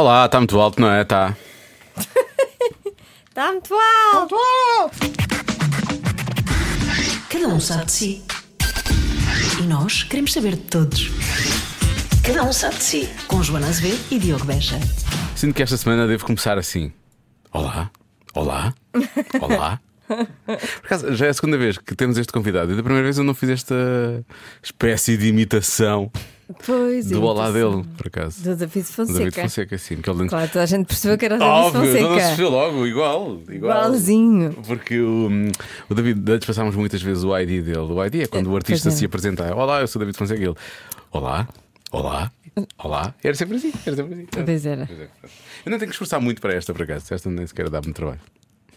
Olá, está muito alto, não é? Está. Está muito alto! Cada um sabe de si. E nós queremos saber de todos. Cada um sabe de si. Com Joana Azevedo e Diogo Beja. Sinto que esta semana devo começar assim. Olá, olá, olá. Por acaso, já é a segunda vez que temos este convidado e da primeira vez eu não fiz esta espécie de imitação Pois do olá imitação. dele, por acaso. Do David Do Fonseca. David Fonseca, sim. Que ele... Claro, toda a gente percebeu que era o David Óbvio, Fonseca. viu logo, igual, igual. Igualzinho. Porque o, o David, antes passámos muitas vezes o ID dele. O ID é quando o artista é. se apresenta. Olá, eu sou o David Fonseca. E ele, olá, olá, olá. Era sempre assim, era sempre assim. Pois era. É. Eu não tenho que esforçar muito para esta, por acaso. Esta nem sequer dá-me trabalho.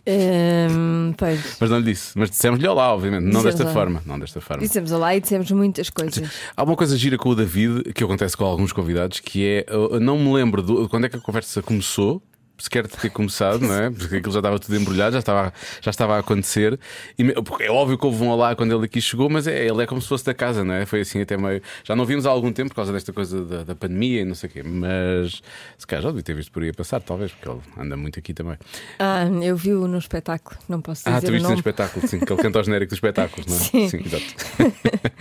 Hum, pois. Mas não lhe disse. Mas dissemos-lhe olá, obviamente. Não Dissemos desta olá. forma. Não desta forma. Dissemos olá e dissemos muitas coisas. Há uma coisa gira com o David que acontece com alguns convidados que é eu não me lembro do- quando é que a conversa começou. Sequer de ter começado, não é? Porque aquilo já estava tudo embrulhado, já estava, já estava a acontecer. E é óbvio que houve um olá quando ele aqui chegou, mas é, ele é como se fosse da casa, não é? Foi assim até meio. Já não vimos há algum tempo por causa desta coisa da, da pandemia e não sei o quê. Mas se calhar já devia ter visto por aí a passar, talvez, porque ele anda muito aqui também. Ah, eu vi-o no espetáculo, não posso dizer Ah, tu viste no nome. espetáculo, sim, que ele canta o genérico dos espetáculos, não é? Sim. exato.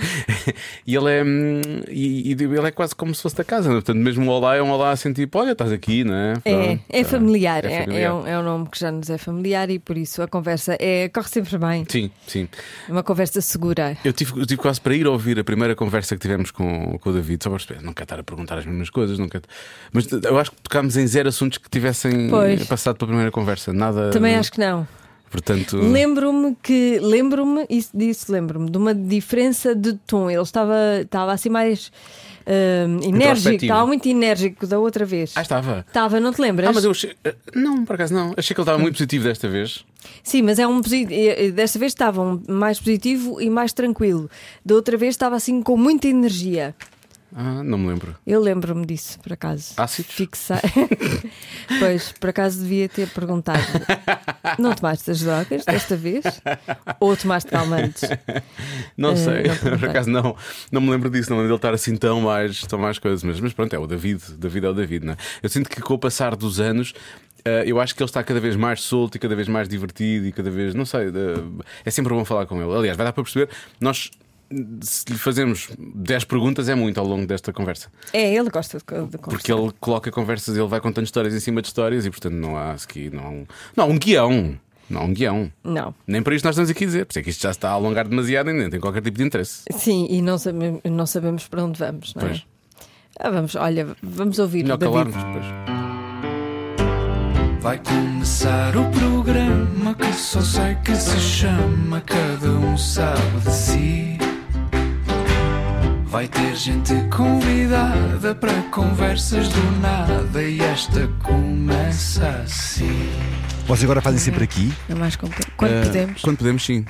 e ele é hum, e, e ele é quase como se fosse da casa, não é? portanto, mesmo o olá é um olá assim tipo, olha, estás aqui, não é? É, é tá. Familiar, É é, familiar. é um, é um nome que já nos é familiar e por isso a conversa é, corre sempre bem. Sim, sim. É uma conversa segura. Eu tive, eu tive quase para ir ouvir a primeira conversa que tivemos com, com o David, só para não quero estar a perguntar as mesmas coisas, não quero... mas eu acho que tocámos em zero assuntos que tivessem Pois. passado pela primeira conversa, nada. Também acho que não. Portanto, Lembro-me que lembro-me isso disso, lembro-me de uma diferença de tom. Ele estava, estava assim mais hum, enérgico, estava muito enérgico da outra vez. ah, estava. Estava, não te lembras? Ah, mas eu achei. Não, por acaso não. Achei que ele estava muito positivo desta vez. Sim, mas é um posi- eh, desta vez estava um mais positivo e mais tranquilo. Da outra vez estava assim com muita energia. Ah, não me lembro. Eu lembro-me disso, por acaso. Ácidos? Fixei. pois, por acaso devia ter perguntado: não tomaste as drogas desta vez? Ou tomaste calmantes? Não Eh, sei, não perguntei. por acaso não, não me lembro disso, não lembro dele estar assim tão mais, tão mais coisas, mas, mas pronto, é o David, David é o David, não é? Eu sinto que com o passar dos anos. eh, eu acho que ele está cada vez mais solto e cada vez mais divertido e cada vez, não sei, eh, é sempre bom falar com ele. Aliás, vai dar para perceber, nós se lhe fazemos 10 perguntas é muito ao longo desta conversa. É, ele gosta de, de conversar. Porque ele coloca conversas, ele vai contando histórias em cima de histórias e portanto não há aqui, não, há um- não há um guião. Não há um guião. Não. Nem para isto nós estamos aqui a dizer. Por isso é que isto já está a alongar demasiado e nem tem qualquer tipo de interesse. Sim, e não sabemos, não sabemos para onde vamos, não é? Pois. Ah, vamos, olha, vamos ouvir Melhor o David. calarmos depois. Vai começar o programa que só sei que se chama Cada um sabe de si. Vai ter gente convidada para conversas do nada e esta começa assim. Vocês agora fazem sempre aqui? É mais compl- Quando Eh, podemos. Quando podemos, sim.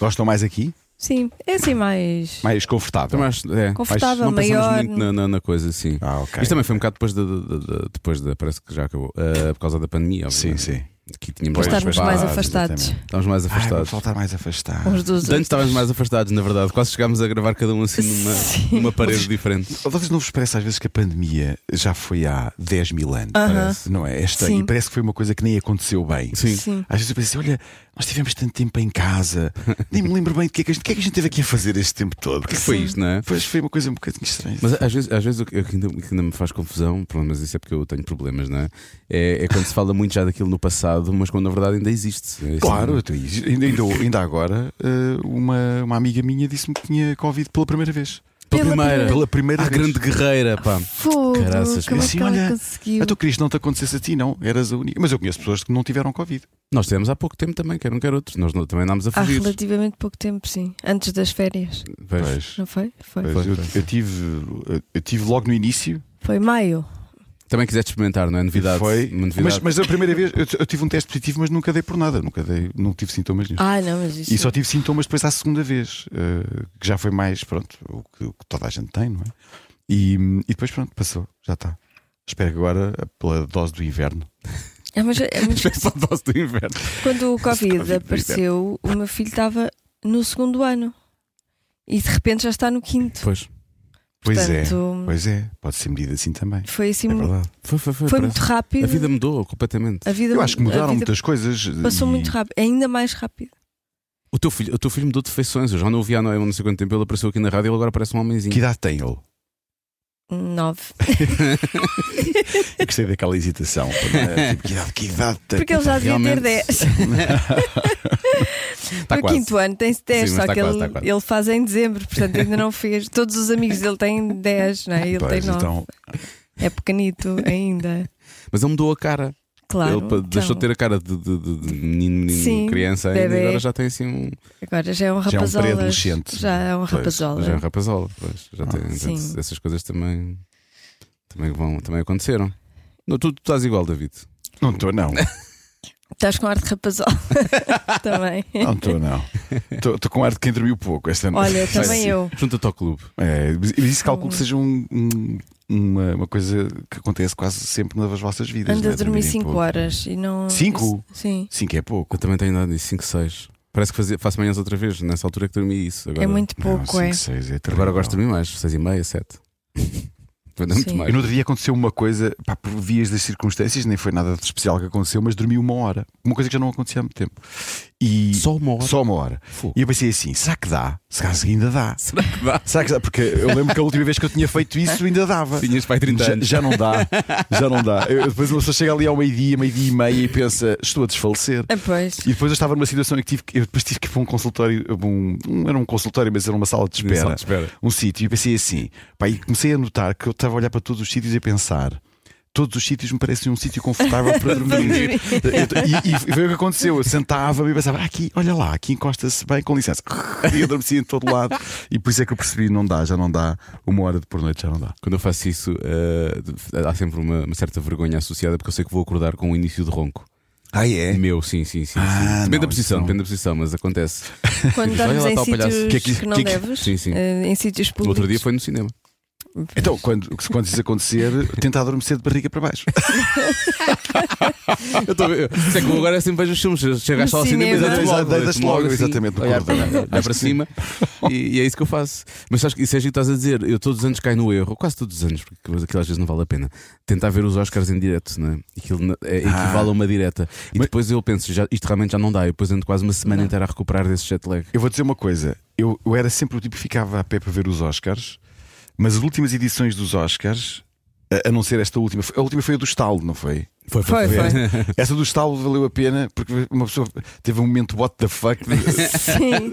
Gostam mais aqui? Sim, é assim mais. Mais confortável? Também acho, é, Confortável, não pensamos maior. muito na, na- na coisa, sim. Ah, ok. Isto também foi um bocado depois da. da- da- da- depois da parece que já acabou. eh, por causa da pandemia, Sim, obviamente. sim. Aqui tínhamos Pois, Estarmos mais afastados exatamente. Estamos mais Ai, afastados. voltar mais afastados. uns dos Antes estávamos mais afastados, na verdade. Quase chegámos a gravar cada um assim numa, numa parede diferente. Vocês não vos parece às vezes que a pandemia já foi há 10 mil anos? Aham. Parece, não é? Esta, Sim. e parece que foi uma coisa que nem aconteceu bem. Sim. Sim. Às vezes eu penso assim, olha, nós tivemos tanto tempo em casa, nem me lembro bem do que é que a gente, o que é que a gente teve aqui a fazer este tempo todo. O que foi isto, não é? Pois foi uma coisa um bocadinho estranha. Mas às vezes, às vezes o que ainda, o que ainda me faz confusão, pronto, mas isso é porque eu tenho problemas, não é? É, é quando se fala muito já daquilo no passado, mas quando na verdade ainda existe. É assim, Claro, então, ainda, ainda, ainda agora, eh, uma, uma amiga minha disse-me que tinha Covid pela primeira vez. Pela primeira. Pela primeira A vez. grande guerreira, pá. Fogo, Caraças, como assim, olha, conseguiu? A tu querias que não te acontecesse a ti, não? Eras a única. Mas eu conheço pessoas que não tiveram Covid. Nós tivemos há pouco tempo também, quer um quer outro. Nós não- também andámos a Há fugir. relativamente pouco tempo, sim. Antes das férias. Pois. Não foi? Foi. Pois, eu, foi. eu tive, eu tive logo no início. Foi maio. Também quiseste experimentar, não é? Novidade. Foi. Novidade. Mas, mas a primeira vez eu, eu tive um teste positivo, mas nunca dei por nada. Nunca dei, não tive sintomas nenhum. Ah, não, mas isso. E só tive sintomas depois à segunda vez, eh, que já foi mais, pronto, o que, o que toda a gente tem, não é? E, e depois, pronto, passou, já está. Espero que agora, pela dose do inverno, É, mas, é muito- Só dose do inverno. Quando o Covid Covid apareceu, o meu filho estava no segundo ano. E de repente já está no quinto. Pois. Pois Portanto, é, pois é, pode ser medido assim também. Foi assim, É verdade. Foi, foi, foi. foi muito rápido. A vida mudou completamente. A vida- Eu acho que mudaram muitas coisas. Passou e- muito rápido, ainda mais rápido. O teu, filho, o teu filho mudou de feições. Eu já não o vi há não, não sei quanto tempo. Ele apareceu aqui na rádio e ele agora parece um homenzinho. Que idade tem ele? Nove. Eu gostei daquela hesitação. Tipo, que idade, que idade tem? Porque ele já devia ter. 10. Está no quase. quinto ano tem 10, Sim, mas só está que quase, ele, está quase. ele faz em dezembro, portanto ainda não fez. Todos os amigos dele têm 10, não é? Ele Pois, tem 9. então, É pequenito ainda. Mas ele mudou a cara. Claro. ele pa- deixou de então, ter a cara de, de- de- de menino, menino Sim, criança ainda, e agora já tem assim um. Agora já é um Já é um rapazola. pré-adolescente. Já é um Pois, rapazola. Já é um rapazola. Pois, já tem, Ah, sim. portanto, essas coisas também, também, vão, também aconteceram. Não, tu, tu estás igual, David. não estou, não. Estás com ar de rapazola. Também. Não estou, não. Estou com ar de quem dormiu pouco esta noite. Olha, também eu. Junta-te ao clube. É, isso calculo que seja um- um- uma, uma coisa que acontece quase sempre nas vossas vidas. Ando não a é? dormir Dormirem 5 pouco. horas e não. Cinco? Sim. Cinco é pouco. Eu também tenho dado isso, 5, 6. Parece que fazia, faço manhãs outra vez, nessa altura que dormi isso. Agora, É muito Não, pouco, cinco, é. seis é Agora terrível. gosto de dormir mais, 6 e meia, 7. E no outro dia aconteceu uma coisa, pá, por vias das circunstâncias, nem foi nada de especial que aconteceu, mas dormi uma hora. Uma coisa que já não acontecia há muito tempo. E Só uma hora. Só uma hora. Fogo. E eu pensei assim: será que dá? Se calhar ainda dá. Será que dá? Será que dá? Porque eu lembro que a última vez que eu tinha feito isso ainda dava. Tinhas pai 30 Já, anos. já não dá, já não dá. Eu- depois uma pessoa chega ali ao meio-dia, meio-dia e meia e pensa: estou a desfalecer. Ah, pois. E depois eu estava numa situação em que tive eu depois tive que ir para um consultório, um, um- era um consultório, mas era uma sala de espera, Sala de espera. um sítio, e pensei assim, pá, e comecei a notar que eu estava a olhar para todos os sítios e a pensar. Todos os sítios me parecem um sítio confortável para dormir. Eu- e, e foi o que aconteceu. Eu sentava-me e pensava: "Ah, aqui, olha lá, aqui encosta-se bem, com licença. E adormecia em todo lado. E por isso é que eu percebi: não dá, já não dá. Uma hora de por noite já não dá. Quando eu faço isso, eh, há sempre uma, uma certa vergonha associada porque eu sei que vou acordar com o início de ronco. Ah, é? Meu, sim, sim, sim. sim. Ah, depende não, da posição, não. depende da posição, mas acontece. Quando estamos lá em sítios Que é que- que, não que é que- deves, Sim, sim. eh, em sítios O públicos. outro dia foi no cinema. Então, quando, quando isso acontecer, tenta adormecer de barriga para baixo. Eu a ver. Isso é que eu agora sempre vejo os filmes. Chega à No sala de cinema e cinema. deitas logo. Assim, exatamente, olhar para, olhar para cima e, e é isso que eu faço. Mas sabes que isso é giro que estás a dizer. Eu todos os anos caio no erro, quase todos os anos, porque aquilo às vezes não vale a pena. Tentar ver os Oscars em direto, não é? Aquilo é, equivale a uma direta. E Mas- depois eu penso, já, isto realmente já não dá. E depois ando quase uma semana inteira a recuperar desse jet lag. Eu vou dizer uma coisa: eu, eu era sempre o tipo que ficava a pé para ver os Oscars, mas as últimas edições dos Oscars, a, a não ser esta última, a última foi a do estalo, não foi? Foi, Foi, foi. Essa do estalo valeu a pena porque uma pessoa teve um momento what the fuck. Sim.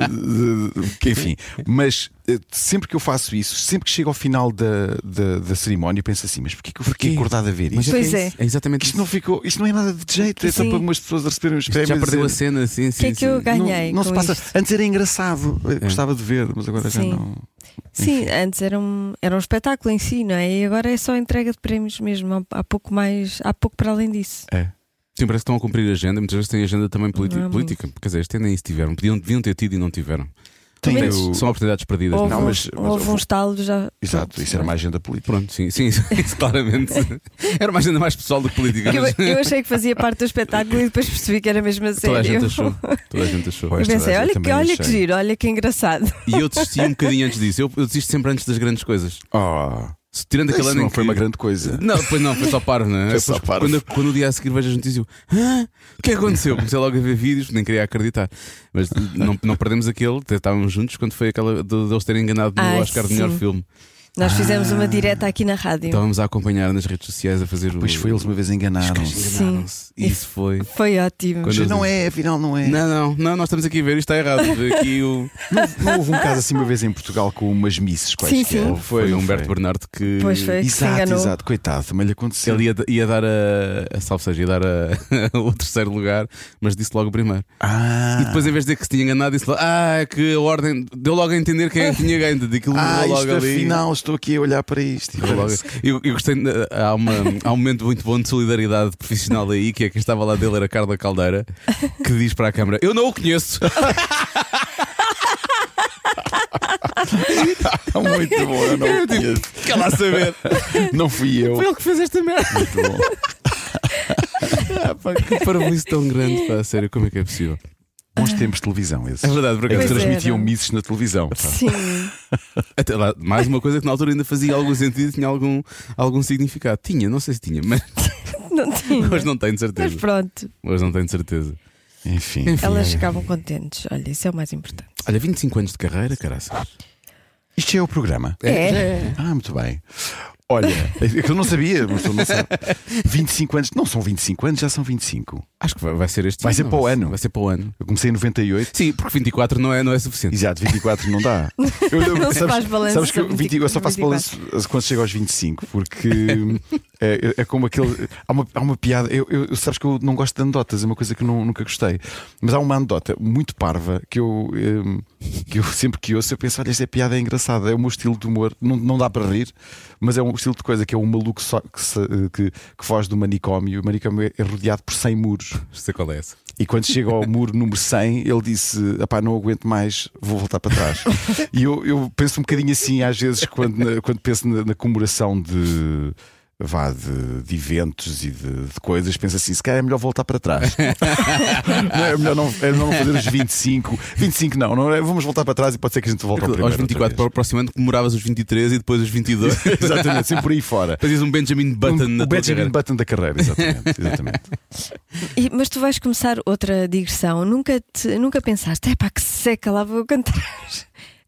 enfim, mas sempre que eu faço isso, sempre que chego ao final da, da, da cerimónia, eu penso assim: mas porquê que eu fiquei Porquê? acordado a ver Mas isto? Pois que é. isso. É exatamente Isto isso. não ficou, isto não é nada de jeito, é só para umas pessoas a receberem os prémios. já perdeu a cena, sim, sim. que é que eu ganhei Não, não se passa. isto? Antes era engraçado, É. gostava de ver, mas agora já Sim. não. Sim, antes era um, era um espetáculo em si, não é? E agora é só entrega de prémios mesmo. Há, há pouco mais, há pouco para além disso. É. Sim, parece que estão a cumprir a agenda. Muitas vezes têm agenda também Não é política. Quer dizer, este ano nem isso tiveram. Podiam, deviam ter tido e não tiveram. São oportunidades perdidas. Houve, não é? Um- mas- mas houve um estalo já. Exato, pronto. isso era uma agenda política. Pronto, sim, sim, isso, claramente. Era uma agenda mais pessoal do que política. Eu, mas eu achei que fazia parte do espetáculo e depois percebi que era mesmo a sério. Toda a gente achou. Toda a gente achou. Pois. Eu pensei, olha, que, olha que giro, olha que engraçado. E eu desisti um bocadinho antes disso. Eu, eu desisto sempre antes das grandes coisas. Oh, Tirando aquele isso ano em não que... foi uma grande coisa. Não, depois não, foi só paro, não é? Foi só parvo. Quando, quando o dia a seguir vejo as notícias, eu, "Hã? o que é que aconteceu? Comecei logo a ver vídeos, nem queria acreditar. Mas não, não perdemos aquele, estávamos juntos quando foi aquela de, de eles terem enganado no Ai, Oscar de melhor sim. filme. Nós fizemos Ah. uma direta aqui na rádio. Estávamos a acompanhar nas redes sociais a fazer o. Pois foi, eles uma vez enganaram-se. Enganaram-se. E Isso foi. Foi ótimo. Quando- Mas não é, afinal não é. Não, não, não, nós estamos aqui a ver, isto está errado. Aqui o. Não, não houve um caso assim uma vez em Portugal com umas misses quaisquer. Sim, sim. Foi, não o Humberto Bernardo que. Pois foi. que se Exato, enganou. exato, coitado, também lhe aconteceu. Ele ia, ia dar a, a salve seja, ia dar a, o terceiro lugar, mas disse logo o primeiro. Ah, E depois, em vez de dizer que se tinha enganado, disse logo, ah, é que a ordem deu logo a entender quem é que tinha ganho. Daquilo ah logo ali. afinal estou aqui a olhar para isto. Eu, eu gostei, de- há, uma, há um momento muito bom de solidariedade profissional aí, que é quem estava lá dele era a Carla Caldeira, que diz para a câmara: Eu não o conheço. Está muito bom, eu não conheço. Quer lá saber. Não fui eu. Foi ele que fez esta merda. Muito bom. Ah, pá, que parabéns tão grande, pá, a sério, como é que é possível? Bons tempos de televisão esses. É verdade, por É. Pois transmitiam era. misses na televisão. pá. Sim. Até lá, mais uma coisa que na altura ainda fazia algum sentido, tinha algum, algum significado. Tinha, não sei se tinha, mas Não tinha. hoje não tenho de Mas certeza. pronto, Hoje não tenho de certeza. Enfim. elas ficavam contentes. Olha, isso é o mais importante. Olha, 25 anos de carreira, caraças. Isto é o programa. É. Ah, muito bem. Olha, é que eu não sabia, mas tu não sabe. 25 anos, não são 25 anos, já são 25. Acho que vai, vai ser este Vai ano, ser para o vai ano. Vai ser para o ano. Eu comecei em 98. Sim, porque 24 não é, não é suficiente. Exato, 24 não dá. Eu, Não se faz balanço sabes que eu, a 20 eu só faço 24. balanço quando chego aos 25, porque é, é como aquele. Há uma, há uma piada. Eu, eu- sabes que eu não gosto de anedotas, é uma coisa que eu não- nunca gostei. Mas há uma anedota muito parva que eu, em, que eu sempre que ouço, eu penso: olha, esta piada é engraçada, é o meu estilo de humor. Não, não dá para rir, mas é um estilo de coisa que é um maluco só, que, se- que, que foge do manicômio. O manicômio é rodeado por 100 muros. Sei qual é essa. E quando chega ao muro número 100, ele disse: Apá, não aguento mais, vou voltar para trás. e eu, eu penso um bocadinho assim, às vezes, quando, quando penso na, na comemoração de. Vá de, de eventos e de, de coisas, penso assim: se calhar é melhor voltar para trás. não, é, melhor não, é melhor não fazer os 25. 25 não, não é, vamos voltar para trás e pode ser que a gente volte ao primeiro. Aos 24 para o próximo ano comemoravas os 23 e depois os 22. vez. Exatamente, sempre por aí fora. Fazias um Benjamin Button Um- na o Benjamin carreira. Button da carreira, exatamente. exatamente. E- mas tu vais começar outra digressão. Nunca, te, nunca pensaste, é pá, que seca, lá vou cantar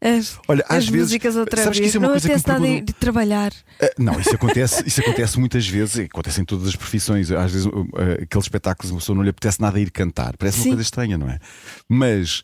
as, Olha, às as vezes- músicas outra sabes que vez. isso é uma não coisa que me nada de trabalhar. Ah, Não, isso acontece, isso acontece muitas vezes, acontece em todas as profissões. Às vezes, uh, uh, aqueles espetáculos, uma pessoa não lhe apetece nada ir cantar, parece uma Sim. coisa estranha, não é? Mas,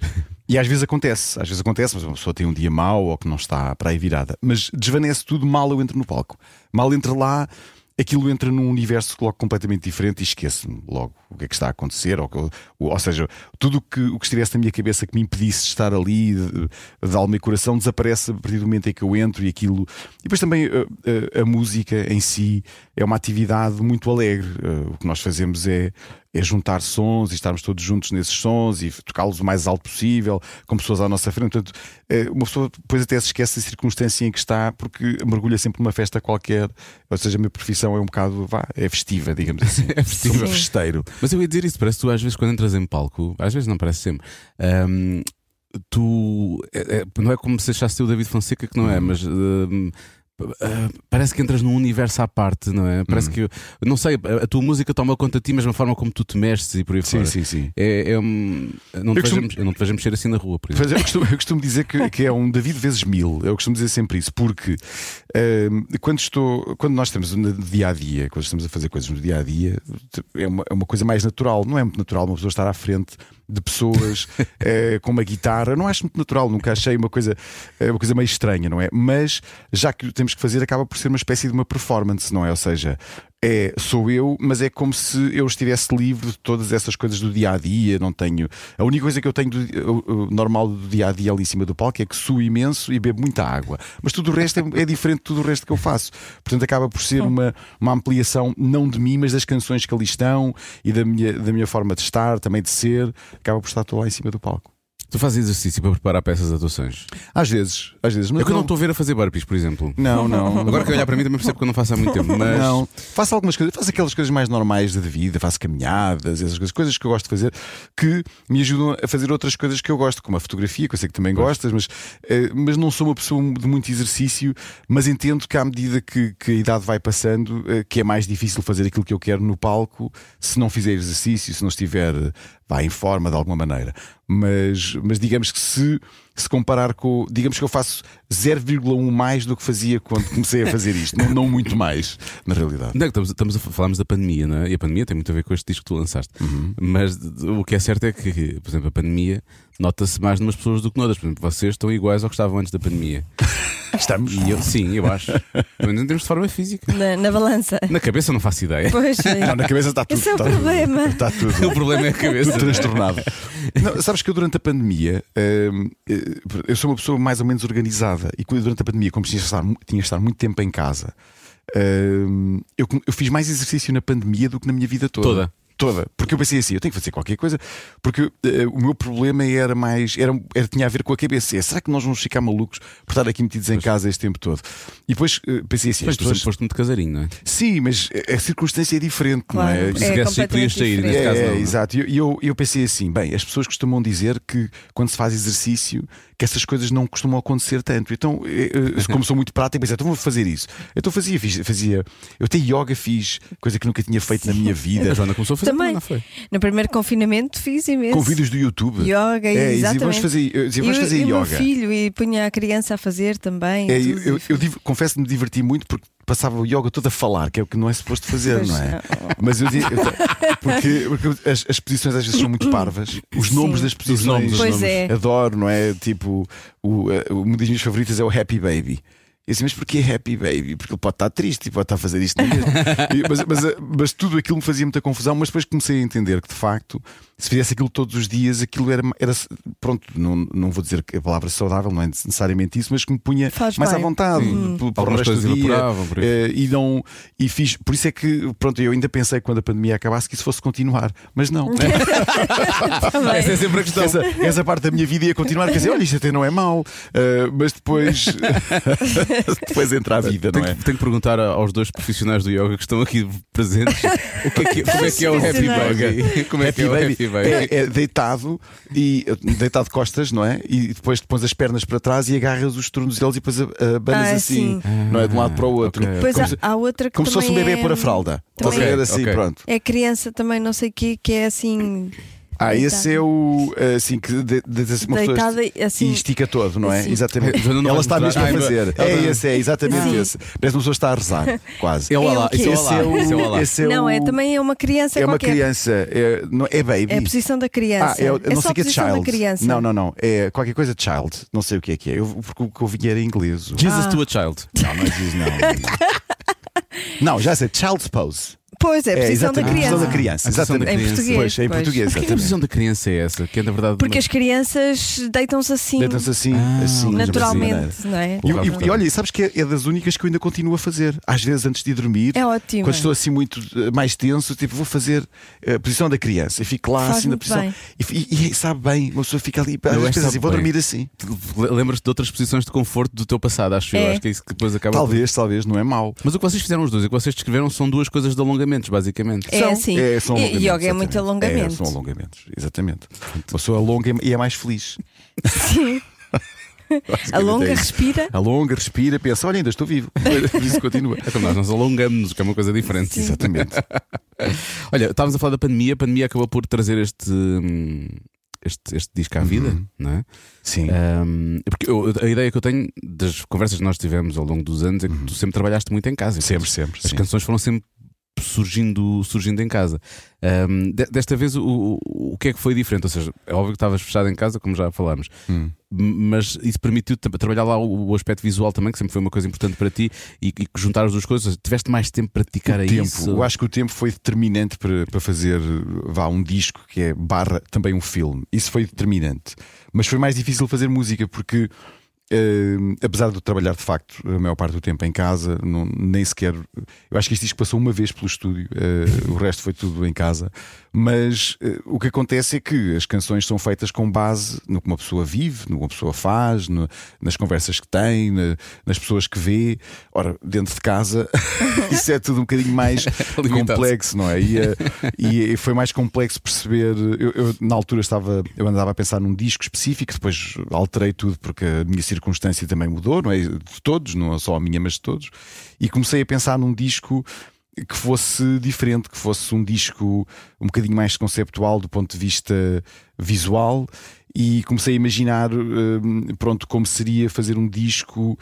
e às vezes acontece, às vezes acontece, mas uma pessoa tem um dia mau ou que não está para aí virada, mas desvanece tudo mal eu entro no palco. Mal entro lá, aquilo entra num universo logo completamente diferente e esqueço-me logo o que é que está a acontecer. Ou, ou, ou seja, tudo que, o que estivesse na minha cabeça que me impedisse de estar ali, de, de alma e coração, desaparece a partir do momento em que eu entro e aquilo. E depois também uh, uh, a música em si é uma atividade muito alegre. Uh, o que nós fazemos é. É juntar sons e estarmos todos juntos nesses sons e tocá-los o mais alto possível, com pessoas à nossa frente. Portanto, eh, uma pessoa depois até se esquece da circunstância em que está, porque mergulha sempre numa festa qualquer. Ou seja, a minha profissão é um bocado, vá, é festiva, digamos assim. É festiva. Sou um festeiro. Mas eu ia dizer isso, parece que tu às vezes quando entras em palco, às vezes não parece sempre. hum, tu é- é- não é como se achasse o David Fonseca que não é, mas hum, ah, parece que entras num universo à parte, não é? Parece que não sei, a, tua música toma conta de ti, mas a forma como tu te mexes e por aí Sim, fora. sim, sim. É, é um- não, te costumo- vejo, não te vejo mexer assim na rua, por exemplo. Eu, costumo, eu costumo dizer que, que é um David vezes mil. Eu costumo dizer sempre isso, porque hum, quando, estou, quando nós estamos no dia a dia, quando estamos a fazer coisas no dia a dia, é uma, é uma coisa mais natural. Não é muito natural uma pessoa estar à frente de pessoas eh, com uma guitarra. Não acho muito natural, nunca achei uma coisa, uma coisa meio estranha, não é? Mas já que temos que fazer, acaba por ser uma espécie de uma performance, não é? Ou seja, é, sou eu, mas é como se eu estivesse livre de todas essas coisas do dia a dia. Não tenho. A única coisa que eu tenho do, normal do dia a dia ali em cima do palco é que suo imenso e bebo muita água. Mas tudo o resto é, é diferente de tudo o resto que eu faço. Portanto, acaba por ser uma, uma ampliação, não de mim, mas das canções que ali estão e da minha, da minha forma de estar, também de ser. Acaba por estar todo lá em cima do palco. Tu fazes exercício para preparar para essas atuações. Às vezes, às vezes. Mas É que eu não estou a ver a fazer burpees, por exemplo. Não, não. Agora que eu olhar para mim também percebo que eu não faço há muito tempo, mas Não, faço algumas coisas, faço aquelas coisas mais normais da vida, faço caminhadas, essas coisas, coisas que eu gosto de fazer que me ajudam a fazer outras coisas que eu gosto, como a fotografia, que eu sei que também gostas, mas, eh, mas não sou uma pessoa de muito exercício, mas entendo que à medida que, que a idade vai passando, eh, que é mais difícil fazer aquilo que eu quero no palco se não fizer exercício, se não estiver eh, vá, em forma de alguma maneira. Mas, mas digamos que se, se comparar com. Digamos que eu faço 0,1 mais do que fazia quando comecei a fazer isto, não, não muito mais, na realidade. Não, estamos, estamos a falarmos da pandemia, não é? E a pandemia tem muito a ver com este disco que tu lançaste. Mas d- o que é certo é que, por exemplo, a pandemia nota-se mais numas pessoas do que noutras. Por exemplo, vocês estão iguais ao que estavam antes da pandemia. Estamos. E eu, sim, eu acho. Pelo menos em termos de forma física. Na, na balança. Na cabeça não faço ideia. Pois é. Não, na cabeça está tudo. Esse é o está problema. Tudo, está tudo. O problema é a cabeça. Tudo transtornado. Não, sabes que eu durante a pandemia hum, eu sou uma pessoa mais ou menos organizada e durante a pandemia, como tinha de estar, tinha de estar muito tempo em casa, hum, eu, eu fiz mais exercício na pandemia do que na minha vida toda. Toda. Toda. Porque eu pensei assim: eu tenho que fazer qualquer coisa, porque eh, o meu problema era mais. Era, era, tinha a ver com a cabeça. É, será que nós vamos ficar malucos por estar aqui metidos em casa este tempo todo? E depois eh, pensei assim: Mas as tu pessoas. foste muito casarinho, não é? Sim, mas a circunstância é diferente, Claro. não é? É Se sair, podias completamente sair. Neste diferente. caso, É, não, não é? exato. E eu, eu, eu pensei assim: bem, as pessoas costumam dizer que quando se faz exercício, que essas coisas não costumam acontecer tanto. Então, eh, eh, como sou muito prático, pensei, então vou fazer isso. Então fazia, fazia. Eu até yoga fiz, coisa que nunca tinha feito na minha A vida. Joana começou a fazer Também. não foi? No primeiro confinamento fiz imenso. Com vídeos do YouTube. Yoga, é, e dizia, exatamente. vamos fazer, vamos e, o- fazer e o meu yoga. filho e punha a criança a fazer também. É, e eu, eu, eu confesso que me diverti muito porque passava o yoga todo a falar, que é o que não é suposto fazer, Pois, não é? ah, Mas eu eu- porque, porque as, as posições às vezes são muito parvas, os Sim. nomes das posições. nomes, os Pois nomes. é. Adoro, não é? Tipo, o, eh, uma das minhas favoritas é o Happy Baby. E assim, mas porquê Happy Baby? Porque ele pode estar triste e pode estar a fazer isto mesmo. E- mas, mas, mas tudo aquilo me fazia muita confusão. Mas depois comecei a entender que de facto, se fizesse aquilo todos os dias, aquilo era, era pronto, não, não vou dizer que a palavra saudável, não é necessariamente isso, mas que me punha Faz mais bem. à vontade Sim. pelo- pelo Algumas resto do coisas dia. Eh, e não e fiz por isso é que pronto eu ainda pensei que quando a pandemia acabasse que isso fosse continuar mas não. Essa é sempre a questão. essa, essa parte da minha vida ia continuar. Quer dizer, olha, isto até não é mau, uh, mas depois, depois entra a vida, não é? tenho que perguntar aos dois profissionais do yoga que estão aqui presentes o que é que, como é que é o Happy. Baby? Como é que é o Happy Baby? é, é deitado e deitado de costas, não é? E depois te pões as pernas para trás e agarras os tornozelos e depois abanas Ah, assim, sim. não é? De um lado para o outro. ok. Depois Como, há, se, há outra que como se fosse um bebê é, pôr a fralda. Estás a também ver é- assim, ok. pronto. É criança também, não sei o que, que é assim. Ah, esse é o assim que de, de, de, uma pessoa Deitada e assim. estica todo, não é? assim. Exatamente. Não Ela está mesmo a fazer. É esse, é exatamente Sim. esse. Parece que uma pessoa está a rezar, quase. É o É Alá, é o Esse Alá. é o- isso é o Alá. esse é não, o- é também é uma criança É uma qualquer. criança, é, não, é baby. É a posição da criança. Ah, é, o- não só sei o que é posição child. da criança. Não, não, não. É qualquer coisa de child. Não sei o que é que é. Eu, porque o que eu vi era em inglês. Jesus Ah. to a Child. Não, não é diz não. não, já sei. Child's pose. Pois é, a posição da exatamente. criança. A posição da criança. A da Exatamente. Em português. Pois, em pois. português. Porquê que a posição da criança é essa? Que é na verdade. Porque as crianças deitam-se assim, Deitam-se assim, Ah, assim. naturalmente, não é? E, e- e olha, sabes que é, é das únicas que eu ainda continuo a fazer. Às vezes, antes de ir dormir, É ótimo. quando estou assim muito eh, mais tenso, tipo, vou fazer eh, a posição da criança e fico lá Faz assim na posição. E, e- e sabe bem, uma pessoa fica ali, às vezes assim, vou dormir assim. Lembras-te de outras posições de conforto do teu passado, acho eu. É. Acho que é isso que depois acaba. por- Talvez, talvez, não é mau. Mas o que vocês fizeram os dois, o que vocês descreveram são duas coisas de alongamentos, basicamente. É assim. É, são E- yoga é muito alongamento. É, são alongamentos, exatamente. Uma pessoa alonga e é mais feliz. Sim. Alonga, é respira. Alonga, respira, pensa, olha, ainda estou vivo. Isso continua. Como nós nos alongamos, que é uma coisa diferente. Exatamente. Olha, estávamos a falar da pandemia, a pandemia acabou por trazer este. hum, Este, este disco à vida, Uhum. não é? Sim. Hum, porque eu- a ideia que eu tenho das conversas que nós tivemos ao longo dos anos é que tu sempre trabalhaste muito em casa. Uhum. Sempre, sempre. As sim. canções foram sempre surgindo, surgindo em casa. De- desta vez, o, o, que é que foi diferente? Ou seja, é óbvio que estavas fechado em casa, como já falámos, Hum. Mas isso permitiu trabalhar lá o, o aspecto visual também, que sempre foi uma coisa importante para ti, e, e juntar as duas coisas. Tiveste mais tempo para dedicar a o tempo, isso? eu acho que o tempo foi determinante para, para fazer vá, um disco que é barra também um filme. Isso foi determinante. Mas foi mais difícil fazer música porque. Eh, apesar de eu trabalhar de facto a maior parte do tempo em casa, não- nem sequer. Eu acho que este disco passou uma vez pelo estúdio, eh, o resto foi tudo em casa. Mas eh, o que acontece é que as canções são feitas com base no que uma pessoa vive, no que uma pessoa faz, no- nas conversas que tem, na- nas pessoas que vê. Ora, dentro de casa, isso é tudo um bocadinho mais complexo, não é? E, eh, e foi mais complexo perceber. Eu, eu, na altura estava, eu andava a pensar num disco específico, depois alterei tudo porque a minha circunstância também mudou, não é? De todos, não só a minha, mas de todos. E comecei a pensar num disco que fosse diferente, que fosse um disco um bocadinho mais conceptual do ponto de vista visual e comecei a imaginar hum, pronto como seria fazer um disco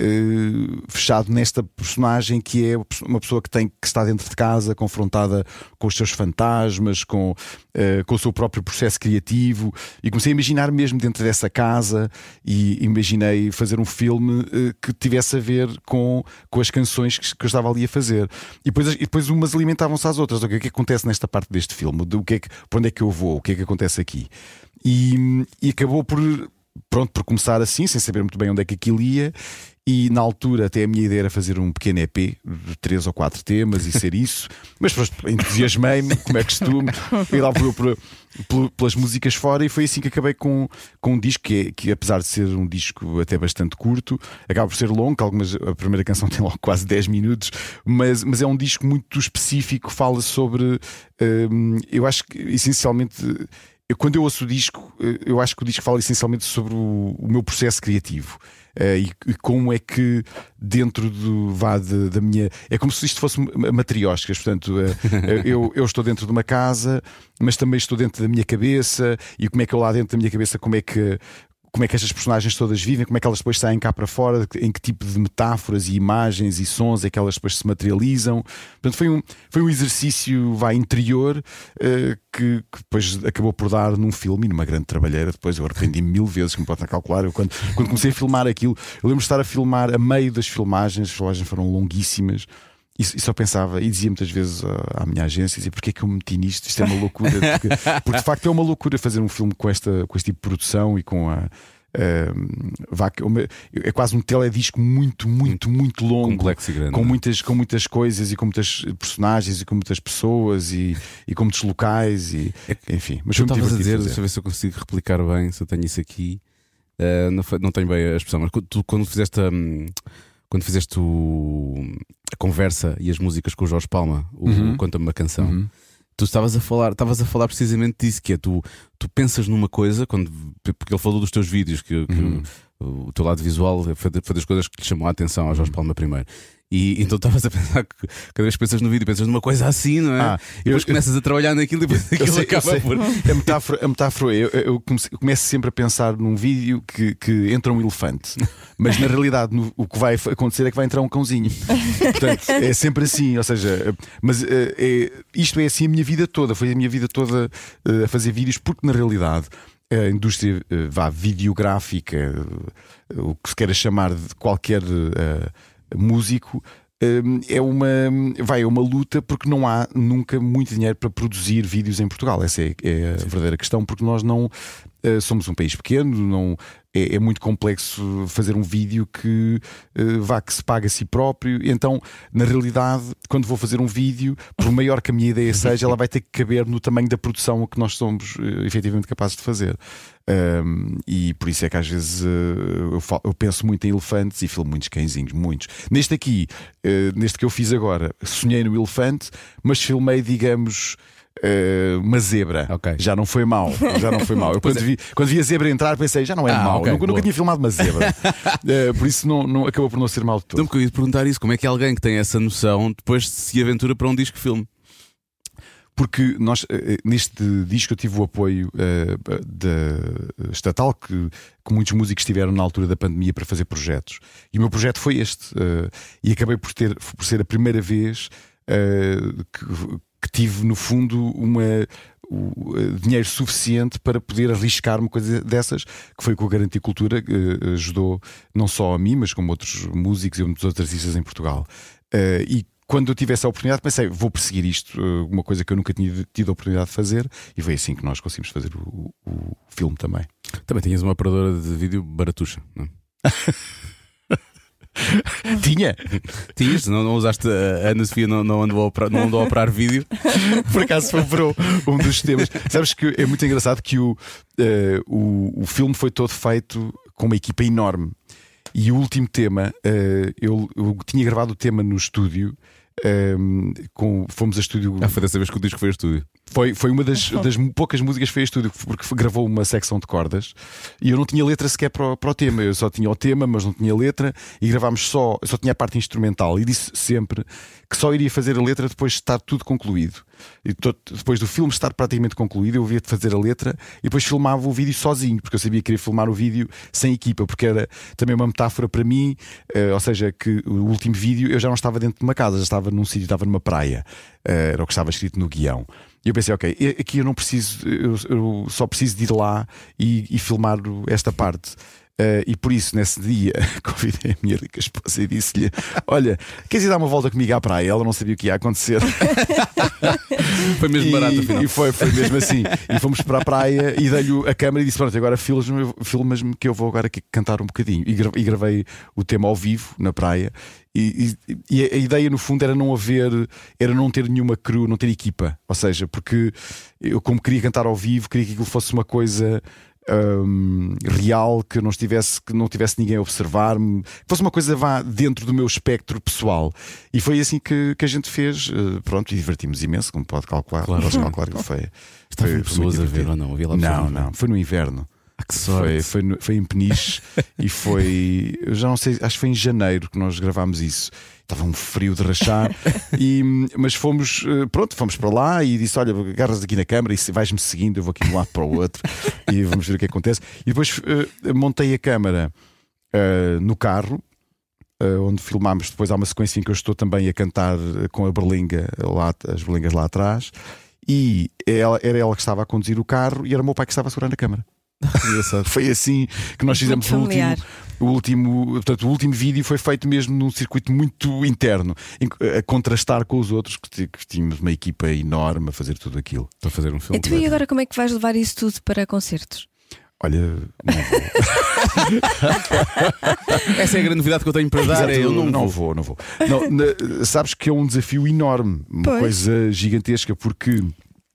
eh, fechado nesta personagem que é uma pessoa que tem que está dentro de casa confrontada com os seus fantasmas com, eh, com o seu próprio processo criativo. E comecei a imaginar mesmo dentro dessa casa e imaginei fazer um filme eh, que tivesse a ver com, com as canções que, que eu estava ali a fazer. E depois, e depois umas alimentavam-se às outras. O que é que acontece nesta parte deste filme? O que é que, para onde é que eu vou? O que é que acontece aqui? E, e acabou por pronto por começar assim, sem saber muito bem onde é que aquilo ia. E na altura, até a minha ideia era fazer um pequeno EP de três ou quatro temas e ser isso, mas entusiasmei-me, como é costume, ir lá por, por, por- pelas músicas fora e foi assim que acabei com, com um disco que, é- que, apesar de ser um disco até bastante curto, acaba por ser longo, que algumas, a primeira canção tem logo quase 10 minutos, mas, mas é um disco muito específico, fala sobre. hum, eu acho que essencialmente. Quando eu ouço o disco, eh, eu acho que o disco fala essencialmente sobre o, o meu processo criativo. Eh, e, e como é que dentro do vá de- da minha. É como se isto fosse ma- matrioscas, portanto, eh, eu, eu estou dentro de uma casa, mas também estou dentro da minha cabeça, e como é que eu lá dentro da minha cabeça, como é que. Como é que estas personagens todas vivem, como é que elas depois saem cá para fora, em que tipo de metáforas e imagens e sons é que elas depois se materializam. Portanto, foi um, foi um exercício vai, interior eh, que, que depois acabou por dar num filme e numa grande trabalheira. Depois eu arrependi-me mil vezes, como pode calcular. Eu, quando, quando comecei a filmar aquilo, eu lembro de estar a filmar a meio das filmagens, as filmagens foram longuíssimas. E, e só pensava, e dizia muitas vezes à, à minha agência: dizia, porque é que eu me meti nisto? Isto é uma loucura. Porque, porque de facto é uma loucura fazer um filme com, esta, com este tipo de produção e com a. ehm, é quase um teledisco muito, muito, muito longo Complexo e grande. com é? muitas, com muitas coisas e com muitas personagens e com muitas pessoas e, e com muitos locais e enfim. Mas Tu foi muito a dizer, fazer. deixa eu ver se eu consigo replicar bem, se eu tenho isso aqui. Uh, não, não tenho bem a expressão, mas tu quando fizeste a, hum, quando fizeste o- a conversa e as músicas com o Jorge Palma, o Uhum. Conta-me uma canção, Uhum. tu estavas a falar, estavas a falar precisamente disso, que é tu, tu pensas numa coisa, quando, porque ele falou dos teus vídeos, que, que Uhum. o, o teu lado visual foi, foi das coisas que lhe chamou a atenção ao Jorge Palma primeiro. E então estavas a pensar que cada vez que pensas no vídeo, pensas numa coisa assim, não é? Ah, e depois eu- começas a trabalhar naquilo e depois aquilo sei, acaba por. A metáfora, a metáfora é, eu, eu começo sempre a pensar num vídeo que, que entra um elefante, mas na realidade no- o que vai acontecer é que vai entrar um cãozinho. Portanto, é sempre assim, ou seja, mas eh, é- isto é assim a minha vida toda, foi a minha vida toda eh, a fazer vídeos, porque na realidade a indústria eh, vá videográfica, o que se queira chamar de qualquer eh, músico. eh, É uma, vai, é uma luta porque não há nunca muito dinheiro para produzir vídeos em Portugal. Essa é, é a verdadeira questão, porque nós não eh, somos um país pequeno, não, é, é muito complexo fazer um vídeo que eh, vá que se paga a si próprio. Então, na realidade, quando vou fazer um vídeo, por maior que a minha ideia seja, ela vai ter que caber no tamanho da produção que nós somos eh, efetivamente capazes de fazer. Um, e por isso é que às vezes eh, eu, fal- eu penso muito em elefantes e filmo muitos cãezinhos, muitos. Neste aqui, eh, neste que eu fiz agora, sonhei no elefante, mas filmei, digamos. Eh, uma zebra Ok. já não foi mau, já não foi mau. Eu quando, vi, quando vi a zebra entrar pensei já não é Ah, mau, ok, nunca, nunca tinha filmado uma zebra, Eh, por isso não, não- acabou por não ser mau de todo. Então, porque eu ia perguntar isso: como é que alguém que tem essa noção depois se aventura para um disco filme? Porque nós, eh, neste disco, eu tive o apoio da estatal que, que muitos músicos tiveram na altura da pandemia para fazer projetos. E o meu projeto foi este. eh, e acabei por, ter, por ser a primeira vez eh, que, que tive, no fundo, uma. eh, dinheiro suficiente para poder arriscar uma coisa dessas, que foi com a Garantia Cultura, que eh, ajudou não só a mim, mas como outros músicos e muitos outros artistas em Portugal. Eh, e quando eu tive essa oportunidade, pensei, vou perseguir isto, uma coisa que eu nunca tinha tido a oportunidade de fazer, e foi assim que nós conseguimos fazer o, o filme também. Também tinhas uma operadora de vídeo baratuxa, não? é? Tinha! Tinhas? Não, não usaste a Ana Sofia, não, não, andou a operar, não andou a operar vídeo? Por acaso sobrou um dos temas. Sabes que é muito engraçado que o, eh, o, o filme foi todo feito com uma equipa enorme. E o último tema, eh, eu, eu tinha gravado o tema no estúdio. Eh, com, fomos a estúdio. Ah, foi dessa vez que o disco foi a estúdio. Foi, foi uma das, das poucas músicas que foi a estúdio, porque gravou uma secção de cordas e eu não tinha letra sequer para o, para o tema. Eu só tinha o tema, mas não tinha letra, e gravámos só, eu só tinha a parte instrumental. E disse sempre que só iria fazer a letra depois de estar tudo concluído. E depois do filme estar praticamente concluído, eu ia de fazer a letra e depois filmava o vídeo sozinho, porque eu sabia que queria filmar o vídeo sem equipa, porque era também uma metáfora para mim, eh, ou seja, que o último vídeo eu já não estava dentro de uma casa, já estava num sítio, estava numa praia, Eh, era o que estava escrito no guião. E eu pensei, ok, aqui eu não preciso, eu, eu só preciso de ir lá e, e filmar esta parte. Eh, e por isso, nesse dia, convidei a minha rica esposa e disse-lhe: Olha, queres ir dar uma volta comigo à praia? Ela não sabia o que ia acontecer. Foi mesmo e, barato, afinal. E foi, foi mesmo assim. E fomos para a praia e dei-lhe a câmera e disse: Pronto, agora filmas-me filmas-me que eu vou agora aqui cantar um bocadinho. E gra- e gravei o tema ao vivo na praia. E, e- e a a ideia, no fundo, era não haver, era não ter nenhuma crew, não ter equipa. Ou seja, porque eu, como queria cantar ao vivo, queria que aquilo fosse uma coisa. Hum, real, que não estivesse, que não tivesse ninguém a observar-me, que fosse uma coisa vá dentro do meu espectro pessoal. E foi assim que, que a gente fez, eh, pronto, e divertimos imenso, como pode calcular. Claro. Podes calcular que foi. Estavam pessoas a ver ou não? Havia lá Não, ver? não, foi no inverno. Ah, que Foi, sorte. foi, no- foi em Peniche e foi. Eu já não sei, acho que foi em janeiro que nós gravámos isso. Estava um frio de rachar, e, mas fomos, eh, pronto, fomos para lá e disse: Olha, agarras aqui na câmara e se- vais-me seguindo, eu vou aqui de um lado para o outro e vamos ver o que acontece. E depois eh, montei a câmara eh, no carro. eh, onde filmámos, depois há uma sequência em que eu estou também a cantar eh, com a berlinga lá, as berlingas lá atrás, e ela, era ela que estava a conduzir o carro e era o meu pai que estava a segurar na câmara. Foi assim que nós fizemos o último, o último, portanto, o último vídeo foi feito mesmo num circuito muito interno, a contrastar com os outros, que, que tínhamos uma equipa enorme a fazer tudo aquilo. Para fazer um filme. Então, e agora como é que vais levar isso tudo para concertos? Olha, não vou. Essa é a grande novidade que eu tenho para dar. é, eu não, não vou. vou, não vou. Não, na- sabes que é um desafio enorme, uma Pois. coisa gigantesca, porque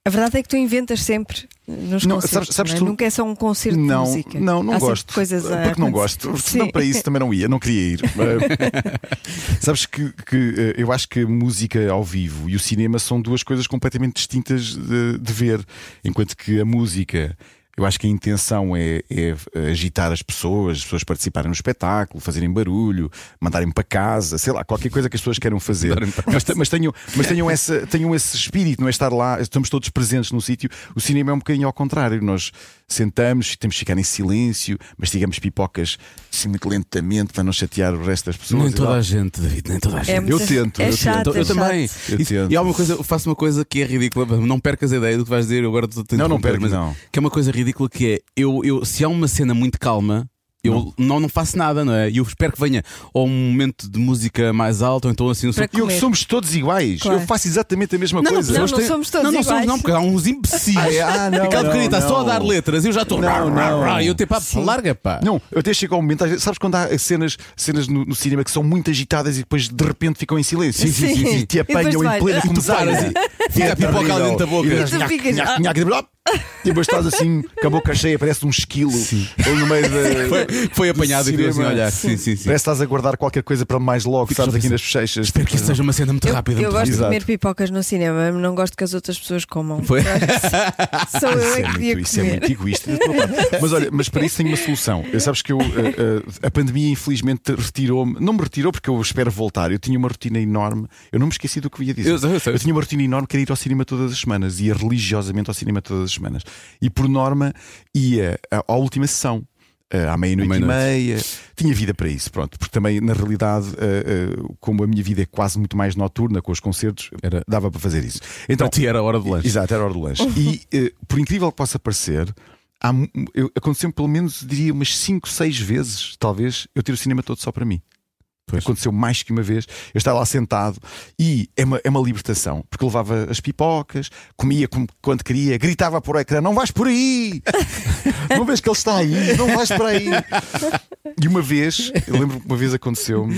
A verdade é que tu inventas sempre nos Não, concertos. sabes- sabes é? tu- Nunca é só um concerto não, de música. não, não Há gosto. Coisas a porque não gosto. Senão Sim. para isso também não ia, não queria ir. Sabes que, que, eh, eu acho que a música ao vivo e o cinema são duas coisas completamente distintas de, de ver. Enquanto que a música. Eu acho que a intenção é, é agitar as pessoas, as pessoas participarem no espetáculo, fazerem barulho, mandarem para casa, sei lá, qualquer coisa que as pessoas queiram fazer. Mas, mas tenham, mas tenham, essa, tenham esse espírito, não é estar lá, estamos todos presentes no sítio. O cinema é um bocadinho ao contrário. Nós sentamos, temos que ficar em silêncio, mastigamos pipocas assim muito lentamente para não chatear o resto das pessoas. Nem toda a gente, David, nem toda a gente. É Eu muito- tento, é eu chato, tento. eu é chato. também. Eu E- tento. E há uma coisa, eu faço uma coisa que é ridícula, não percas a ideia do que vais dizer, eu agora estou a Não, não perco, mas não. Que é uma coisa ridícula que é, eu, eu, se há uma cena muito calma. Eu não. não, faço nada, não é? E eu espero que venha ou um momento de música mais alto, ou então assim, um Para E eu comer. somos todos iguais. Claro. Eu faço exatamente a mesma Não, coisa. não, pessoas têm- somos todos não, não iguais. somos, não, porque há uns imbecis. Ah, é? Ah, não, Aquela não, pequenita está só a não. dar letras, eu já estou. Não, não. E eu tipo, pá, larga, pá. Não, eu até chego ao momento, sabes quando há cenas, cenas no, no cinema que são muito agitadas e depois de repente ficam em silêncio Sim, sim, sim. e te E depois apanham vai- em plena E paras e fica a pipoca dentro da boca. E, E tu ficas- e depois estás assim, com a boca cheia, parece um esquilo ou no meio da. Foi, foi apanhado e deu assim a olhar. Sim, sim, sim. Parece que estás a guardar qualquer coisa para mais logo, Fico sabes, só a aqui nas bochechas. Espero que isto seja uma cena muito Eu, rápida. eu muito gosto de comer pipocas no cinema, não gosto que as outras pessoas comam. Foi? Eu Sou eu Isso é que muito, isso é muito egoísta. Mas olha, mas para isso tenho uma solução. Eu, sabes que eu, eh, eh, a pandemia infelizmente retirou-me, não me retirou porque eu espero voltar. Eu tinha uma rotina enorme, eu não me esqueci do que ia dizer. Eu sei, eu sei. tinha uma rotina enorme que era ir ao cinema todas as semanas, ia religiosamente ao cinema todas as semanas. E por norma ia à, última sessão. À meia-noite À e meia, tinha vida para isso, pronto, porque também na realidade, eh, eh, como a minha vida é quase muito mais noturna com os concertos, Era- dava para fazer isso. Então, Para ti era a hora de lanche. Exato, era a hora do lanche. E eh, por incrível que possa parecer, há mu- eu- aconteceu pelo menos, diria, umas 5, 6 vezes, talvez, eu ter o cinema todo só para mim. Pois. Aconteceu mais que uma vez. Eu estava lá sentado e é uma, é uma libertação, porque levava as pipocas, comia como- quando queria, gritava por ecrã: Não vais por aí! não vês que ele está aí, não vais por aí! E uma vez, eu lembro que uma vez aconteceu-me,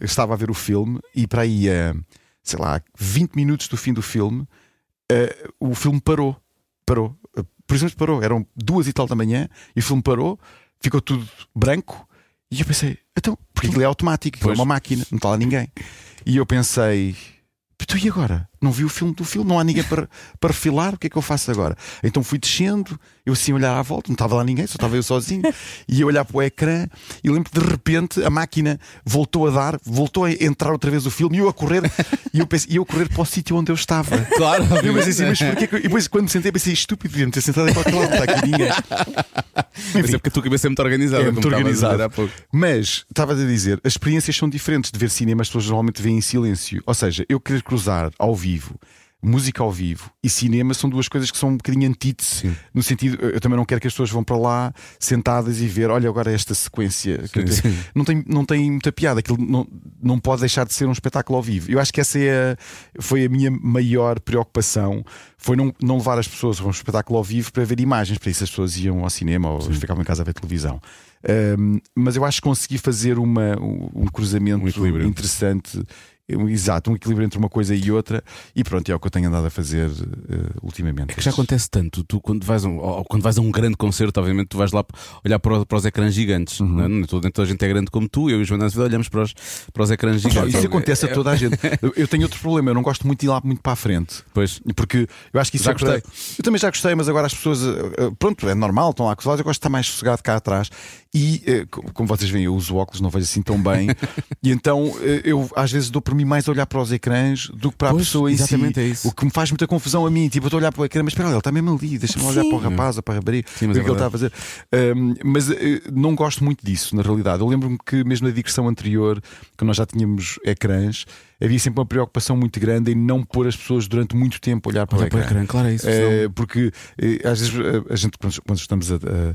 eu estava a ver o filme e para aí, a, sei lá, 20 minutos do fim do filme, eh, o filme parou. Parou. Por exemplo, parou. Eram duas e tal da manhã e o filme parou, ficou tudo branco. E eu pensei, então, porque aquilo é automático, é uma máquina, não está lá ninguém. E eu pensei, então e agora? Não vi o filme do filme, não há ninguém para, para refilar, o que é que eu faço agora? Então fui descendo, eu assim olhar à volta, não estava lá ninguém, só estava eu sozinho, e eu olhar para o ecrã e lembro que de repente a máquina voltou a dar, voltou a entrar outra vez o filme e eu a correr, e eu, pensei, e eu a correr para o sítio onde eu estava. Claro, Eu pensei assim, mas porquê que. E depois quando me sentei pensei, estúpido, devia-me ter sentado em qualquer lado, está aqui ninguém. Mas é porque a tua cabeça é muito organizada. É muito estavas a dizer organizado. há pouco. Mas, estava a dizer, as experiências são diferentes de ver cinema, as pessoas normalmente veem em silêncio. Ou seja, eu querer cruzar ao vivo música ao vivo e cinema são duas coisas que são um bocadinho antítese. No sentido, eu também não quero que as pessoas vão para lá sentadas e ver, olha agora esta sequência. Sim, tenho. sim. Não, tem, não tem muita piada, aquilo não, não pode deixar de ser um espetáculo ao vivo. Eu acho que essa é a- foi a minha maior preocupação. Foi não, não levar as pessoas a um espetáculo ao vivo para ver imagens, para isso as pessoas iam ao cinema ou ficavam em casa a ver televisão. Um, mas eu acho que consegui fazer uma, um cruzamento Um interessante. Exato, um equilíbrio entre uma coisa e outra, e pronto, é o que eu tenho andado a fazer eh, ultimamente. É que já acontece tanto. Tu, quando vais a um, quando vais a um grande concerto, obviamente, tu vais lá olhar para, para os ecrãs gigantes. Uhum. Não é? Nem toda, a gente é grande como tu. Eu e o Azevedo olhamos para os, para os ecrãs gigantes. Isso acontece a toda a gente. Eu- tenho outro problema, eu não gosto muito de ir lá muito para a frente. Pois. Porque eu acho que isso Já é para- gostei. Eu também já gostei, mas agora as pessoas, eh, eh, pronto, é normal, estão lá com os. Eu gosto de estar mais sossegado cá atrás. E eh, co- como vocês veem, eu uso óculos, não vejo assim tão bem. e então eh, eu às vezes dou por mim mais a olhar para os ecrãs do que para Pois, a pessoa em exatamente, si. é isso. O que me faz muita confusão a mim. Tipo, eu estou a olhar para o ecrã, mas espera, lá, ele está mesmo ali, deixa-me olhar para o rapaz ou para a rapariga. Sim, o que é é que ele está a fazer. Ahm, mas eh, não gosto muito disso, na realidade. Eu lembro-me que mesmo na digressão anterior, que nós já tínhamos ecrãs, havia sempre uma preocupação muito grande em não pôr as pessoas durante muito tempo a olhar para o Olha para o ecrã. ecrã, claro, é isso. Eh, porque eh, às vezes eh, a gente, quando quando estamos a, a-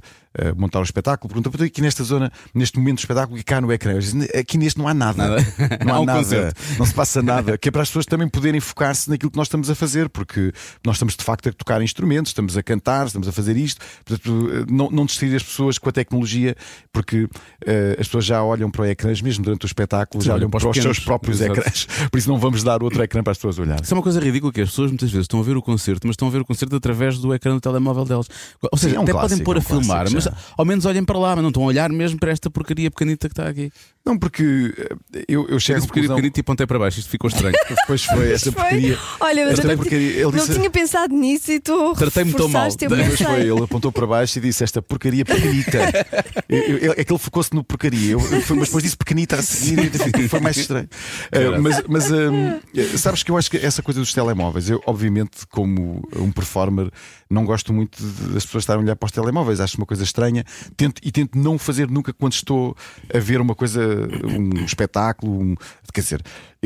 a montar o espetáculo, pergunta "Então, aqui nesta zona, neste momento do espetáculo, e cá no ecrã. Digo, Aqui neste não há nada. Nada. Não há Há um nada. concerto. Não se passa nada. Que é para as pessoas também poderem focar-se naquilo que nós estamos a fazer, porque nós estamos de facto a tocar instrumentos, estamos a cantar, estamos a fazer isto. Portanto, não, não distrair as pessoas com a tecnologia, porque eh, as pessoas já olham para o ecrãs, mesmo durante o espetáculo, Sim, já olham para para, os seus próprios Exato. ecrãs. Por isso não vamos dar outro ecrã para as pessoas olharem. Isso é uma coisa ridícula que as pessoas muitas vezes estão a ver o concerto, mas estão a ver o concerto através do ecrã do telemóvel delas. Ou seja, Sim, é um até podem clássico, pôr é a um clássico filmar, mas já. ao menos olhem para lá, mas não estão a olhar mesmo para esta porcaria pequenita que está aqui. Não, porque eh, eu, eu chego Essa porcaria conclusão. pequenita e pontei para baixo, isto ficou estranho. Depois foi essa Foi. porcaria. Olha, mas Esta eu não, porcaria. Não disse. tinha pensado nisso e tu Tratei-me tão mal. Depois foi, ele apontou para baixo e disse esta porcaria pequenita. Eu- eu- é que ele focou-se no porcaria, eu, eu- mas depois disse pequenita a seguir, e foi mais estranho. Eh, mas mas eh, sabes que eu acho que essa coisa dos telemóveis, eu, obviamente, como um performer, não gosto muito das pessoas estarem a olhar para os telemóveis, acho uma coisa estranha tento, e tento não fazer nunca quando estou a ver uma coisa, um espetáculo. um- quer dizer,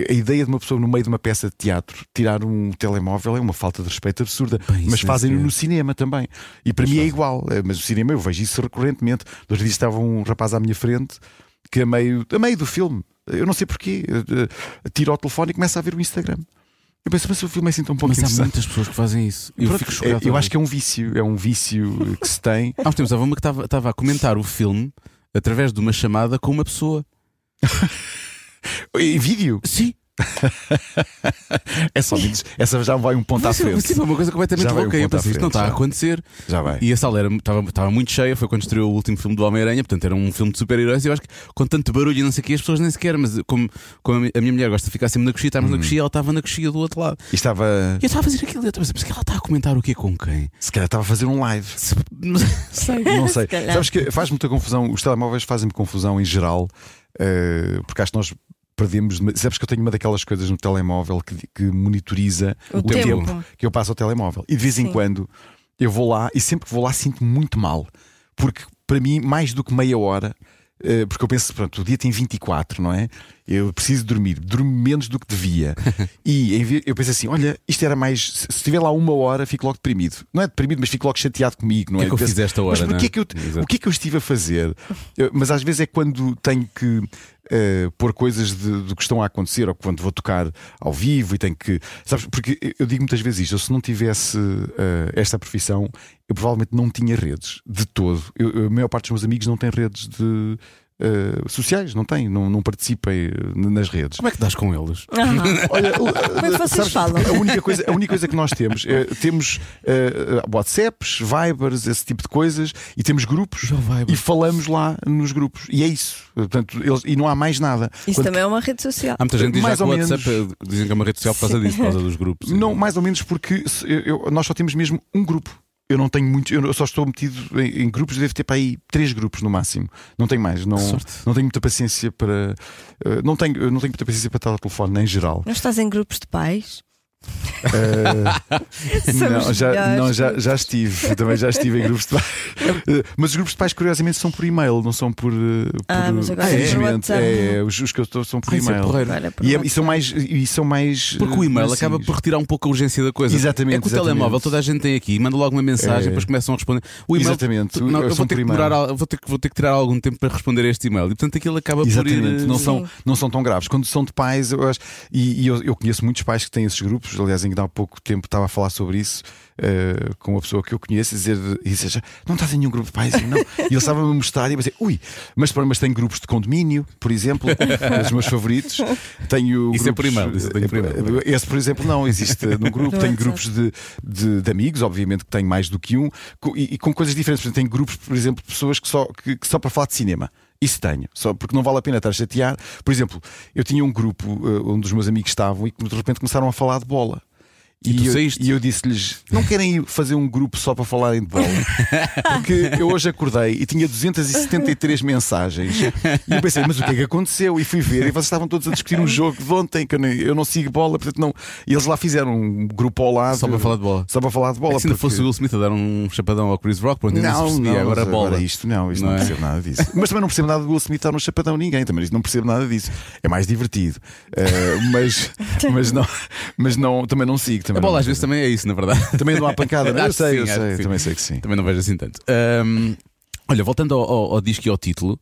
a ideia de uma pessoa no meio de uma peça de teatro tirar um telemóvel é uma falta de respeito absurda, Bem, mas nem fazem sequer. no cinema também. E para mim é igual, eh, mas o cinema eu vejo isso recorrentemente. Dois dias estava um rapaz à minha frente que a meio, a meio do filme, eu não sei porquê, eh, tira o telefone e começa a ver o Instagram. Eu penso, mas o filme é assim tão pouco Mas há muitas pessoas que fazem isso. Eu Pronto, fico é- chocado. eu acho que é um vício, é um vício que se tem. Há uns tempos houve uma que estava, estava a comentar o filme através de uma chamada com uma pessoa. Em vídeo, Sim, é só vídeos. Essa já vai um ponto à Mas, frente. sim, uma coisa completamente Já um louca. E eu à pensei, isto não está a acontecer. Já vai. E a sala era, estava, estava muito cheia, foi quando estreou o último filme do Homem-Aranha, portanto era um filme de super-heróis. E eu acho que com tanto barulho e não sei o que, as pessoas nem sequer, mas como, como a mi- a minha mulher gosta de ficar sempre na coxia, estávamos Hum. na coxia, ela estava na coxia do outro lado. E estava, E eu estava a fazer aquilo, e eu estava a que ela está a comentar o quê com quem? se calhar estava a fazer um live. Se- Não sei. Não sei. calhar. Sabes que faz muita confusão. Os telemóveis fazem-me confusão em geral, eh, porque acho que nós perdemos. Sabes que eu tenho uma daquelas coisas no telemóvel que, que monitoriza O o, tempo. tempo. que eu passo ao telemóvel. E de vez em Sim. quando eu vou lá e sempre que vou lá sinto-me muito mal, porque para mim, mais do que meia hora. eh, Porque eu penso, pronto, o dia tem 24, não é? Eu preciso dormir, durmo menos do que devia. e eu penso assim: olha, isto era mais. Se estiver lá uma hora, fico logo deprimido. Não é deprimido, mas fico logo chateado comigo, não O que é? é que eu fiz esta hora, Mas é? que eu, Exato. o que é que eu estive a fazer? Eu- mas às vezes é quando tenho que eh, pôr coisas do que estão a acontecer, ou quando vou tocar ao vivo e tenho que. Sabes, porque eu- digo muitas vezes isto: eu, se não tivesse eh, esta profissão, eu provavelmente não tinha redes de todo. Eu- a maior parte dos meus amigos não tem redes de. Eh, sociais, não tem, não, não participem eh, nas redes. Como é que dás com eles? Olha, Como é que vocês sabes, falam? A única coisa, a única coisa que nós temos é, temos eh, WhatsApps, Vibers, esse tipo de coisas, e temos grupos e falamos lá nos grupos. E é isso. Portanto, eles, e não há mais nada. Isso Quando- também é uma rede social. Há muita gente que diz já Mais que o ou WhatsApp é- dizem que é uma rede social por causa disso, por causa dos grupos. Não, mais ou menos porque eu- nós só temos mesmo um grupo. Eu não tenho muito, eu só estou metido em, em grupos, devo ter para aí três grupos no máximo. Não tenho mais, não, não tenho muita paciência para. eh, não, tenho, não tenho muita paciência para estar ao telefone, nem em geral. Não estás em grupos de pais? Eh, não, já, não já, já estive, também já estive em grupos de pais. Eh, Mas os grupos de pais, curiosamente, são por e-mail, não são por. eh, por Ah, mas agora é por felizmente, WhatsApp. é, os, os que eu estou são por Ah, é e-mail. E, é- e são mais. E são mais Porque o e-mail eh, acaba assim, por retirar um pouco a urgência da coisa. Exatamente, É que o exatamente. telemóvel toda a gente tem aqui, manda logo uma mensagem, É. depois começam a responder. O e-mail, Exatamente, Não, eu vou ter, que demorar, vou, ter, que- vou ter que tirar algum tempo para responder a este e-mail. E portanto aquilo acaba Exatamente, por ir. não eh, são, não são tão graves. Quando são de pais, eu acho, e, e eu, eu conheço muitos pais que têm esses grupos. Aliás, ainda há pouco tempo estava a falar sobre isso eh, com uma pessoa que eu conheço e dizer, e dizer não estás em nenhum grupo de pais? Não. E ele estava-me a mostrar e eu pensei, ui, mas, mas tenho grupos de condomínio, por exemplo, os meus favoritos. Tenho Isso é por grupos- e-mail, isso eu tenho por e-mail. Esse, por exemplo, não existe num grupo. No tenho grupos de, de, de amigos, obviamente que tenho mais do que um, e, e com coisas diferentes. Exemplo, tenho grupos, por exemplo, de pessoas que só, que, que só para falar de cinema. Isso tenho, só porque não vale a pena estar a chatear. Por exemplo, eu tinha um grupo uh, onde os meus amigos estavam e de repente começaram a falar de bola. E tu eu, e eu disse-lhes: não querem ir fazer um grupo só para falarem de bola? Porque eu hoje acordei e tinha 273 mensagens. E eu pensei: mas o que é que aconteceu? E fui ver e vocês estavam todos a discutir um jogo de ontem, que eu, nem- eu não sigo bola, portanto não. E eles lá fizeram um grupo ao lado. Só para falar de bola. Só para falar de bola. É se ainda porque- fosse o Will Smith a dar um chapadão ao Chris Rock, pronto, não, percebia. não, agora bola. isto não, isto Não não, é? percebo nada disso. Mas também não percebo nada do Will Smith estar no chapadão a ninguém, também não percebo nada disso. É mais divertido. Eh, mas, mas, não, mas não, também não sigo. Também A bola às vezes também é isso, na verdade. Também não há pancada, não é? Eu Acho que sei, eu sim, sei, também sei que sim. Também não vejo assim tanto. Ahm, olha, voltando ao, ao, ao disco e ao título.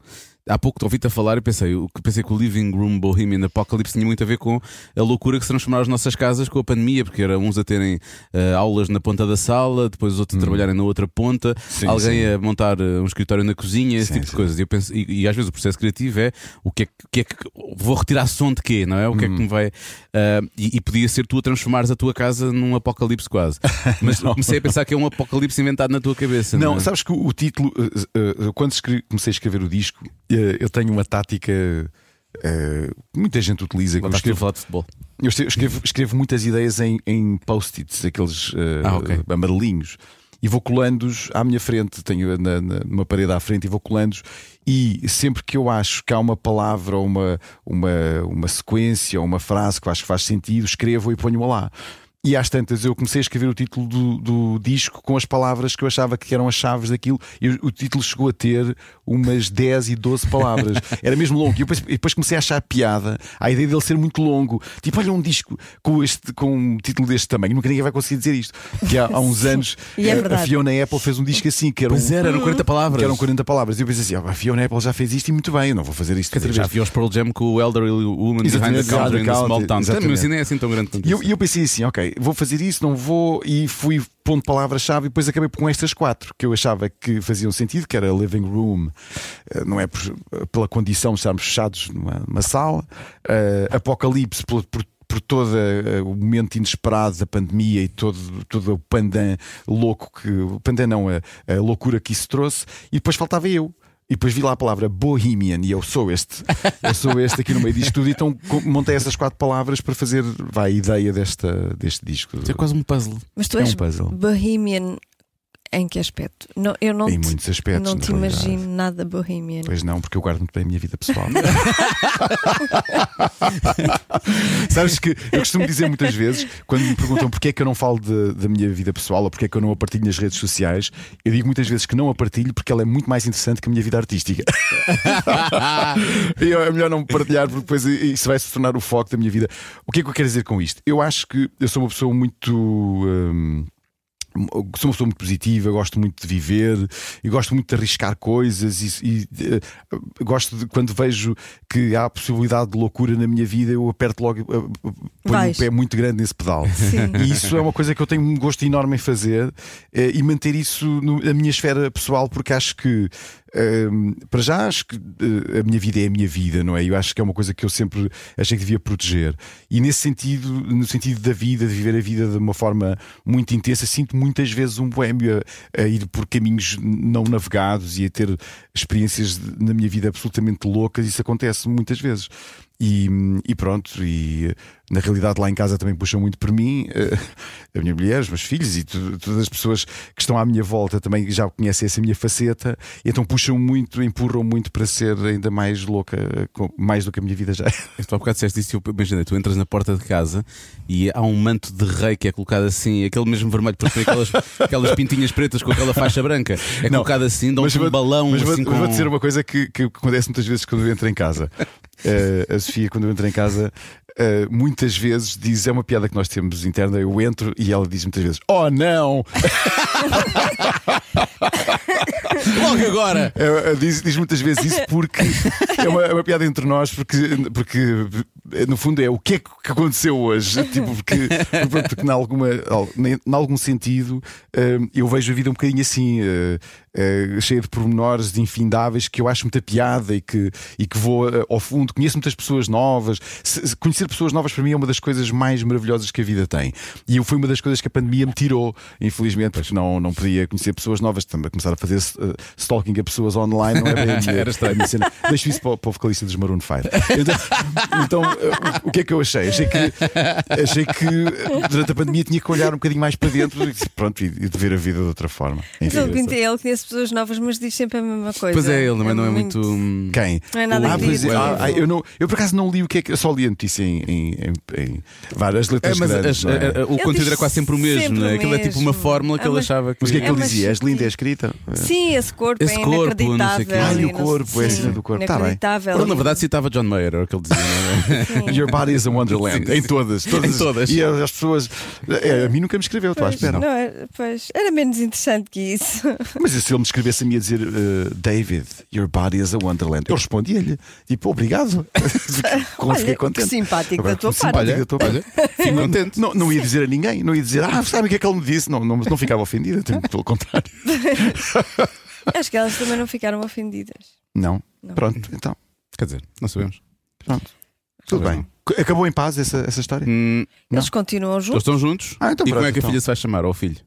Há pouco te ouvi-te a falar e pensei, pensei que o Living Room Bohemian Apocalypse tinha muito a ver com a loucura que se transformaram as nossas casas com a pandemia, porque era uns a terem ah, aulas na ponta da sala, depois os outros a trabalharem na outra ponta, Hum. Sim, alguém sim. a montar ah, um escritório na cozinha, esse Sim, tipo de coisas. E, eu penso, e, e às vezes o processo criativo é o que é, que- é que vou retirar som de quê, não é? O que é Hum. que me vai. ah, e, e podia ser tu a transformares a tua casa num apocalipse quase. Mas comecei a pensar que é um apocalipse inventado na tua cabeça. Não, Não, é? sabes que o, título, eh, eh, quando comecei a escrever o disco, eh, eu tenho uma tática eh, que muita gente utiliza. eu a escrevo, falar de futebol. eu escrevo, escrevo- muitas ideias em, em post-its, aqueles eh, Ah, ok. amarelinhos. E vou colando-os à minha frente, tenho na, na- numa parede à frente e vou colando-os. E sempre que eu acho que há uma palavra ou uma, uma, uma sequência ou uma frase que eu acho que faz sentido, escrevo e ponho-a lá. E às tantas eu comecei a escrever o título do, do disco com as palavras que eu achava que eram as chaves daquilo. E o título chegou a ter umas 10 e 12 palavras. Era mesmo longo. E eu depois, depois comecei a achar piada a ideia dele ser muito longo. Tipo, olha um disco com, este, com um título deste tamanho. Nunca ninguém vai conseguir dizer isto. Que há, há uns anos é a-. Fiona Apple fez um disco assim, que era Pois um, era, eram 40 palavras. que eram 40 palavras. E eu pensei assim: ah, a Fiona Apple já fez isto e muito bem, eu não vou fazer isto já vi os Pearl Jam com o Elderly Woman Behind Exatamente, the Counter in the Small Town. Mas nem é assim tão grande quanto E eu, isso. e eu pensei assim, ok, vou fazer isso, não vou, e fui pondo palavras-chave e depois acabei com estas quatro que eu achava que faziam sentido, que era living room, eh, não é por- pela condição de estarmos fechados numa, numa sala, eh, apocalipse por, por por todo eh, o momento inesperado da pandemia e todo, todo o pandan louco que. O pandan não, a, a loucura que isso trouxe, e depois faltava eu. E depois vi lá a palavra Bohemian e eu sou este. Eu sou este aqui no meio disto tudo. Então montei essas quatro palavras para fazer vai, a ideia desta, deste disco. Isso é quase um puzzle. Mas tu É um és puzzle. bohemian em que aspecto? Não, eu não Em te, muitos aspectos. não te realidade. imagino nada bohemian. Pois não, porque eu guardo muito bem a minha vida pessoal. Sabes que eu costumo dizer muitas vezes, quando me perguntam porque é que eu não falo de- da minha vida pessoal ou porque é que eu não a partilho nas redes sociais, eu digo muitas vezes que não a partilho porque ela é muito mais interessante que a minha vida artística. e é melhor não partilhar porque depois isso vai se tornar o foco da minha vida. O que é que eu quero dizer com isto? Eu acho que eu sou uma pessoa muito. hum, Sou uma pessoa muito positiva, gosto muito de viver e gosto muito de arriscar coisas e, e, eh, gosto de quando vejo que há a possibilidade de loucura na minha vida, eu aperto logo, eh, ponho um Vais. pé muito grande nesse pedal. Sim. E isso é uma coisa que eu tenho um gosto enorme em fazer eh, e manter isso no- na minha esfera pessoal, porque acho que Para já acho que eh, a minha vida é a minha vida, não é? Eu acho que é uma coisa que eu sempre achei que devia proteger. E nesse sentido, no sentido da vida, de viver a vida de uma forma muito intensa, sinto muitas vezes um boémio a, a ir por caminhos não navegados e a ter experiências na minha vida absolutamente loucas. Isso acontece muitas vezes. E, e pronto, e na realidade lá em casa também puxam muito por mim, eh, a minha mulher, os meus filhos e tu- todas as pessoas que estão à minha volta também já conhecem essa minha faceta, e então puxam muito, empurram muito para ser ainda mais louca, mais do que a minha vida já é. Tu há bocado disseste isso eu imaginei, tu entras na porta de casa e há um manto de rei que é colocado assim, aquele mesmo vermelho, porque tem aquelas, aquelas pintinhas pretas com aquela faixa branca. É Não, colocado assim, dão-te um vou- balão mas vou, assim com. vou dizer uma coisa que, que acontece muitas vezes quando eu entro em casa. Eh, a Sofia, quando eu entro em casa, eh, muitas vezes diz: é uma piada que nós temos interna. Eu entro e ela diz muitas vezes: Oh não! Logo agora! Eh, diz, diz muitas vezes isso porque é uma, é uma piada entre nós, porque, porque no fundo é o que é que aconteceu hoje. Tipo, porque, porque em alguma, em algum sentido eh, eu vejo a vida um bocadinho assim, eh, cheia de pormenores de infindáveis que eu acho muita piada e que, e que vou ao fundo. Conheço muitas pessoas novas. Se- se- conhecer pessoas novas para mim é uma das coisas mais maravilhosas que a vida tem. E eu foi uma das coisas que a pandemia me tirou, infelizmente, porque não, não podia conhecer pessoas novas. Também começar a fazer eh, stalking a pessoas online não é bem a minha, Era estranho. a minha cena. Deixo isso para, o- para o vocalista dos Maroon 5. Então, então, eh, o, o que é que eu achei? Achei que, achei que durante a pandemia tinha que olhar um bocadinho mais para dentro e, pronto, e, e de ver a vida de outra forma. Enfim. ele, conhece- ele conhece pessoas novas, mas diz sempre a mesma coisa. Pois é, ele também não é muito. hum, Quem? Não é nada ah, é. Ah, ah, eu, não, eu por acaso não li o que é que. Eu só li a notícia em, em, em- em várias É, letras mas grandes. as- é? a- a- o Ele conteúdo era quase sempre o mesmo, sempre não é? Aquilo é tipo uma fórmula que É ele achava que. Mas o que é que É ele uma dizia? És linda, é escrita? Sim, esse corpo Esse é corpo, não sei o quê. inacreditável. Ah, e o corpo, é a cena do corpo. Tá bem. Ele, na verdade, citava John Mayer, era o que ele dizia, é? Your body is a wonderland. Em todas. todas. Em todas. E as pessoas. é, a mim nunca me escreveu, estou à espera. não, é- pois, era menos interessante que isso. Mas se ele me escrevesse a mim a dizer uh, David, your body is a wonderland, eu respondia-lhe, tipo, obrigado. Com- Olha, Fiquei que contente. Simpático da tua parte. simpático da tua parte. Fico contente. Não, não ia dizer a ninguém, não ia dizer, ah, sabe o que é que ele me disse? Não, não, não ficava ofendida, pelo contrário. Acho que elas também não ficaram ofendidas. Não. Não. Pronto, então, Quer dizer, não sabemos. pronto. Tudo bem. Acabou em paz essa, essa história? Hum, Não. Eles continuam eles juntos. estão juntos? Ah, então e como pronto, é que a então. filha se vai chamar? Ou o filho?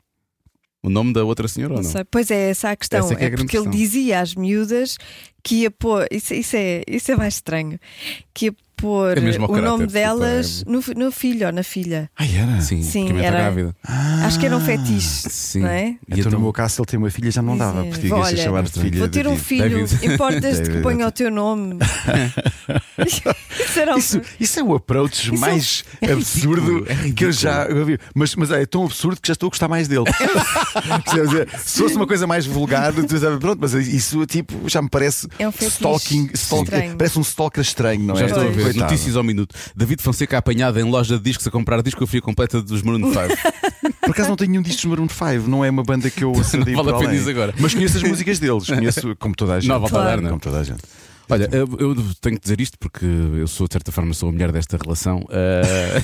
O nome da outra senhora ou Não não? sei. Pois é, essa é a questão. Essa é que é a é porque ele questão. dizia às miúdas que ia pôr. Isso, isso, é, isso é mais estranho. Que ia pôr É o caráter, nome tipo, delas é- no, no filho ou na filha. Ah, era? Sim, Sim, está era- grávida. Acho que era um fetiche. Sim. Não é? E Então, no meu caso, se ele tem uma filha, já não dava, Dizer, porque olha, chamar de filha. Vou ter um David. filho, importas-te que ponha o teu nome. isso era um- Isso, isso é o approach Isso é- mais é absurdo ridículo, é que eu já ouvi. Mas, mas é tão absurdo que já estou a gostar mais dele. Dizer, se fosse uma coisa mais vulgar, dizes, pronto, mas isso tipo, já me parece É um stalking, stalking parece um stalker estranho, não é? Já estou a ver. Coitado. Notícias ao minuto. David Fonseca apanhado em loja de discos a comprar discografia completa dos Maroon 5. Por acaso não tenho nenhum discos Maroon 5, não é uma banda que eu acendei Não vale para a pena agora. Mas conheço as músicas deles, conheço como toda a gente. Não, volta a dar, Claro. não. Como toda a gente. Olha, eu, eu tenho que dizer isto porque eu sou, de certa forma, sou a mulher desta relação. Ah,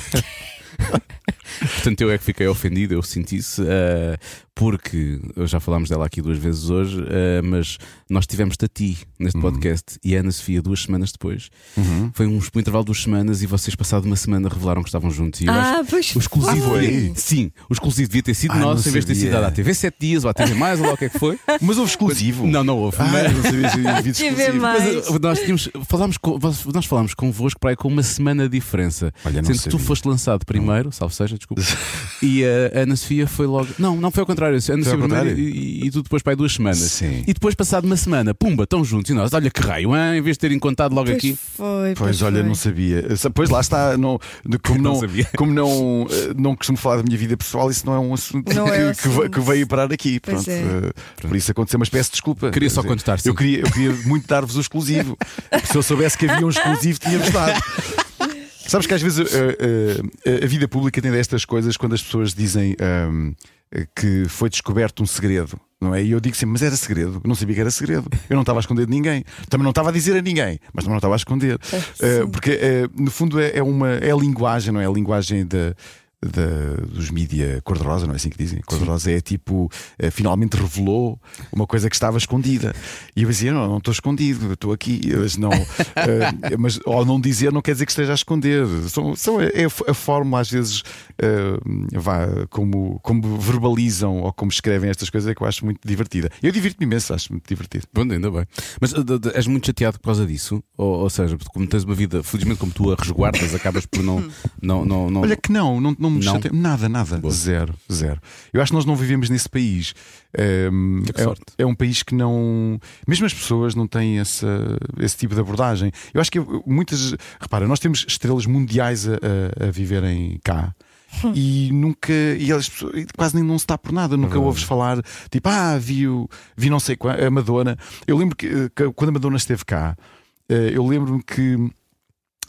Portanto, eu é que fiquei ofendido, eu senti isso, ah, porque já falámos dela aqui duas vezes hoje, ah, mas nós tivemos Tati neste podcast e a Ana Sofia duas semanas depois. Foi um, um intervalo de duas semanas e vocês, passado uma semana, revelaram que estavam juntos. E Ah, pois o exclusivo foi. devia- Sim, o exclusivo devia ter sido Ah, nosso não em vez de ter sido dado à TV 7 dias ou à TV mais ou lá o que é que foi. Mas houve exclusivo. Não, não houve. Ah, mas- não sabia se exclusivo. mas, uh, nós, tínhamos, falámos com, nós falámos convosco para aí com uma semana de diferença. Olha, não Sendo que tu foste lançado primeiro, salve seja, desculpa. e a Ana Sofia foi logo. Não, não foi ao contrário. A Sofia primeiro contrário? e, e tu depois para aí duas semanas. Sim. E depois, passado uma semana, pumba, estão juntos. E nós, olha que raio, hein? em vez de terem contado logo Pois aqui. foi. Pois olha, foi. não sabia. Pois lá está, não, como, Não não, sabia. como não, não costumo falar da minha vida pessoal, isso não é um assunto Não que, é um que assunto. que veio parar aqui. Pois Pronto, é. eh, Por isso aconteceu uma espécie de desculpa. Queria só contestar, sim. Eu queria, eu queria muito dar-vos o exclusivo. Se eu soubesse que havia um exclusivo, tínhamos dado. Sabes que às vezes eh, eh, a vida pública tem destas coisas quando as pessoas dizem ahm, que foi descoberto um segredo. Não é? E eu digo sempre, mas era segredo. Eu não sabia que era segredo. Eu não estava a esconder de ninguém. Também não estava a dizer a ninguém, mas também não estava a esconder. Eh, porque eh, no fundo é, é uma é a linguagem, não é? A linguagem da, da- dos mídia cor-de-rosa, não é assim que dizem? Cor-de-rosa é tipo, eh, finalmente revelou uma coisa que estava escondida. E eu dizia: Não, não estou escondido, estou aqui. Mas, não, eh, mas ao não dizer, não quer dizer que esteja a esconder. São, são, é a, a forma, às vezes, eh, vá, como, como verbalizam ou como escrevem estas coisas, é que eu acho muito divertida. Eu divirto-me imenso, acho muito divertido. Bom, ainda bem. Mas és muito chateado por causa disso? Ou, ou seja, como tens uma vida, felizmente, como tu a resguardas, acabas por não. não, não, não... Olha que não, não, não me Não? chateia. Nada, nada. Boa. Zero, zero. Eu acho que nós não vivemos nesse país. Ehm, Que é, sorte. é um país que não. Mesmo as pessoas não têm essa, esse tipo de abordagem. Eu acho que muitas. Repara, nós temos estrelas mundiais a, a, a viverem cá. E nunca, e as pessoas e quase nem não se está por nada, nunca ouves falar tipo, ah, vi, o- vi não sei qual, a Madonna. Eu lembro que, que quando a Madonna esteve cá, eh, eu lembro-me que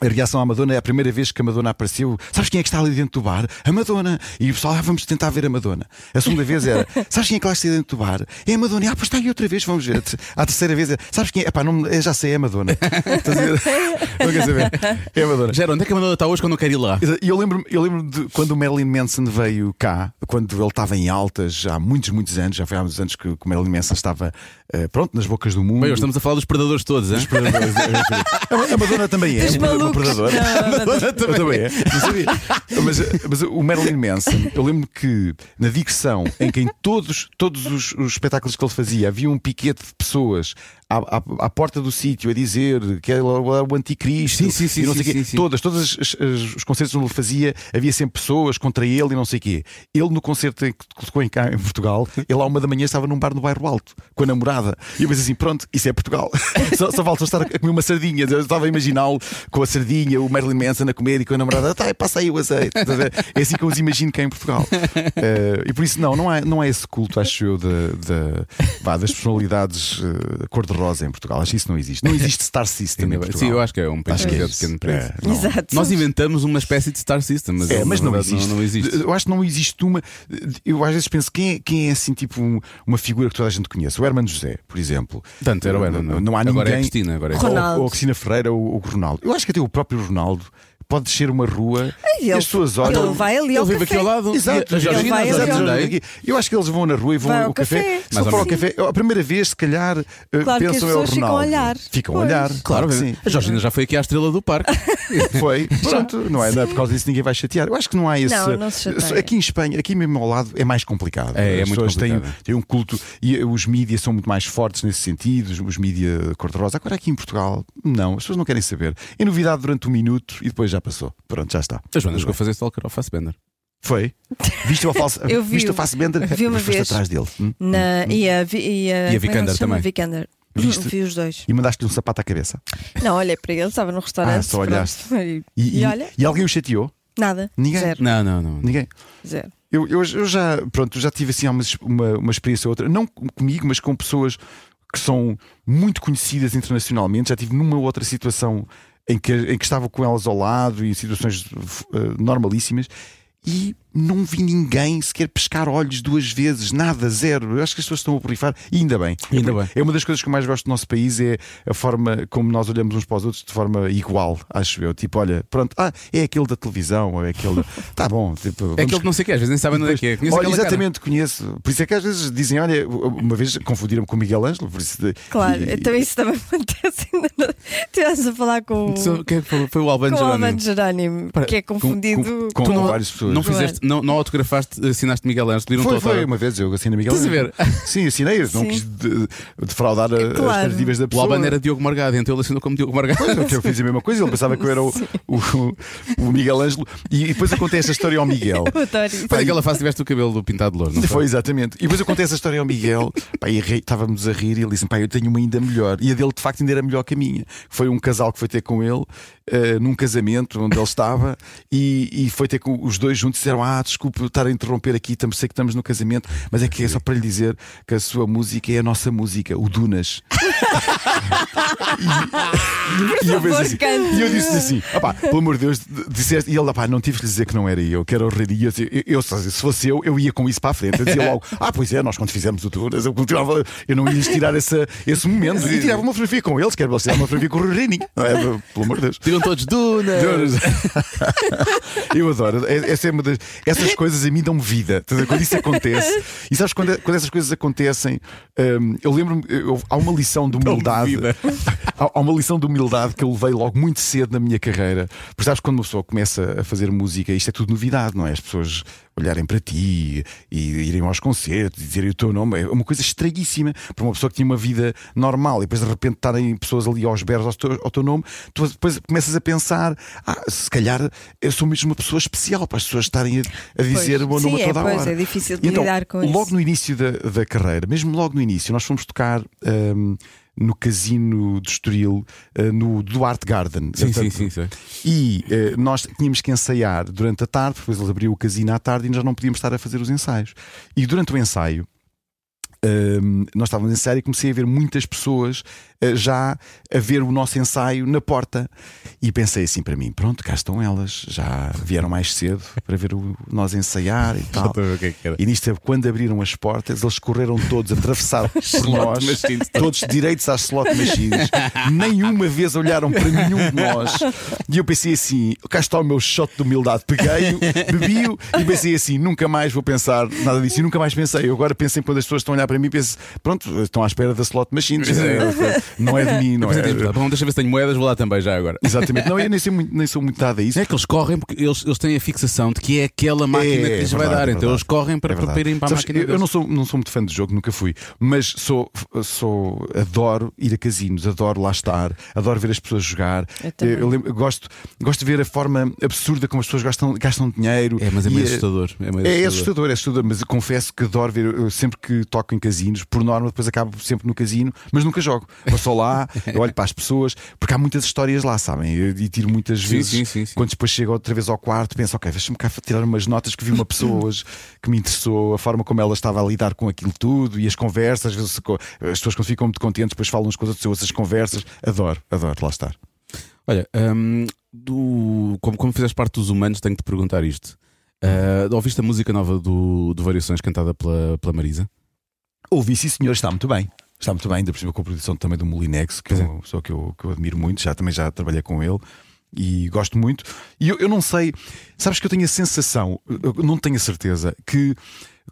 a reação à Madonna é a primeira vez que a Madonna apareceu. Sabes quem é que está ali dentro do bar? A Madonna. E o pessoal, ah, vamos tentar ver a Madonna. A segunda vez era, sabes quem é que lá está dentro do bar? É a Madonna. Ah, pois está aí outra vez, vamos ver. A terceira vez é, sabes quem é? Epá, não, já sei, é a Madonna. Estás a ver? Não quer saber? É a Madonna. Gera, onde é que a Madonna está hoje quando eu quero ir lá? E eu lembro-me eu lembro de quando o Marilyn Manson veio cá, quando ele estava em altas, já há muitos, muitos anos, já foi há muitos anos que o Marilyn Manson estava eh, pronto nas bocas do mundo. Bem, hoje estamos a falar dos predadores todos, hein? A Madonna também é Não, não, não. Também é. Não sabia. Mas, mas o Marilyn Manson, eu lembro que na dicção em que em todos, todos os, os espetáculos que ele fazia havia um piquete de pessoas à, à- à porta do sítio a dizer que ele era o anticristo Sim, sim, sim, e não sei sim, quê. sim. Todas, todos os, os- os concertos onde ele fazia havia sempre pessoas contra ele e não sei o quê. Ele no concerto que tocou em cá em Portugal, ele à uma da manhã estava num bar no bairro Alto com a namorada. E eu pensei assim: pronto, isso é Portugal. só, só falta estar a comer uma sardinha. Eu estava a imaginá-lo com a sardinha, o Marilyn Manson a comer e com a namorada. Tá, passa aí o azeite. É assim que eu os imagino cá em Portugal. Eh, e por isso, não, não há, não há esse culto, acho eu, de, de- das personalidades eh, cor-de-rosa em Portugal. Acho que isso não existe. Não existe Star System em. Portugal. Sim, eu acho que é um país que é pequeno É. Exato. Nós inventamos uma espécie de Star System, mas, É, mas não verdade, existe. Não, não existe. Eu acho que não existe uma. Eu às vezes penso quem é, quem é assim, tipo, um- uma figura que toda a gente conhece. O Hermano José, por exemplo. Tanto era o Herman, Não, não. não há Agora é a ninguém. Cristina, agora é a ou, Ronaldo. ou a Cristina Ferreira ou o Ronaldo. Eu acho que até o próprio Ronaldo pode descer uma rua e Ele- as pessoas olham. Ele vai ali Ele ao vive café. aqui ao lado. Exato, a Georgina, Ele vai a ali Georgina ao- andei. Aqui. Eu acho que eles vão na rua e vão Vai ao café. café. For ao café, a primeira vez, se calhar, eh, Claro que as pensam é o pessoas ficam a Ronaldo. olhar. Ficam a olhar. Claro, que sim. a Georgina já foi aqui à estrela do parque. Foi, pronto, não é, não é por causa disso ninguém vai chatear. Eu acho que não há esse. Não, não se chateia. Aqui em Espanha, aqui mesmo ao lado, é mais complicado. É, é As muito pessoas têm, complicado. têm um culto e os mídias são muito mais fortes nesse sentido, os, os mídias cor-de-rosa. Agora aqui em Portugal, não, as pessoas não querem saber. É novidade durante um minuto e depois já passou. Pronto, já está. A Joana chegou a fazer Stalker ao Fassbender. Foi? Viste o falso? Eu vi Viste o o- face bender? vi uma Mas foste vez. atrás dele. hum? Na, e a, Vi- e a, E a é Vikander chama? também. Vikander. Viste? Vi os dois. E mandaste-lhe um sapato à cabeça. Não, olhei para ele, estava no restaurante. Ah, só olhaste. E, E, e e- olha, e alguém o chateou? nada. Ninguém? Zero. Não, não, não. Ninguém. Zero. Eu, eu, eu já, pronto, já tive assim uma, uma, uma experiência ou outra, não comigo, mas com pessoas que são muito conhecidas internacionalmente. Já tive numa outra situação em que, em que estava com elas ao lado e em situações eh, normalíssimas. E não vi ninguém sequer pescar olhos duas vezes, nada, zero. Eu acho que as pessoas estão a borrifar e ainda bem. Ainda bem. É uma das coisas que eu mais gosto do nosso país é a forma como nós olhamos uns para os outros de forma igual, acho eu. Tipo, olha, pronto, ah, é aquele da televisão, ou é aquele. Tá bom, tipo, É vamos aquele que não sei o que, às vezes nem sabem onde é que é. Conheço Olha, aquela cara. exatamente, conheço. Por isso é que às vezes dizem, olha, uma vez confundiram com o Miguel Ângelo, por isso de- Claro, e- então isso também acontece. Estivemos a falar com, Só- Quem foi, foi o com Albano o Jerónimo. Jerónimo, Para- que é com, confundido com, com. com várias pessoas. Não fizeste, não, não autografaste, assinaste Miguel Ângelo, pediram Foi, foi uma vez, eu assinei Miguel Estás a Ângelo. Sim, assinei, não Sim. quis de- defraudar a- as Claro. expectativas da O pessoa. Albano era Diogo Margado, então ele assinou como Diogo Margado. Pois, eu fiz a mesma coisa, ele pensava que eu era o, o, o Miguel Ângelo. E, e depois eu contei esta história ao Miguel. Eu adoro isso. Pá, Naquela fase tiveste o cabelo pintado de louro, não Foi, foi? exatamente. E depois eu contei essa história ao Miguel, pá, e ri- estávamos a rir e ele disse: pá, eu tenho uma ainda melhor. E a dele, de facto, ainda era melhor que a minha. Foi um casal que foi ter com ele, eh, num casamento onde ele estava, e, e foi ter com os dois juntos e disseram: Ah, desculpe estar a interromper aqui, estamos, sei que estamos no casamento, mas é que é só para lhe dizer que a sua música é a nossa música, o Dunas. e, e eu, assim, e eu disse assim: opá, pelo amor de Deus, disseste, e ele, opá, não tive que lhe dizer que não era eu, que era. E eu, eu, eu, se fosse eu, eu ia com isso para a frente. Eu dizia logo: Ah, pois é, nós quando fizemos o Dunas, eu, continuava, eu não ia tirar essa, esse momento. E tirava uma fotografia com eles, quero eles tirar uma fotografia com o Reininho. Não é? Pelo amor de Deus. Diziam todos Dunas. Eu adoro. É- Essa é uma das- essas coisas a mim dão vida. Quando isso acontece, e sabes quando, quando essas coisas acontecem, hum, eu lembro-me, há uma lição de humildade. há uma lição de humildade que eu levei logo muito cedo na minha carreira. Porque sabes, quando uma pessoa começa a fazer música, isto é tudo novidade, não é? As pessoas olharem para ti e irem aos concertos e dizerem o teu nome. É uma coisa estranhíssima para uma pessoa que tinha uma vida normal e depois de repente estarem pessoas ali aos berros ao teu, ao teu nome, tu depois começas a pensar: ah, se calhar eu sou mesmo uma pessoa especial para as pessoas estarem a, a dizer Pois. o meu nome Sim, a é, toda a pois, hora. é difícil E então, lidar com logo isso. no início da, da carreira, mesmo logo no início, nós fomos tocar. hum, no casino de Estoril, uh, no Duarte Garden. Sim, sim, sim, sim. e eh, nós tínhamos que ensaiar durante a tarde, depois ele abriu o casino à tarde e nós não podíamos estar a fazer os ensaios. E durante o ensaio, ehm, nós estávamos em ensaio e comecei a ver muitas pessoas eh, já a ver o nosso ensaio na porta. E pensei assim para mim: pronto, cá estão elas, já vieram mais cedo para ver o, nós ensaiar e tal. é. E nisto, quando abriram as portas, eles correram todos, atravessaram nós, machines. todos direitos às slot machines. Nenhuma vez olharam para nenhum de nós. E eu pensei assim: cá está o meu shot de humildade. Peguei-o, bebi-o e pensei assim: nunca mais vou pensar nada disso. E nunca mais pensei. Eu agora pensei quando as pessoas estão a olhar para mim, penso: pronto, estão à espera da slot machines. Não é de mim, não é. é tipo, bom, deixa eu ver se tenho moedas, vou lá também já agora. Exatamente. Não, eu nem, sei muito, nem sou muito dado a isso. É que eles correm porque eles, eles têm a fixação de que é aquela máquina É, que lhes é vai dar. é então eles correm para, É para irem para a Sabes, máquina. eu, deles. não sou, não sou muito fã de jogo, nunca fui, mas sou, sou adoro ir a casinos, adoro lá estar, adoro ver as pessoas jogar. Eu. Eu lembro- gosto, gosto de ver a forma absurda como as pessoas gastam, gastam dinheiro. É, mas é meio assustador. É, meio É, é assustador, é assustador, mas eu confesso que adoro ver, eu sempre que toco em casinos, por norma, depois acabo sempre no casino, mas nunca jogo. Só lá, eu olho para as pessoas, porque há muitas histórias lá, sabem? E tiro muitas Sim, vezes, sim, sim, quando depois chego outra vez ao quarto, penso, ok, deixa-me cá tirar umas notas que vi uma pessoa hoje que me interessou, a forma como ela estava a lidar com aquilo tudo e as conversas, às vezes as pessoas quando ficam muito contentes, depois falam uns com os outros, eu ouço as conversas, adoro, adoro lá estar. Olha, hum, do- como, como fizeste parte dos humanos, tenho que te perguntar isto. Ah, ouviste a música nova do, do Variações cantada pela, pela Marisa? Ouvi, sim, senhor, está muito bem. Está muito bem, ainda por cima com a produção também do Molinex, que é uma pessoa que eu, que eu admiro muito, já também já trabalhei com ele e gosto muito. E eu, eu não sei, sabes que eu tenho a sensação, não tenho a certeza, que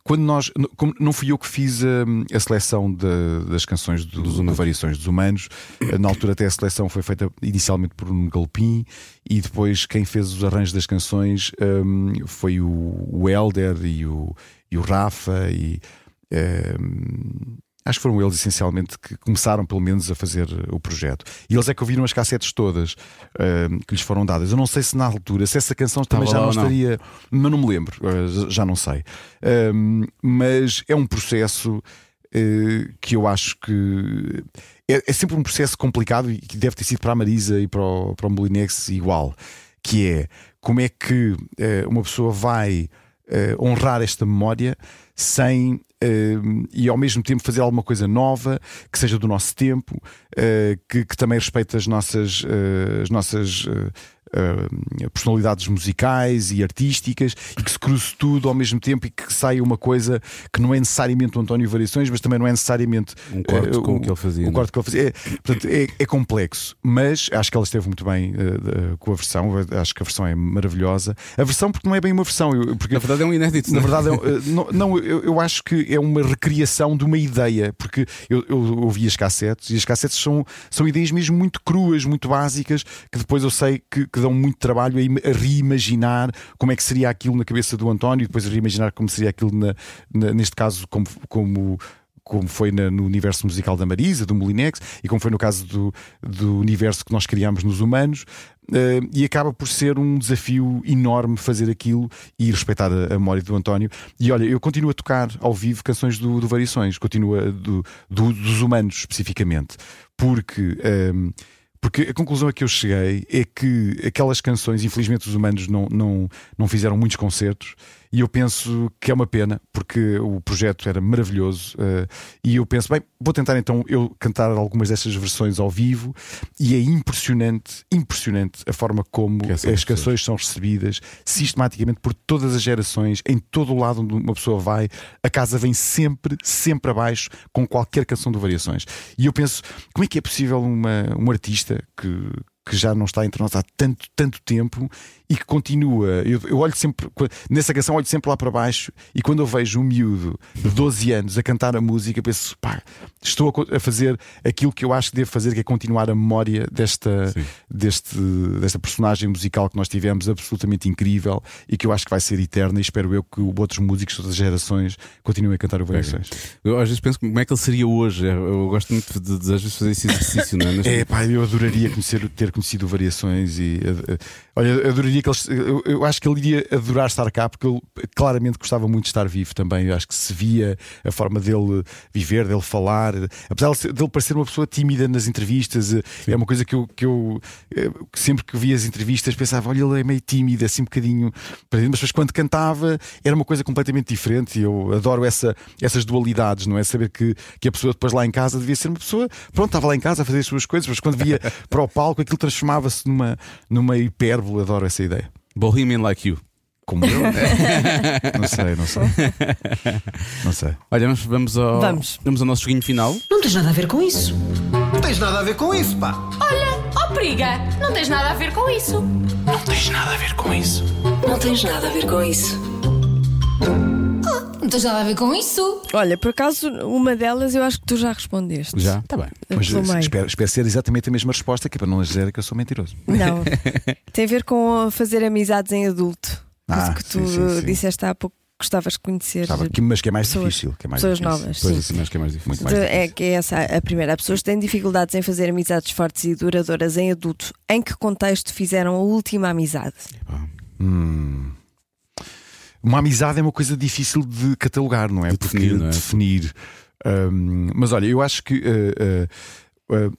quando nós. como Não fui eu que fiz hum, a, seleção de- das canções do, Dos do humanos. Variações dos Humanos. Na altura, até a seleção foi feita inicialmente por um Galpim e depois quem fez os arranjos das canções hum, foi o, o Helder e o, e o Rafa e. hum, Acho que foram eles essencialmente que começaram, pelo menos, a fazer o projeto. E eles é que ouviram as cassetes todas hum, que lhes foram dadas. Eu não sei se na altura, se essa canção também Estava já não não? estaria. Mas não me lembro, uh, já não sei. Um, mas é um processo uh, que eu acho que é, é sempre um processo complicado e que deve ter sido para a Marisa e para o, para o Molinex igual. Que é como é que uh, uma pessoa vai uh, honrar esta memória sem uh, e ao mesmo tempo fazer alguma coisa nova que seja do nosso tempo, uh, que, que também respeite as nossas, as nossas uh, uh, personalidades musicais e artísticas e que se cruze tudo ao mesmo tempo e que saia uma coisa que não é necessariamente o António Variações, mas também não é necessariamente Um corte uh, com o que ele fazia, não é? corte que ele fazia. É, portanto, é, é complexo, mas acho que ela esteve muito bem uh, com a versão. Acho que a versão é maravilhosa. A versão, porque não é bem uma versão, porque Na verdade é um inédito. na é? verdade, é um- eh, não, não, eu, eu acho que é uma recriação de uma ideia, porque eu, eu ouvi as cassetes e as cassetes são, são ideias mesmo muito cruas, muito básicas, que depois eu sei que, que dão muito trabalho a, im- a reimaginar como é que seria aquilo na cabeça do António e depois a reimaginar como seria aquilo, na, na- neste caso, como. como como foi na- no universo musical da Marisa, do Molinex, e como foi no caso do, do universo que nós criámos nos humanos, eh, e acaba por ser um desafio enorme fazer aquilo e respeitar a, a memória do António. E olha, eu continuo a tocar ao vivo canções do, do Variações, continuo a- do, do- dos humanos especificamente, porque. ehm, porque a conclusão a que eu cheguei é que aquelas canções, infelizmente, os humanos não, não, não fizeram muitos concertos. E eu penso que é uma pena, porque o projeto era maravilhoso. eh, e eu penso, bem, vou tentar então eu cantar algumas dessas versões ao vivo. E é impressionante, impressionante a forma como as canções são recebidas sistematicamente por todas as gerações, em todo o lado onde uma pessoa vai. A casa vem sempre, sempre abaixo com qualquer canção do Variações. E eu penso, como é que é possível uma, um artista que, que já não está entre nós há tanto, tanto tempo e que continua. Eu, eu olho sempre, nessa canção, olho sempre lá para baixo e quando eu vejo um miúdo de 12 anos a cantar a música, penso, pá, estou a fazer aquilo que eu acho que devo fazer, que é continuar a memória desta, Sim. deste, desta personagem musical que nós tivemos, absolutamente incrível e que eu acho que vai ser eterna. E espero eu que outros músicos de outras gerações continuem a cantar o Variações. Eu às vezes penso como é que ele seria hoje. Eu, eu gosto muito de, de, às vezes fazer esse exercício, não é? Nas- É, pá, eu adoraria conhecer, ter conhecido variações e eh, eh, olha, adoraria que eles. Eu, eu acho que ele iria adorar estar cá porque ele claramente gostava muito de estar vivo também. Eu acho que se via a forma dele viver, dele falar, apesar dele parecer uma pessoa tímida nas entrevistas, eh, é uma coisa que eu, que eu sempre que via as entrevistas pensava: olha, ele é meio tímido, assim um bocadinho. Mas depois quando cantava era uma coisa completamente diferente e eu adoro essa, essas dualidades, não é? Saber que, que a pessoa depois lá em casa devia ser uma pessoa, pronto, estava lá em casa a fazer as suas coisas, mas quando via para o palco aquilo transformava-se numa, numa hipérbole. Adoro essa ideia. Bohemian like you. Como eu? não sei, não sei. Não sei. Olha, vamos, vamos, ao, Vamos. ao nosso joguinho final. Não tens nada a ver com isso. Não tens nada a ver com isso, pá. Olha, ó periga, não tens nada a ver com isso. Não tens nada a ver com isso. Não tens nada a ver com isso. Não tens nada a ver com isso. Olha, por acaso, uma delas eu acho que tu já respondeste. Já? Está bem. Mas espero, espero ser exatamente a mesma resposta, que é para não dizer que eu sou mentiroso. Não. Tem a ver com fazer amizades em adulto. Ah, Isso que tu sim, sim, sim. disseste há pouco que gostavas de conhecer. Que- mas que é mais Pessoas- difícil. Que é mais pessoas difícil. novas. Pois Sim. assim, acho que é mais difícil. Muito mais De- difícil. É que é essa a primeira. As pessoas têm dificuldades em fazer amizades fortes e duradouras em adulto. Em que contexto fizeram a última amizade? Hum. Uma amizade é uma coisa difícil de catalogar, não é? De Porque definir, não é? definir. Hum, mas olha, eu acho que uh, uh, uh,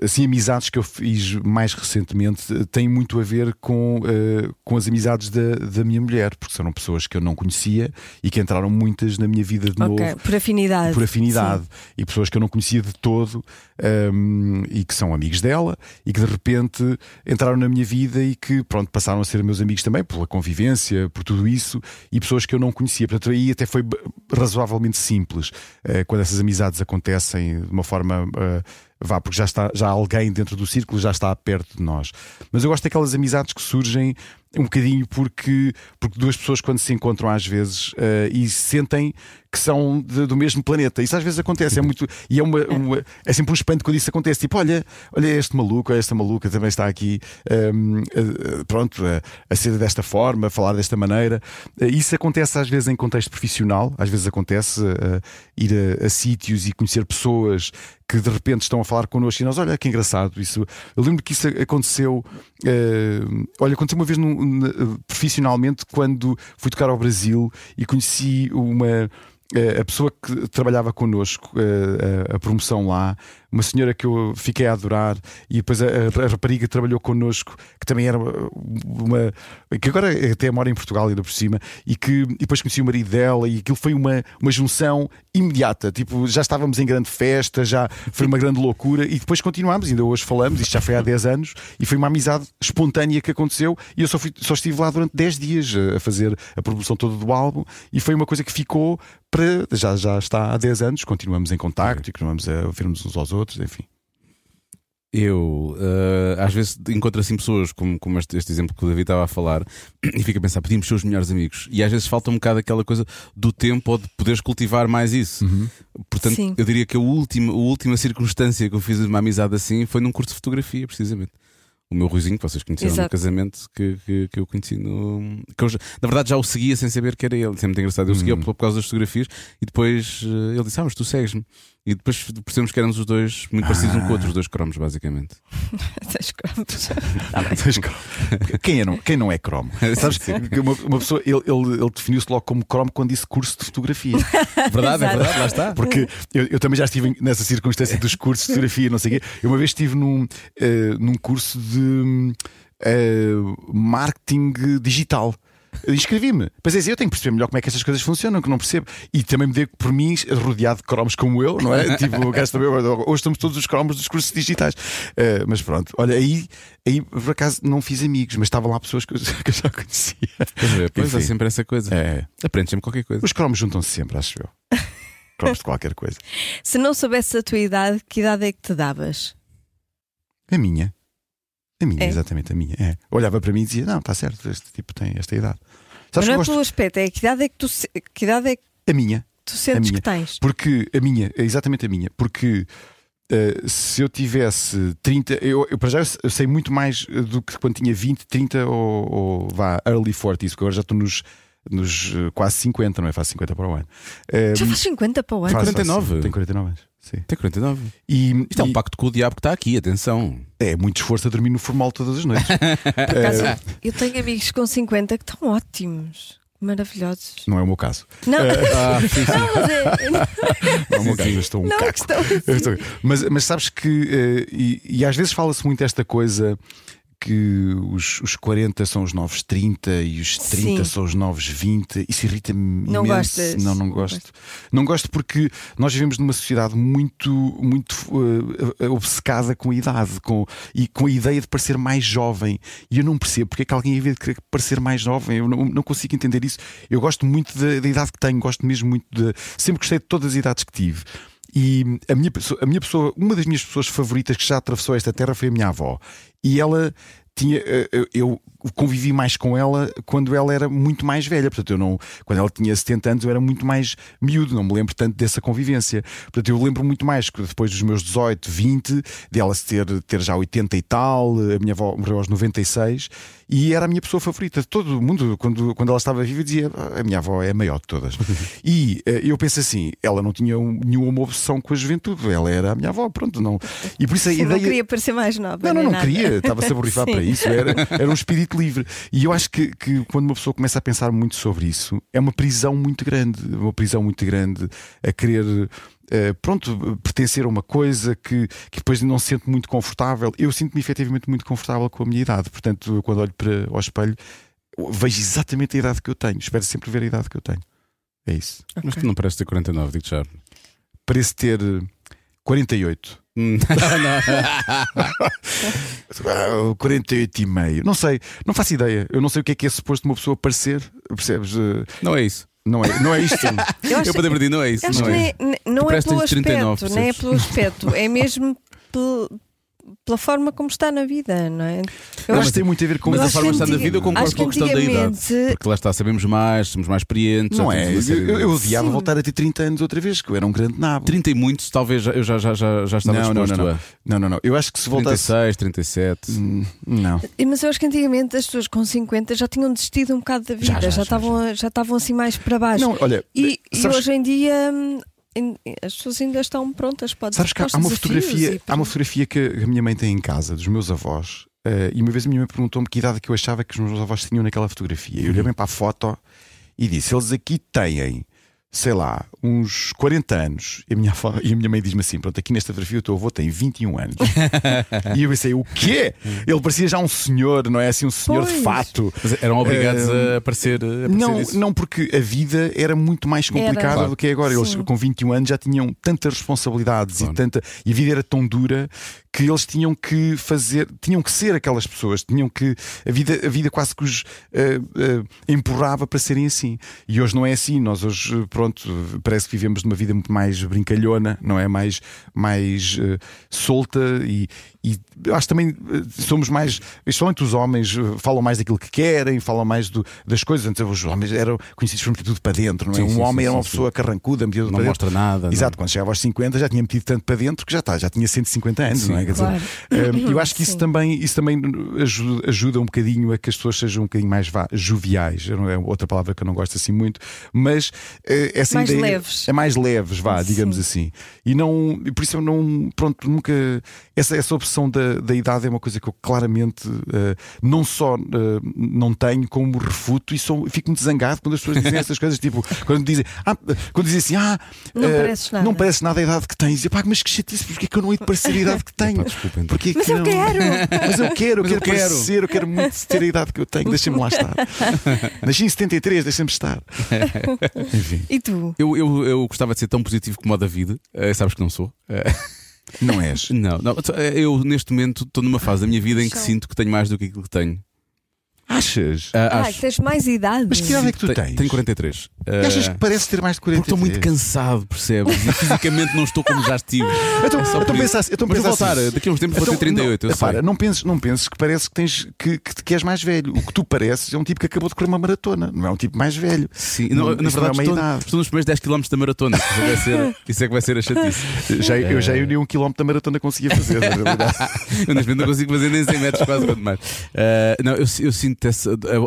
assim, amizades que eu fiz mais recentemente uh, têm muito a ver com, uh, com as amizades da, da minha mulher, porque são pessoas que eu não conhecia e que entraram muitas na minha vida de Ok, novo por afinidade. por afinidade Sim. e pessoas que eu não conhecia de todo um, e que são amigos dela e que de repente entraram na minha vida e que pronto passaram a ser meus amigos também pela convivência, por tudo isso e pessoas que eu não conhecia. Portanto, aí até foi razoavelmente simples eh, quando essas amizades acontecem de uma forma. eh, Vá, porque já está já alguém dentro do círculo, já está perto de nós. Mas eu gosto daquelas amizades que surgem um bocadinho porque, porque duas pessoas quando se encontram às vezes eh, e sentem que são de- do mesmo planeta. Isso às vezes acontece, é muito. E é, uma, uma- é sempre um espanto quando isso acontece. Tipo, olha, olha este maluco, esta maluca também está aqui, hum, eh, pronto, a, ser desta forma, a falar desta maneira. Eh, Isso acontece às vezes em contexto profissional, às vezes acontece eh, ir a, a sítios e conhecer pessoas que de repente estão a falar connosco e nós, olha que engraçado isso. Eu lembro que isso aconteceu, eh, olha, aconteceu uma vez num- na- profissionalmente quando fui tocar ao Brasil e conheci uma. eh, A pessoa que trabalhava connosco, eh, a, a promoção lá, uma senhora que eu fiquei a adorar, e depois a, a- a rapariga que trabalhou connosco, que também era uma. que agora até mora em Portugal, ainda por cima, e que e depois conheci o marido dela, e aquilo foi uma, uma junção imediata. Tipo, já estávamos em grande festa, já foi uma grande loucura, e depois continuámos, ainda hoje falamos, isto já foi há 10 anos, e foi uma amizade espontânea que aconteceu, e eu só, fui- só estive lá durante 10 dias a- fazer a produção toda do álbum, e foi uma coisa que ficou para. já, já está há 10 anos, continuamos em contacto e continuamos a ouvirmos uns aos outros, enfim. Eu eh, às vezes encontro assim pessoas como, como este, este exemplo que o David estava a falar e fico a pensar, podíamos ser os melhores amigos. E às vezes falta um bocado aquela coisa do tempo ou de poderes cultivar mais isso. Portanto, Sim. eu diria que a última, a última circunstância que eu fiz uma amizade assim foi num curso de fotografia, precisamente. O meu Ruizinho, que vocês conheceram no Exato. casamento, que, que, que eu conheci no. Que eu, já- na verdade já o seguia sem saber que era ele. Isso é muito engraçado. Eu seguia por, por causa das fotografias e depois eh, ele disse: Ah, mas tu segues-me. E depois percebemos que éramos os dois muito parecidos um com o outro, os dois cromos, basicamente. Tens cromos. Tens cromo. Quem, é não, quem não é cromo? Sabes que uma, uma pessoa, ele, ele, ele definiu-se logo como cromo quando disse curso de fotografia. Verdade, é verdade, lá está. Porque eu, eu também já estive nessa circunstância dos cursos de fotografia, não sei o quê. Eu uma vez estive num, eh, num curso de eh, marketing digital. Eu Inscrevi-me. Pensei assim, eu tenho que perceber melhor como é que estas coisas funcionam, que não percebo. E também me dei por mim rodeado de cromos como eu, não é? tipo, saber, hoje estamos todos os cromos dos cursos digitais. Eh, mas pronto, olha, aí, aí por acaso não fiz amigos, mas estavam lá pessoas que eu, que eu já conhecia. Pois é, pois há Enfim. sempre essa coisa. É. Aprendes sempre qualquer coisa. Os cromos juntam-se sempre, acho eu. Cromos de qualquer coisa. Se não soubesse a tua idade, que idade é que te davas? A minha. A minha, É? exatamente, a minha. É. Olhava para mim e dizia: Não, está certo, este tipo tem esta idade. Mas Sabes que não é gosto? pelo aspecto, é que idade é que tu, que idade é que A minha. tu A sentes minha. que tens. Porque a minha, é exatamente a minha. Porque eh, se eu tivesse 30, eu, eu para já eu sei muito mais eh, do que quando tinha 20, 30 ou, ou vá, early 40s, porque agora já estou nos, nos eh, quase 50, não é? Faço 50 para o ano. Já faz 50 para o ano. faço- 49? faço- Tenho 49 anos. Sim. Tem 49. E, Isto é um e pacto com o diabo que está aqui, atenção. é muito esforço a dormir no formal todas as noites. Por acaso, Eh, eu tenho amigos com 50 que estão ótimos, maravilhosos. não é o meu caso. Não, Ah, sim, sim. não, mas é. Não é o meu caso. Eu estou um Não, caco. estou- Mas, mas sabes que, eh, e, e às vezes fala-se muito esta coisa que os, os 40 são os novos 30 e os 30 Sim. são os novos 20. Isso irrita-me Não imenso. gostas? Não, não gosto. Não gosto porque nós vivemos numa sociedade muito, muito eh, obcecada com a idade com, e com a ideia de parecer mais jovem. E eu não percebo porque é que alguém ia querer parecer mais jovem. Eu não, não consigo entender isso. Eu gosto muito da, da idade que tenho, gosto mesmo muito de. Sempre gostei de todas as idades que tive. E a minha, pessoa, a minha pessoa, uma das minhas pessoas favoritas que já atravessou esta terra foi a minha avó. E ela tinha. eh, eu- convivi mais com ela quando ela era muito mais velha. Portanto, eu não. Quando ela tinha 70 anos, eu era muito mais miúdo, não me lembro tanto dessa convivência. Portanto, eu lembro muito mais que depois dos meus 18, 20, dela ter, ter já 80 e tal, a minha avó morreu aos 96 e era a minha pessoa favorita. Todo mundo, quando, quando ela estava viva, dizia "Ah, a minha avó é a maior de todas. e eh, eu penso assim, ela não tinha um- nenhuma obsessão com a juventude, ela era a minha avó, pronto. Não. E por isso a ideia. não queria parecer mais nova. Não, não, não nada. queria, estava-se a borrifar para isso, era, era um espírito livre. E eu acho que, que quando uma pessoa começa a pensar muito sobre isso, é uma prisão muito grande, uma prisão muito grande a querer. Eh, pronto, pertencer a uma coisa que, que depois não se sente muito confortável. Eu sinto-me efetivamente muito confortável com a minha idade, portanto, quando olho para, ao espelho, vejo exatamente a idade que eu tenho. Espero sempre ver a idade que eu tenho. É isso. Mas tu não pareces ter 49, digo já. Parece ter eh, 48. Hum, Ah, 48 e meio. Não sei, não faço ideia. Eu não sei o que é que é suposto uma pessoa parecer. Percebes? Eh, não é isso. Não é, não é isto. Eu Eu para ti não é isso. acho não que é. nem- não é pelo tens 39, aspecto, nem é pelo aspecto, é mesmo pela forma como está na vida, não é? Eu acho que tem muito a ver com Mas a forma de estar na vida eu concordo com a que questão da idade. Porque lá está, sabemos mais, somos mais experientes. Não é? Eu, odiava voltar a ter 30 anos outra vez, que eu era um grande nabo. 30 e muitos, talvez já- eu já, já, já, já estava Não, não, disposto não, não. a. Não, não, não. Eu acho que se voltasse. 36, 37. Hum, Não. Mas eu acho que antigamente as pessoas com 50 já tinham desistido um bocado da vida, Já, já, já, já, estavam, já, estavam assim mais para baixo. Não, olha, e, e sabes- hoje em dia hum, as pessoas ainda estão prontas para Sabes que há, para uma fotografia, e há uma fotografia que a minha mãe tem em casa dos meus avós. eh, e uma vez a minha mãe perguntou-me que idade é que eu achava que os meus avós tinham naquela fotografia. Eu olhei bem para a foto e disse: eles aqui têm, sei lá, uns 40 anos. E a minha, avó- e a minha mãe diz-me assim: pronto, aqui nesta fotografia o teu avô tem 21 anos. e eu pensei: o quê? Ele parecia já um senhor, não é assim? Um senhor de Pois. fato. Mas eram obrigados Eh, a aparecer. A aparecer Não, isso. não, porque a vida era muito mais complicada do que é agora. Eles Sim. com 21 anos já tinham tantas responsabilidades Claro. e tanta e a vida era tão dura que eles tinham que fazer, tinham que ser aquelas pessoas, tinham que a vida, a vida quase que os eh, eh, empurrava para serem assim. E hoje não é assim. Nós hoje, pronto, parece que vivemos numa vida muito mais brincalhona, não é? Mais mais eh, solta e, e eu acho que também eh, somos mais, especialmente os homens, eh, falam mais daquilo que querem, falam mais do- das coisas. Antes os homens eram conhecidos por meter tudo para dentro, não é? Sim, um sim, homem sim, era uma sim, pessoa carrancuda, metia tudo Não para mostra nada. dentro. Exato, quando chegava aos 50 já tinha metido tanto para dentro que já está, já tinha 150 anos, Sim, não é? Quer dizer, claro. eh, eu acho que isso também, isso também ajuda, ajuda um bocadinho a que as pessoas sejam um bocadinho mais vá, joviais. Não é outra palavra que eu não gosto assim muito, mas eh, essa Mais ideia leves. é mais leves, vá, digamos Sim. assim. E não, por isso eu não, pronto, nunca essa, essa opção da, da idade é uma coisa que eu claramente eh, não só eh, não tenho, como refuto e sou, fico muito zangado quando as pessoas dizem essas coisas, tipo, quando dizem, ah, quando dizem assim, ah, Não pareces nada. não parece nada a idade que tens. E pá, mas que chatice, porque é que eu não hei de parecer a idade que tenho? Epá, desculpem. Porque é que Mas eu não? quero! Mas eu quero, eu Mas eu quero quero. parecer, eu quero muito ter a idade que eu tenho, deixem-me lá estar. Nasci em 73, deixem-me estar. Enfim, E tu? Eu, eu, eu gostava de ser tão positivo como o David, eh, sabes que não sou. Eh, não és. não, não, eu neste momento estou numa fase da minha vida em que sinto que tenho mais do que aquilo que tenho. Achas? Ah, Ah, acho. que tens mais idade. Mas que idade é que tu tens? Tenho 43. E achas Ah, que parece ter mais de 40 Porque estou muito cansado, percebes? E fisicamente não estou como já estive. Então, só então por isso. pensa assim- então Mas vou voltar, assim. daqui a uns tempos vou ter Então, 38. não, eu sei. repara, não penses, não penses que parece que, tens, que, que, que és mais velho. O que tu pareces é um tipo que acabou de correr uma maratona, não é um tipo mais velho. Sim, Não, não, na isso não é verdade uma estou, idade. estou nos primeiros 10 km da maratona. Isso é que vai ser, isso é, que vai ser a chatice. Já, eu já uni um quilómetro da maratona conseguia fazer, na realidade. Eu neste momento não consigo fazer nem 100 metros, quase quanto mais. Ah, não, eu, eu sinto.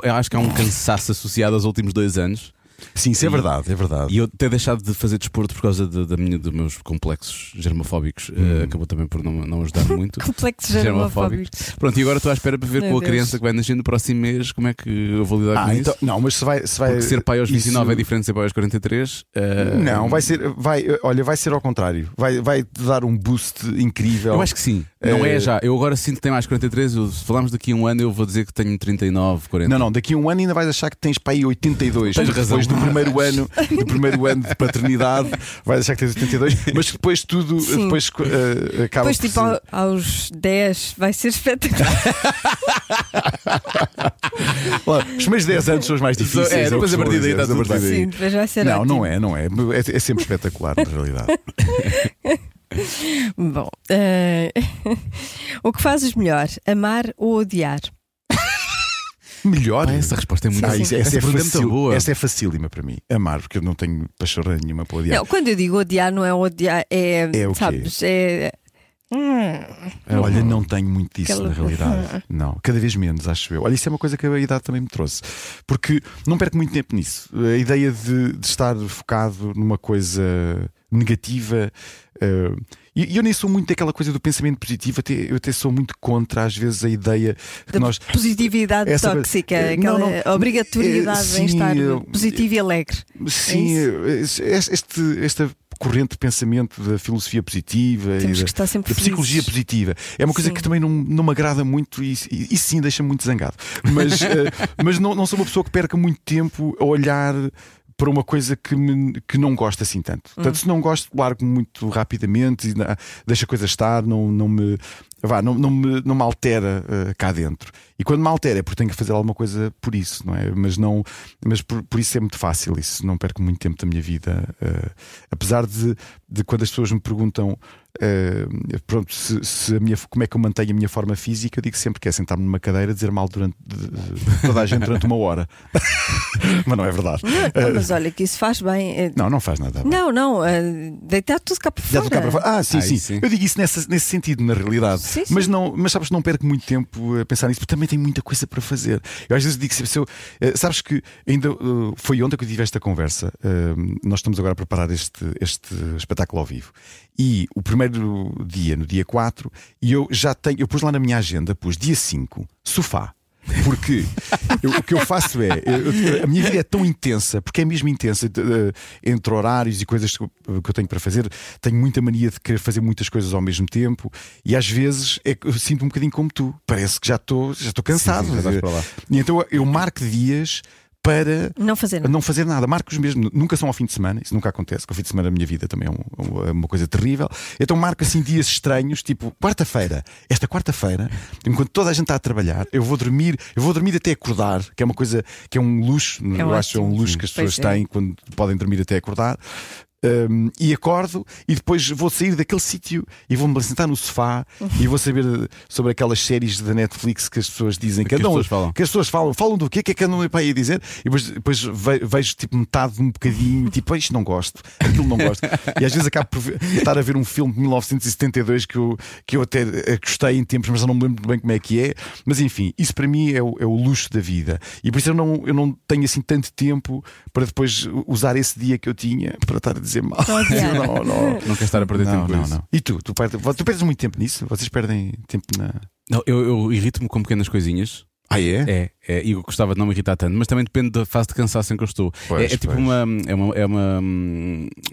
Eu, acho que há um cansaço associado aos últimos dois anos Sim, isso é verdade, é verdade. e eu ter deixado de fazer desporto por causa de, da minha, dos meus complexos germofóbicos ah, acabou também por não, não ajudar muito. Complexos germofóbicos. Pronto, e agora estou à espera para ver Meu com a Deus. criança que vai nascer no próximo mês como é que eu vou lidar Ah, com então, isso. não, mas se vai. Se vai Porque ser pai aos 29 isso- é diferente de ser pai aos 43. ah, Não, vai ser, vai, olha, vai ser ao contrário. Vai, vai dar um boost incrível. Eu acho que sim. Não é Eh, já. Eu agora sinto que tenho mais 43. Eu, se falarmos daqui a um ano, eu vou dizer que tenho 39, 40. Não, não, daqui a um ano ainda vais achar que tens para aí 82. Tens razão. Depois do primeiro ano, do primeiro ano de paternidade, vais achar que tens 82, mas que depois tudo Sim. depois, eh, acaba Depois, por tipo, ser- ao- aos 10 vai ser espetacular. Os primeiros 10 anos são os mais difíceis. É, é o depois que a partir daí dizer, está tudo bem. Sim, depois vai ser Não, ótimo. não é, não é. É, é sempre espetacular, na realidade. Bom, eh, o que fazes melhor, amar ou odiar? Melhor. Essa resposta é muito Ah, isso- essa, essa é é facil, boa. essa é facílima para mim. Amar, porque eu não tenho pachorra nenhuma para odiar. Não, quando eu digo odiar, não é odiar, é. É o quê? sabes? É. Hum, Olha, não tenho muito disso Aquela- na realidade. Não, cada vez menos, acho eu. Olha, isso é uma coisa que a idade também me trouxe. Porque não perco muito tempo nisso. A ideia de, de estar focado numa coisa negativa. eh, e eu nem sou muito daquela coisa do pensamento positivo, até, eu até sou muito contra, às vezes, a ideia de que da nós. positividade Essa- tóxica, Eh, aquela não, não. obrigatoriedade Eh, em sim, estar eu- positivo e alegre. Sim, isso? eh, este, esta corrente de pensamento da filosofia positiva Temos e estar sempre da psicologia positiva é uma coisa Sim. que também não, não me agrada muito e, e, e sim deixa-me muito zangado. Mas, eh, mas não, não sou uma pessoa que perca muito tempo a olhar para uma coisa que, me, que não gosto assim tanto. Hum. Portanto, se não gosto, largo muito rapidamente e deixo a coisa estar, não, não me. Vá, não, não, me, não me altera eh, cá dentro. E quando me altera é porque tenho que fazer alguma coisa por isso, não é? Mas, não, mas por, por isso é muito fácil. Isso não perco muito tempo da minha vida. eh, apesar de, de quando as pessoas me perguntam eh, pronto, se, se a minha, como é que eu mantenho a minha forma física, eu digo sempre que é sentar-me numa cadeira, dizer mal durante de- de- toda a gente durante uma hora. mas não é verdade. Não, não, mas olha que isso faz bem. Não, não faz nada. bem. Não, não, deitar tudo cá para fora. estou cá para fora. Ah, sim, Ah, sim. sim. Eu digo isso nessa- nesse sentido, na realidade. Sim, sim. Mas, não, mas sabes que não perco muito tempo a pensar nisso, porque também tenho muita coisa para fazer. Eu às vezes digo se eu, eh, sabes que ainda eh, foi ontem que eu tive esta conversa. eh, nós estamos agora a preparar este, este espetáculo ao vivo. E o primeiro dia, no dia 4, e eu já tenho, eu pus lá na minha agenda, pus dia 5, sofá. Porque eu- o que eu faço é eu- a minha vida é tão intensa, porque é mesmo intensa entre horários e coisas que eu tenho para fazer. Tenho muita mania de querer fazer muitas coisas ao mesmo tempo e às vezes é eu sinto um bocadinho como tu. Parece que já estou já estou cansado. sim, já para lá. E então eu marco dias para Não fazer nada. não fazer nada. Marcos mesmo, nunca são ao fim de semana, isso nunca acontece, porque o fim de semana da minha vida também é, um- é uma coisa terrível. Então marco assim dias estranhos, tipo quarta-feira. Esta quarta-feira, enquanto toda a gente está a trabalhar, eu vou dormir, eu vou dormir até acordar, que é uma coisa que é um luxo, eu acho que é um ótimo. luxo que as Pois pessoas é. têm quando podem dormir até acordar. Um, e acordo e depois vou sair daquele sítio e vou-me sentar no sofá e vou saber sobre aquelas séries da Netflix que as pessoas dizem que, Que as andam- pessoas falam. que as pessoas falam, falam do quê? Que é que andam para aí a dizer? E depois, depois ve- vejo tipo metade de um bocadinho, tipo, "Ah, isto não gosto, aquilo não gosto. E às vezes acabo por ver- estar a ver um filme de 1972 que eu, que eu até eh, gostei em tempos, mas eu não me lembro bem como é que é. Mas enfim, isso para mim é o, é o luxo da vida. E por isso eu não, eu não tenho assim tanto tempo para depois usar esse dia que eu tinha para estar a dizer mal. Para odiar. Não, não. Não quer estar a perder Não, tempo com não, isso. não. E tu? Tu perdes, tu perdes muito tempo nisso? Vocês perdem tempo na. Não, eu, eu irrito-me com pequenas coisinhas. Ah, é? É, é, e eu gostava de não me irritar tanto, mas também depende da fase de cansaço em que eu estou. Pois, é, é tipo uma, é uma, é uma,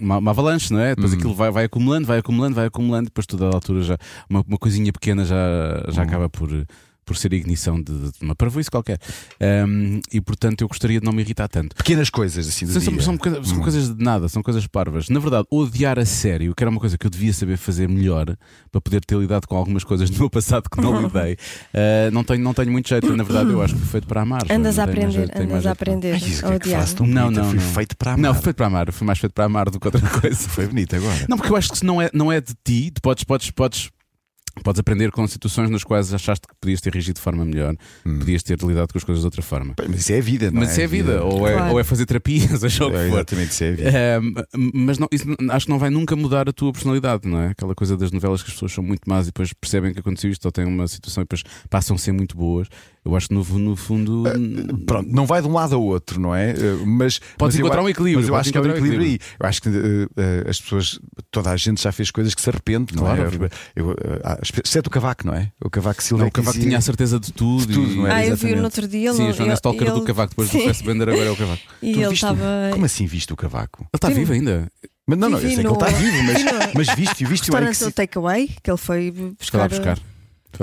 uma, uma avalanche, não é? Depois Uhum. aquilo vai, vai acumulando, vai acumulando, vai acumulando, depois toda a altura já uma, uma coisinha pequena já, já Uhum. acaba por, por ser a ignição de, de uma parvoíce qualquer. Ahm, e portanto eu gostaria de não me irritar tanto. Pequenas coisas assim do São, são, dia. são coisa- são Hum. coisas de nada, são coisas parvas. Na verdade, odiar a sério, que era uma coisa que eu devia saber fazer melhor para poder ter lidado com algumas coisas do meu passado que não lidei, ah, não, tenho, não tenho muito jeito. Na verdade, eu acho que foi feito para amar. Andas Não a aprender, jeito, andas a não. aprender Ai, isso que a é que Não, bonita. não, Fui não. feito para amar. Não, foi feito para amar, foi mais feito para amar do que outra coisa. Foi bonito agora. Não, porque eu acho que se não é, não é de ti, tu podes, podes, podes, podes aprender com situações nas quais achaste que podias ter reagido de forma melhor, podias ter lidado com as coisas de outra forma. Mas isso é a vida, não Mas é? isso é a vida, ou é, Claro. ou é fazer terapia, seja o que É, for. exatamente, isso é a vida. Mas não, isso acho que não vai nunca mudar a tua personalidade, não é? Aquela coisa das novelas que as pessoas são muito más e depois percebem que aconteceu isto ou têm uma situação e depois passam a ser muito boas. Eu acho que no, no fundo. Pronto, não vai de um lado ao outro, não é? Eh, Mas Podes mas eu encontrar a- um equilíbrio, Mas eu acho que há um encontrar um equilíbrio aí. Eu acho que eh, eh, as pessoas, toda a gente já fez coisas que se arrepende, não Claro, é? Eu, ah, exceto o cavaco, não é? O cavaco Silva. Não, o Cavaco tinha a certeza de tudo. de tudo, e- não é? Ah, eu vi no outro dia. Sim, ele- a Joana ele- Stalker do ele- Cavaco depois Sim. do Fassbender, agora é o Cavaco. E Tu ele estava. Como assim viste o cavaco? Ele está vivo ainda. Mas não, não, eu sei que ele está vivo, mas, mas viste, viste o Restaurante do takeaway, que ele foi Foi buscar. lá buscar.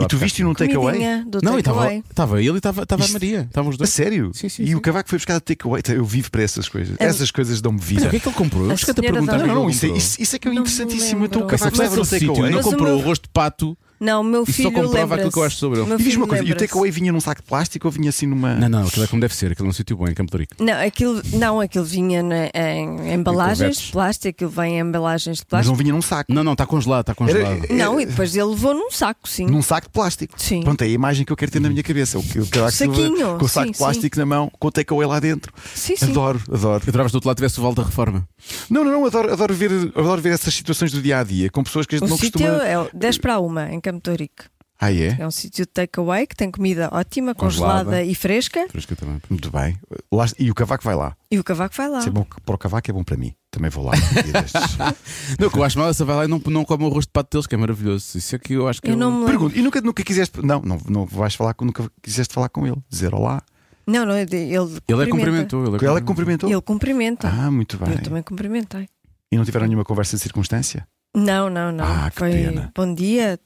E tu buscar. viste num takeaway? Não, estava ele e estava estava a Maria. Estavam os A dois. sério? Sim, sim, e sim. o cavaco foi buscar takeaway. Eu vivo para essas coisas. É- Essas coisas dão-me Mas vida. o que é que ele comprou? A Acho que até perguntar Não, não, isso é, isso, isso é que é interessantíssimo. Então o cavaco estava no takeaway. não Mas comprou o rosto de pato. Não, o meu Isso só filho. comprova aquilo que eu acho sobre ele. Meu E diz-me uma filho coisa, e o takeaway vinha num saco de plástico ou vinha assim numa. Não, não, aquilo é como deve ser. Aquilo é um sítio bom em Campo de Rico. Não, aquilo, não, aquilo vinha na- em embalagens de plástico, aquilo vem em embalagens de Mas plástico. não vinha num saco. Não, não, está congelado, está congelado. Era- Não, e depois ele levou num saco, sim. Num saco de plástico. Sim. Pronto, é a imagem que eu quero ter na minha cabeça. O, que- o cavaco Silva Saquinho, com o saco sim, de plástico na mão, com o takeaway lá dentro. Sim, sim. Adoro, adoro. Eu adoravas do outro lado tivesse o Vale da Reforma. Não, não, não, adoro, adoro, ver, adoro ver essas situações do dia a dia com pessoas que a gente O não sítio costuma. é o 10 para uma, em Rico. Ah, é? É um sítio de takeaway que tem comida ótima, Congelada. congelada, e fresca. Eu também. Muito bem. Lá- e o cavaco vai lá. E o cavaco vai lá. Se é bom para o cavaco, é bom para mim. Também vou lá. um dia destes. Não, o que eu acho mal é se vai lá e não, não come o rosto de pato deles, que é maravilhoso. Isso é que eu acho que Eu não me lembro. Pergunto, e nunca, nunca quiseste. Não, não, não vais falar com. Nunca quiseste falar com ele. Dizer olá. Não, não, ele, ele Ele é cumprimentou. Ele é Ela cumprimentou. Ele cumprimenta. Ah, muito bem. Eu também cumprimentei. E não tiveram nenhuma conversa de circunstância? Não, não, não. Ah, que Foi pena. bom dia.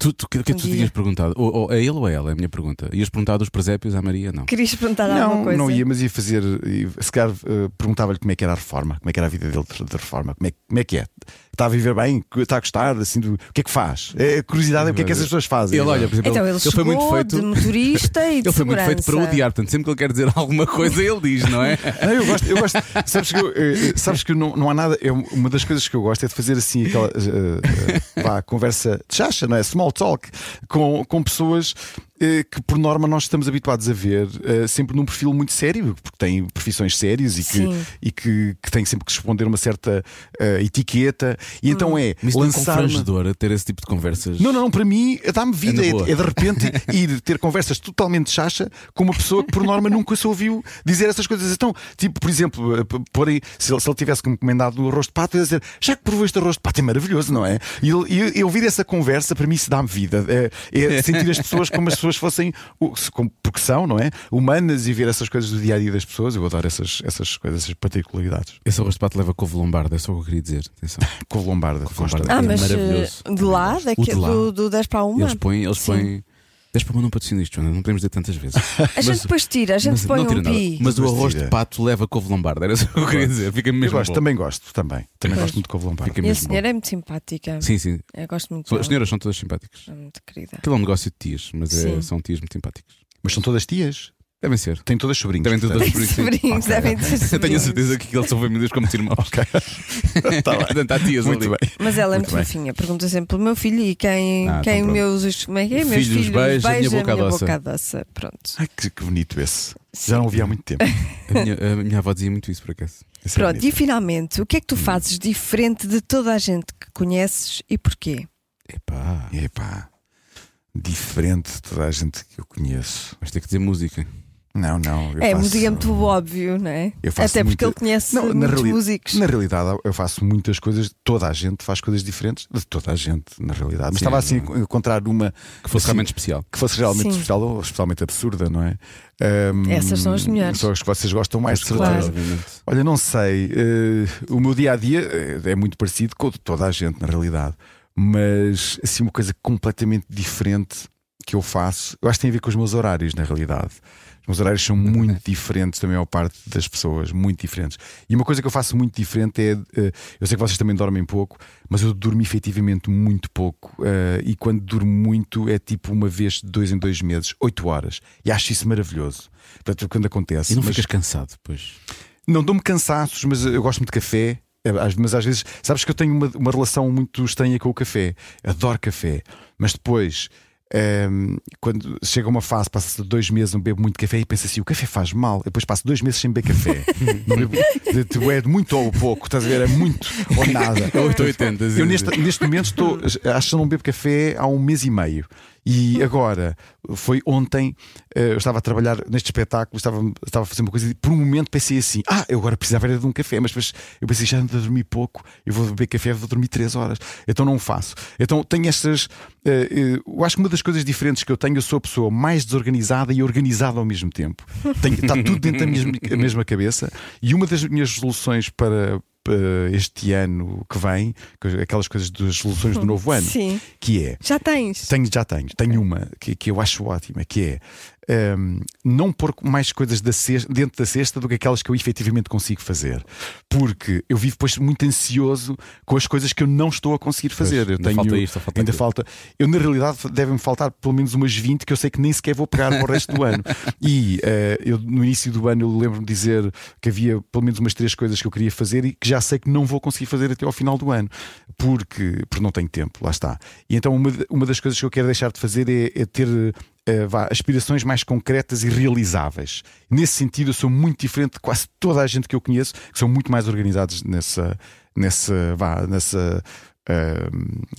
Tu, tu, o que é que tu tinhas perguntado? Ou, ou a ele ou a ela? É a minha pergunta. Ias perguntar dos presépios à Maria? Não. Querias perguntar não, alguma coisa? não ia, mas ia fazer. ia- se calhar eh, perguntava-lhe como é que era a reforma, como é que era a vida dele de, de reforma, como é, como é que é? Está a viver bem? Está a gostar? Assim, do, o que é que faz? É, a curiosidade é o que é que essas pessoas fazem. Ele, olha, por exemplo, Então ele, ele chegou foi muito feito. de motorista e de Ele foi muito feito para segurança. odiar, portanto, sempre que ele quer dizer alguma coisa, ele diz, não é? Não, eu gosto, eu gosto. Sabes que, eu, eh, sabes que não, não há nada. eu- uma das coisas que eu gosto é de fazer assim aquela eh, eh, vá, conversa de chacha, não é? Small talk com, com pessoas que, por norma, nós estamos habituados a ver eh, sempre num perfil muito sério, porque têm profissões sérias e que, e que, que têm sempre que responder uma certa eh, etiqueta. E então é Mas isso não é lançar. constrangedor ter esse tipo de conversas. Não, não, para mim dá-me vida. É É, é de repente ir ter conversas totalmente chacha com uma pessoa que, por norma, nunca se ouviu dizer essas coisas. Então, tipo, por exemplo, eh, p- porem, se ele, se ele tivesse encomendado o arroz de pato, ia dizer já que provou este arroz de pato, é maravilhoso, não é? E, e, e ouvir essa conversa, para mim, isso dá-me vida. É, é sentir as pessoas como as pessoas fossem, o- se- como- porque são, não é? Humanas e ver essas coisas do dia a dia das pessoas. Eu adoro essas, essas coisas, essas particularidades. Esse arroz de pato leva couve lombarda, é só o que eu queria dizer. Atenção. Com lombarda. Com lombarda. Ah, É mas maravilhoso. eh, de lá, O daqui, de lá. Do, do 10 para uma. Eles põem, eles Sim. põem. Deixa para não patrocinar isto, Joana, não podemos dizer tantas vezes. A gente depois tira, a gente põe um pi. Mas o arroz tira. de pato leva couve lombarda, era isso que eu queria dizer. Fica Eu mesmo gosto, bom. também gosto, também. Também gosto muito de couve lombarda. Fica E a senhora bom. é muito simpática. Sim, sim. Eu gosto muito As senhoras são todas simpáticas. É muito querida. Aquilo é um negócio de tias, mas é- são tias muito simpáticas. Mas são todas tias. Devem ser. Têm todas sobrinhos. Devem ter todas sobrinhos. sim. Sobrinhos, devem ter Eu tenho a sobrinhos. certeza que eles são famílias como irmãos. Tá bem. Portanto, há tias Muito ali. bem. Mas ela é Muito muito bem. fofinha. Pergunta sempre pelo meu filho e quem, Ah, quem então pronto. meus. Como é que é? Meus Filhos filhos beija, a minha boca adoça. boca adoça. Pronto. Ai, que, que bonito esse. Já não ouvi há muito tempo. A minha, a minha avó dizia muito isso, por acaso. Esse é Pronto, bonito. e finalmente, o que é que tu fazes diferente de toda a gente que conheces e porquê? Epá, Epá, diferente de toda a gente que eu conheço. vais ter que dizer música. Não, não. eu é, faço- música é muito óbvio, não é? Eu faço Até porque muita- ele conhece Não, na muitos reali- músicos. Na realidade, eu faço muitas coisas. Toda a gente faz coisas diferentes de toda a gente, na realidade. Mas Sim, estava assim não. a encontrar uma Que fosse assim, realmente especial. que fosse realmente Sim. especial ou especialmente absurda, não é? Ahm, Essas são as melhores. São as que vocês gostam mais, de certeza. Claro. Olha, não sei. eh, o meu dia a dia é muito parecido com o de toda a gente, na realidade. Mas assim, uma coisa completamente diferente que eu faço, eu acho que tem a ver com os meus horários, na realidade. Os meus horários são muito diferentes da maior parte das pessoas, muito diferentes. E uma coisa que eu faço muito diferente é. eh, Eu sei que vocês também dormem pouco, mas eu durmo efetivamente muito pouco. eh, E quando durmo muito é tipo uma vez de dois em dois meses, oito horas. E acho isso maravilhoso. Portanto, quando acontece. E não mas- ficas cansado depois. não dou-me cansaços, mas eu gosto muito de café. Mas às vezes, sabes que eu tenho uma, uma relação muito estranha com o café. Adoro café. Mas depois, ehm, quando chega uma fase, passa dois meses, não bebo muito café e penso assim: o café faz mal. Depois passo dois meses sem beber café. não bebo, tipo, é de muito ou pouco, estás a ver? É muito ou nada. É 880, Eu neste, neste momento estou, acho que não bebo café há um mês e meio. E agora, foi ontem, eh, eu estava a trabalhar neste espetáculo, estava, estava a fazer uma coisa e por um momento pensei assim: ah, eu agora precisava era de um café, mas depois eu pensei, já ando a dormir pouco, eu vou beber café, vou dormir 3 horas. Então não faço. Então tenho estas. eh, eh, eu acho que uma das coisas diferentes que eu tenho, eu sou a pessoa mais desorganizada e organizada ao mesmo tempo. Tenho, está tudo dentro da mesma, mesma cabeça. E uma das minhas resoluções para. Para este ano que vem, que- aquelas coisas das resoluções do novo ano, Sim. que é Já tens. tenho, já tenho. Tenho uma que, que eu acho ótima, que é hum, não pôr mais coisas da cesta- dentro da cesta do que aquelas que eu efetivamente consigo fazer. Porque eu vivo depois muito ansioso com as coisas que eu não estou a conseguir fazer. eu ainda tenho, falta isto, falta ainda aquilo. falta. Eu, na realidade, devem-me faltar pelo menos umas 20 que eu sei que nem sequer vou pegar para o resto do ano. E eh, eu, no início do ano, eu lembro-me de dizer que havia pelo menos umas três coisas que eu queria fazer e que já sei que não vou conseguir fazer até ao final do ano, porque, porque não tenho tempo, lá está. E então, uma, uma das coisas que eu quero deixar de fazer é, é ter. Eh, vá, aspirações mais concretas e realizáveis. Nesse sentido, eu sou muito diferente de quase toda a gente que eu conheço, que são muito mais organizados nessa, nessa, vá, nessa ah,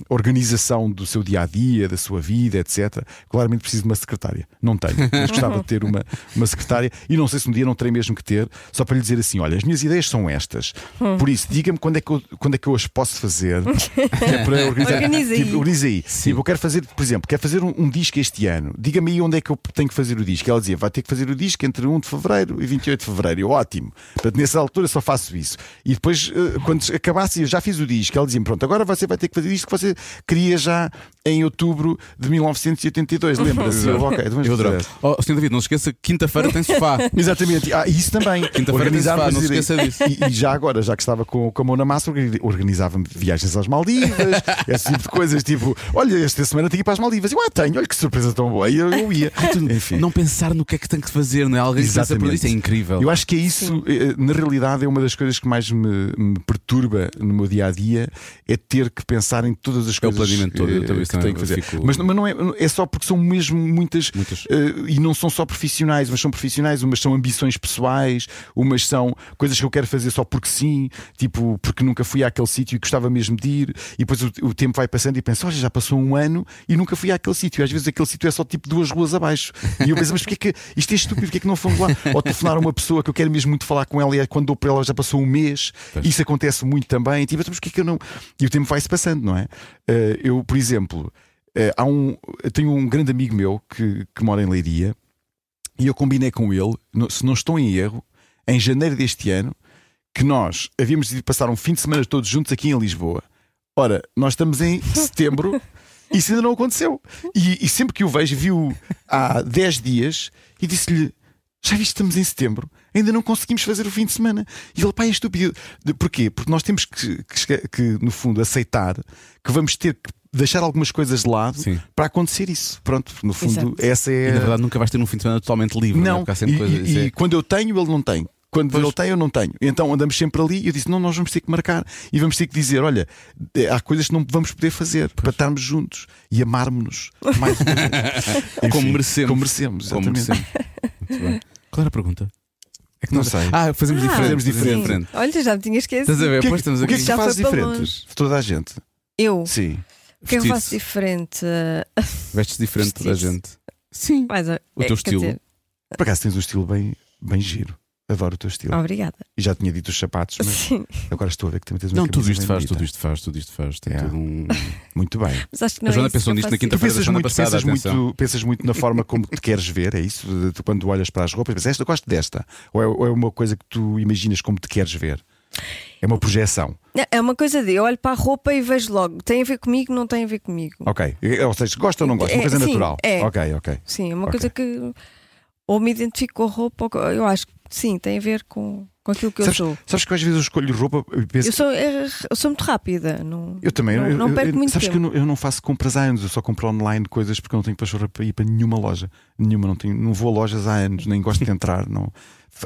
organização do seu dia a dia, da sua vida, etc. Claramente preciso de uma secretária. Não tenho, mas gostava de ter uma, uma secretária e não sei se um dia não terei mesmo que ter, só para lhe dizer assim: olha, as minhas ideias são estas. Por isso, diga-me quando, é que eu- quando é que eu as posso fazer. é para organizar. Organiza aí. Tipo, organiza aí. Tipo, eu quero fazer, por exemplo, quero fazer um, um disco este ano. Diga-me aí onde é que eu tenho que fazer o disco. Ela dizia: vai ter que fazer o disco entre 1 de fevereiro e 28 de fevereiro. Eu, ótimo. Portanto, nessa altura só faço isso. E depois, eh, quando acabasse, eu já fiz o disco. Ela dizia: pronto, agora você vai ter que fazer isto que você queria já em outubro de 1982. Lembra-se? Eu, ok, então Eu adoro. Oh, Sr. David, não se esqueça que quinta-feira tem sofá. Exatamente. Ah, e isso também. Quinta-feira tem sofá, não se as esqueça disso. E, e já agora, já que estava com, com a mão na massa, organi- organizava-me viagens às Maldivas, esse tipo de coisas. Tipo, olha, esta semana tenho que ir para as Maldivas. Eu, ah, tenho, olha que surpresa tão boa. E eu, eu ia. Enfim. Não pensar no que é que tem que fazer, não é? Alguém que pensa por Exatamente. isso é incrível. Eu acho que é isso, eh, na realidade, é uma das coisas que mais me, me perturba no meu dia a dia é ter que pensar em todas as É o coisas planeamento todo, eu eh, também que tenho que fazer. fico- Mas, mas não é, é só porque são mesmo muitas, Muitas. eh, e não são só profissionais, mas são profissionais, umas são ambições pessoais, umas são coisas que eu quero fazer só porque sim, tipo, porque nunca fui àquele sítio e gostava mesmo de ir, e depois o, o tempo vai passando e penso, olha, já passou um ano e nunca fui àquele sítio. E às vezes aquele sítio é só tipo duas ruas abaixo. E eu penso, mas porquê que isto é estúpido? Porquê que não fomos lá? Ou telefonar a uma pessoa que eu quero mesmo muito falar com ela e é quando dou para ela já passou um mês. Isso acontece muito também. Tipo, mas porquê que eu não. E o tempo vai-se passando, não é? Eh, eu, por exemplo, eh, há um, tenho um grande amigo meu que, que mora em Leiria e eu combinei com ele, se não estou em erro, em janeiro deste ano, que nós havíamos de passar um fim de semana todos juntos aqui em Lisboa. Ora, nós estamos em setembro e isso ainda não aconteceu. E, e sempre que o vejo, viu há 10 dias e disse-lhe: Já viste, estamos em setembro, ainda não conseguimos fazer o fim de semana. E ele, pai, é estúpido. Porquê? Porque nós temos que, que que, no fundo, aceitar que vamos ter que deixar algumas coisas de lado Sim. para acontecer isso. Pronto, no fundo, Exato. essa é. E na verdade nunca vais ter um fim de semana totalmente livre. Não, é? Não, Porque há sempre e, coisas. e- é- e quando eu tenho, ele não tem. Quando Pois. ele tem, eu não tenho. Então andamos sempre ali e eu disse: não, nós vamos ter que marcar e vamos ter que dizer: olha, eh, há coisas que não vamos poder fazer para estarmos juntos e amarmos-nos mais uma vez. Enfim, Como merecemos. Como merecemos, Como exatamente. merecemos. Muito bem. Qual era a pergunta? É que Não sei. Ah, fazemos diferente. fazemos diferente. sim. Olha, já me tinha esquecido. Estás a ver? O que é estamos o que, é aqui. que Já tu fazes diferente toda a gente? Eu. Sim. O que é que eu faço diferente? Ah, Vestes diferente de toda a gente. Sim. mais a- O é, teu estilo. dizer, Por acaso tens um estilo bem, bem giro. Adoro o teu estilo. obrigada. E já tinha dito os sapatos, mas Sim, agora estou a ver que também tens uma Não, tudo isto faz, tudo isto faz, tudo isto faz. Tem É. tudo um... Muito bem. mas acho que não A Joana é pensou nisto na faço quinta- Tu Feira da pensas semana muito, passada, pensas, atenção. muito, pensas muito na forma como te queres ver, é isso? Tu, quando olhas para as roupas, pensas, esta eu gosto desta. Ou é, ou é uma coisa que tu imaginas como te queres ver? É uma projeção. É uma coisa de eu olho para a roupa e vejo logo, tem a ver comigo, não tem a ver comigo. Ok. Ou seja, gosta ou não gosta? Uma É, coisa sim, natural. é. Ok, ok. Sim, é uma Ok. coisa que ou me identifico com a roupa, ou eu acho que sim, tem a ver com, com aquilo que Sabes, eu sou. sabes que às vezes eu escolho roupa e penso. Eu sou, é, eu sou muito rápida. Não, Eu também, Não, eu, não perco eu- muito sabes tempo. que eu não, eu não faço compras há anos, eu só compro online coisas porque eu não tenho pachorra para ir para nenhuma loja. Nenhuma, não, tenho, não vou a lojas há anos, nem gosto de entrar. Não.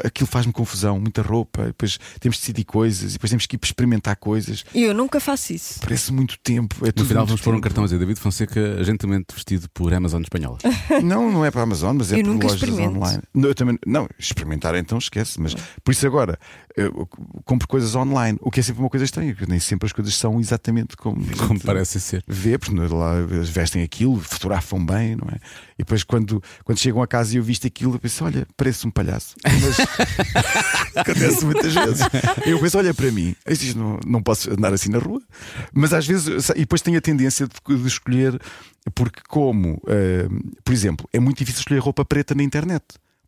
Aquilo faz-me confusão, muita roupa, depois temos de decidir coisas e depois temos que ir experimentar coisas. E eu nunca faço isso. Parece muito tempo. É No tudo final vamos pôr um cartão a dizer David Fonseca, gentilmente vestido por Amazon espanhola. Não, não é para a Amazon, mas é Eu por nunca lojas online. Não, eu também, não, experimentar então esquece, mas por isso agora eu compro coisas online, o que é sempre uma coisa estranha, porque nem sempre as coisas são exatamente como, Como parece ser. vê, porque lá eles vestem aquilo, fotografam bem, não é? E depois quando, quando chegam a casa e eu visto aquilo, eu penso, olha, parece um palhaço. Mas acontece muitas vezes. Eu penso, olha para mim, não, não posso andar assim na rua, mas às vezes, e depois tenho a tendência de, de escolher, porque como, eh, por exemplo, é muito difícil escolher roupa preta na internet.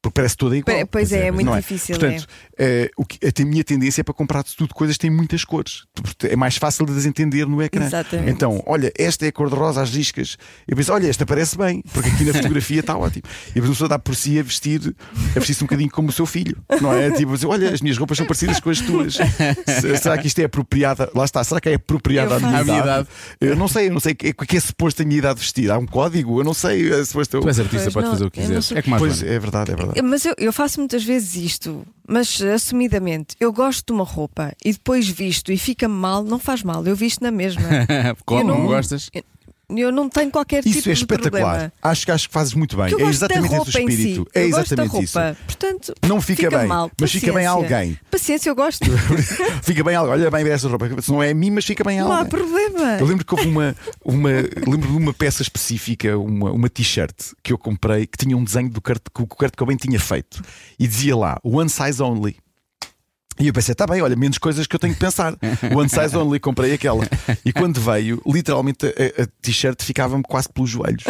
Porque parece toda igual. Pois é, é muito não difícil, Portanto, eh, o que, a minha tendência é para comprar tudo coisas que têm muitas cores. É mais fácil de desentender no ecrã. Exatamente. Então, olha, esta é a cor de rosa, as riscas. Eu penso, olha, esta parece bem, porque aqui na fotografia está ótimo. E depois a pessoa dá por si a vestir, a vestir-se um bocadinho como o seu filho, não é? Tipo, olha, as minhas roupas são parecidas com as tuas. Se- Será que isto é apropriada? Lá está, será que é apropriada à minha, minha idade? Eu não sei, eu não sei o que, que é suposto a minha idade vestir. Há um código? Eu não sei. É suposto. Tu és artista, podes não, fazer o que quiseres. É como a Pois Joana. é verdade, é verdade. Mas eu, eu faço muitas vezes isto, mas assumidamente, eu gosto de uma roupa e depois visto e fica-me mal, não faz mal, eu visto na mesma. Como? Eu Não não- gostas? Eu não tenho qualquer Isso tipo é de espetacular. problema. Acho que acho que fazes muito bem. Eu É gosto da exatamente esse o espírito. si. É eu gosto da exatamente isso. Portanto, Não fica bem, mal. mas fica bem Paciência. alguém. Paciência, eu gosto. fica bem, olha bem essa roupa. Se não é a mim, mas fica bem a não há alguém. problema. Eu lembro que houve uma, uma lembro de uma peça específica, uma, uma t-shirt que eu comprei que tinha um desenho do Kurt, que o Kurt Cobain tinha feito e dizia lá One Size Only. E eu pensei, tá bem, olha, menos coisas que eu tenho que pensar. One size only, comprei aquela. E quando veio, literalmente a, a t-shirt ficava-me quase pelos joelhos.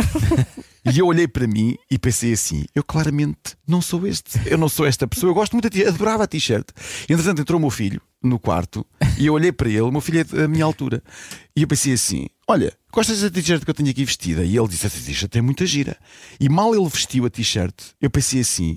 E eu olhei para mim e pensei assim: eu claramente não sou este. Eu não sou esta pessoa. Eu gosto muito da t-shirt, adorava a t-shirt. Entretanto, entrou o meu filho no quarto e eu olhei para ele. O meu filho é da minha altura. E eu pensei assim: olha, gostas da t-shirt que eu tenho aqui vestida? E ele disse: essa t-shirt é muita gira. E mal ele vestiu a t-shirt, eu pensei assim: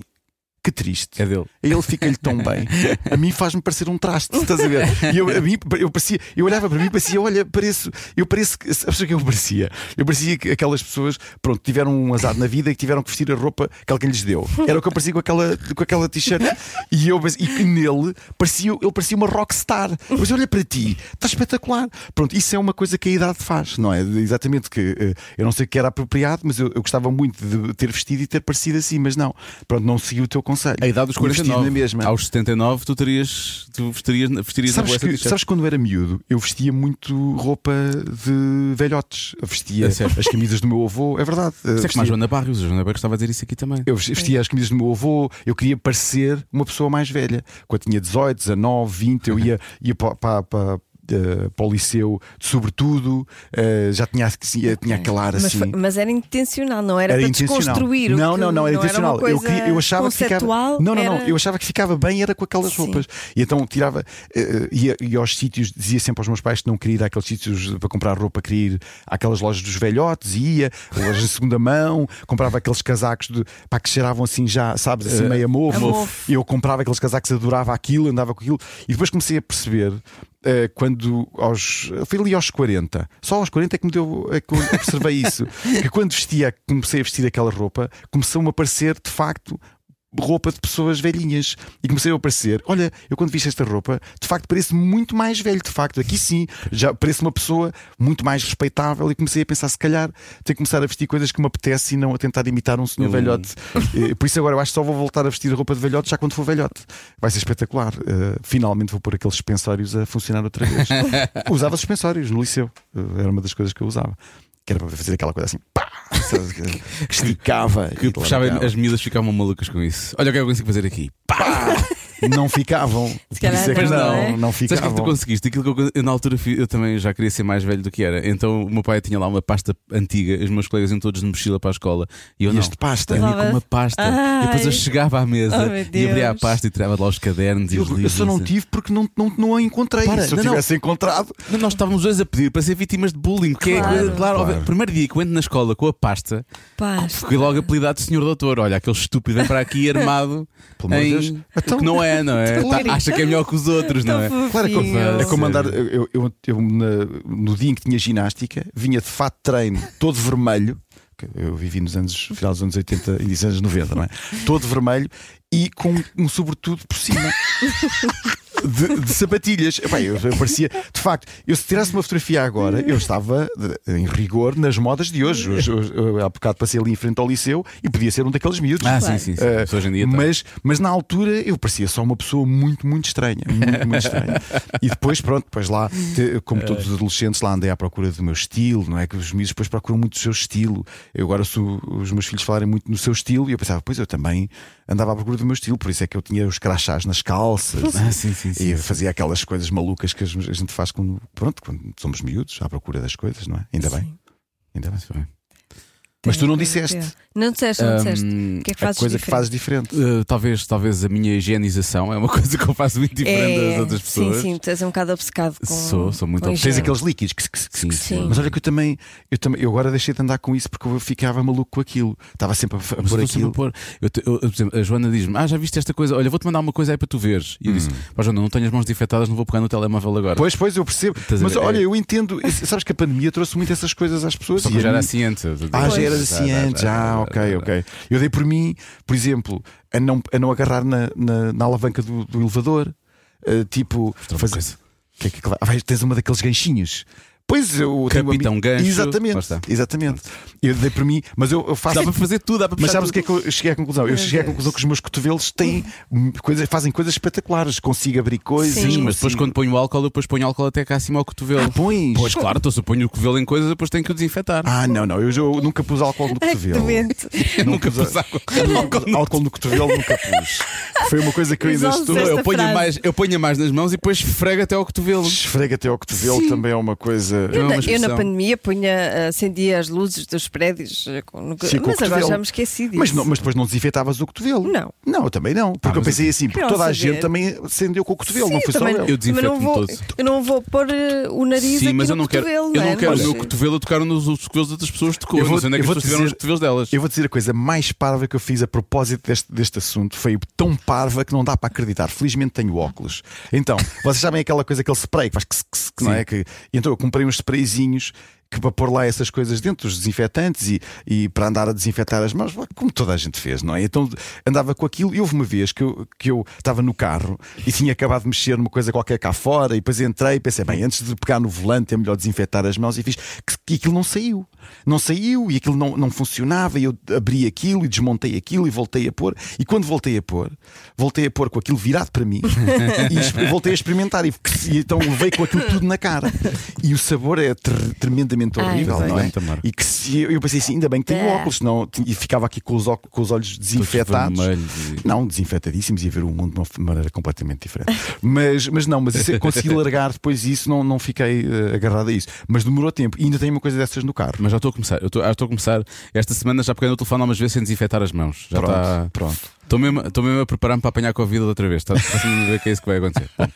que triste. É dele. A ele fica-lhe tão bem. A mim faz-me parecer um traste, estás a ver? E eu, a mim, eu, parecia, eu olhava para mim e parecia, olha, pareço, eu pareço que. Sabes o que eu parecia? Eu parecia que aquelas pessoas, pronto, tiveram um azar na vida e que tiveram que vestir a roupa que alguém lhes deu. Era o que eu parecia com aquela, com aquela t-shirt. E, eu, e que nele parecia, ele parecia uma rockstar. Mas olha para ti, está espetacular. Pronto, isso é uma coisa que a idade faz, não é? Exatamente que eh, eu não sei o que era apropriado, mas eu, eu gostava muito de ter vestido e ter parecido assim, mas não. Pronto, não segui o teu conselho. A idade dos E vestido 49. na mesma. Aos 79, tu terias. Tu vestirias, vestirias Sabes, a que, sabes quando eu era miúdo, eu vestia muito roupa de velhotes. Eu vestia É as camisas do meu avô, é verdade. Isso é a vestia, Joana Barrios. A Joana Barrios estava a dizer isso aqui também. eu vestia as camisas do meu avô, eu queria parecer uma pessoa mais velha. Quando tinha 18, 19, 20, eu ia, ia para, para, para, eh, para o liceu, sobretudo, eh, já tinha, eh, tinha aquela ar Mas, assim. foi- mas era intencional, não era, Era para intencional. desconstruir. o Não, que não, não, era intencional. uma eu, queria- eu achava que ficava. Não, não, não. era- Eu achava que ficava bem, era com aquelas Sim. roupas. E então tirava. eh, ia, ia aos sítios, dizia sempre aos meus pais que não queria ir àqueles sítios para comprar roupa, queria ir àquelas lojas dos velhotes, ia, lojas de segunda mão, comprava aqueles casacos de, pá, que cheiravam assim já, sabes, assim meio a mofo. E eu comprava aqueles casacos, adorava aquilo, andava com aquilo. E depois comecei a perceber. Eh, quando aos. eu Fui ali aos 40, só aos 40 é que me deu. É que eu observei isso. que quando vestia, comecei a vestir aquela roupa, começou-me a parecer de facto roupa de pessoas velhinhas e comecei a parecer, olha, eu quando viste esta roupa, de facto parece muito mais velho, de facto, aqui sim, já parece uma pessoa muito mais respeitável e comecei a pensar, se calhar, tenho que começar a vestir coisas que me apetece e não a tentar imitar um senhor Hum. velhote. Eh, Por isso agora eu acho que só vou voltar a vestir roupa de velhote já quando for velhote. Vai ser espetacular. Eh, finalmente vou pôr aqueles suspensórios a funcionar outra vez. usava suspensórios no liceu, Eh, era uma das coisas que eu usava. Que era para fazer aquela coisa assim, pá, que esticava Que puxava, as miúdas ficavam malucas com isso. Olha o que eu consigo fazer aqui. Pá! não ficavam. Por isso é que não, não, não é? não Sabes o que é que tu ficavam. conseguiste? Aquilo que eu, eu, na altura eu também já queria ser mais velho do que era. Então o meu pai tinha lá uma pasta antiga, os meus colegas iam todos de mochila para a escola e eu E não. este pasta? Eu ia com uma pasta e depois eu Ai. chegava à mesa Oh, e abria a pasta e tirava de lá os cadernos e Eu, os eu livros. só não tive porque não, não, não a encontrei. Para, Se eu não, não. tivesse encontrado. Não, Nós estávamos dois a pedir para ser vítimas de bullying. Que Claro. é, claro, Claro. o primeiro dia que eu entro na escola com a pasta, Pasta. fui logo apelidado de senhor doutor. Olha, aquele estúpido vem para aqui armado Pelo de em Deus. Então- que não é, não é? Tá- acha que é melhor que os outros, não é? Claro, é como, é como andar. Eu, eu, eu, na- no dia em que tinha ginástica, vinha de fato treino, todo vermelho. Eu vivi nos anos, final dos anos 80 e dos anos 90, não é? Todo vermelho e com um sobretudo por cima. De, de sapatilhas. Epá, eu, eu parecia, de facto, eu se tirasse uma fotografia agora, eu estava de- em rigor nas modas de hoje. hoje, hoje eu, há bocado passei ali em frente ao liceu e podia ser um daqueles miúdos. Ah, sim, sim. sim. Uh, Mas hoje em dia tá. mas, mas na altura eu parecia só uma pessoa muito, muito estranha. Muito, muito estranha. E depois, pronto, depois lá, como todos os adolescentes, lá andei à procura do meu estilo, não é? Que os miúdos depois procuram muito o seu estilo. Eu agora sou os meus filhos falarem muito no seu estilo e eu pensava, pois eu também andava à procura do meu estilo, por isso é que eu tinha os crachás nas calças. Ah, sim, sim, sim, E fazia aquelas coisas malucas que a gente faz quando, pronto, quando somos miúdos, à procura das coisas, não é? Ainda bem. Ainda bem. Mas tu não disseste Não disseste, não disseste. Hum, O que é que fazes coisa que diferente? fazes diferente. Uh, talvez, talvez a minha higienização é uma coisa que eu faço muito diferente das outras pessoas. Sim, sim, tu és um bocado obcecado com. Sou, sou muito obcecado. Tens aqueles líquidos que, que- que- Sim. Mas olha que eu também, eu também eu agora deixei de andar com isso porque eu ficava maluco com aquilo. Estava sempre a, a pôr a aquilo. pôr. Eu te- eu- por exemplo, a Joana diz-me: Ah, já viste esta coisa? Olha, vou-te mandar uma coisa aí para tu veres. E eu disse: Pá, Joana, não tenho as mãos desinfetadas, não vou pegar no telemóvel agora. Hum. Pois, pois, eu percebo. Mas olha, É- eu entendo. Sabes que a pandemia trouxe muito essas coisas às pessoas. Só que já era assim antes. Ah, já era assim antes, já, ok, ok. Eu dei por mim, por exemplo, a não, a não agarrar na, na, na alavanca do, do elevador. Uh, tipo, Outra fazer- que é que- ah, vais- tens uma daqueles ganchinhos. Pois eu tenho um Capitão amigo- Gancho. Exatamente, exatamente. Eu dei por mim, mas eu, eu faço. Dá para fazer tudo, dá para Mas sabes o que é que eu cheguei à conclusão? Eu cheguei à conclusão que os meus cotovelos têm coisas, fazem coisas espetaculares. Consigo abrir coisas. Sim, mas depois quando ponho álcool, eu depois ponho álcool até cá acima ao cotovelo. Ah, pões? Pois claro, então se eu ponho o cotovelo em coisas, depois tenho que o desinfetar. Ah, não, não. Eu, eu nunca pus álcool no cotovelo. nunca pus álcool. álcool, no cotovelo nunca pus. Foi uma coisa que eu ainda estou. Eu, ponho mais, eu ponho mais nas mãos e depois esfrego até ao cotovelo. Esfrega até ao cotovelo também é uma coisa. Não, Eu, na- eu na pandemia punha, acendia as luzes dos prédios, eh, com- Sim, com mas agora já me esqueci disso. Mas, não, mas depois não desinfetavas o cotovelo? Não. Não, eu também não. Porque Ah, eu pensei assim, porque toda a gente também acendeu com o cotovelo, Sim, não foi só eu. Eu desinfeto-me não vou, todo. Eu não vou pôr eh, o nariz Sim, aqui mas eu no não quero, cotovelo, eu não é? quero o meu cotovelo a tocar nos os cotovelos das outras pessoas de cor. Eu vou- não sei onde é que as pessoas tiveram dizer- os cotovelos delas. Eu vou dizer a coisa mais parva que eu fiz a propósito deste, deste assunto. Foi tão parva que não dá para acreditar. Felizmente tenho óculos. Então, vocês sabem aquela coisa, aquele spray que faz que, que, que não é? Que, então eu comprei uns sprayzinhos que para pôr lá essas coisas dentro, os desinfetantes e, e para andar a desinfetar as mãos, como toda a gente fez, não é? Então andava com aquilo e houve uma vez que eu, que eu estava no carro e tinha acabado de mexer numa coisa qualquer cá fora e depois entrei e pensei, bem, antes de pegar no volante é melhor desinfetar as mãos e fiz que, que aquilo não saiu. Não saiu e aquilo não, não funcionava e eu abri aquilo e desmontei aquilo e voltei a pôr. E quando voltei a pôr, voltei a pôr com aquilo virado para mim e voltei a experimentar e, e então levei com aquilo tudo na cara. E o sabor é tremendamente Horrível, não é? Amargo. E que se, eu pensei assim, ainda bem que tenho É. óculos, senão e ficava aqui com os, óculos, com os olhos desinfetados. vermelhos e- Não, desinfetadíssimos e a ver o mundo de uma maneira completamente diferente. Mas, mas não, mas isso, consegui largar depois isso, não, não fiquei eh, agarrado a isso. Mas demorou tempo e ainda tenho uma coisa dessas no carro. Mas já estou a começar. Eu estou, já estou a começar. Esta semana já peguei no telefone algumas vezes sem desinfetar as mãos. Já Pronto, está. pronto. Estou mesmo, estou mesmo a preparar-me para apanhar Covid outra vez. Está a ver que é isso que vai acontecer. Bom,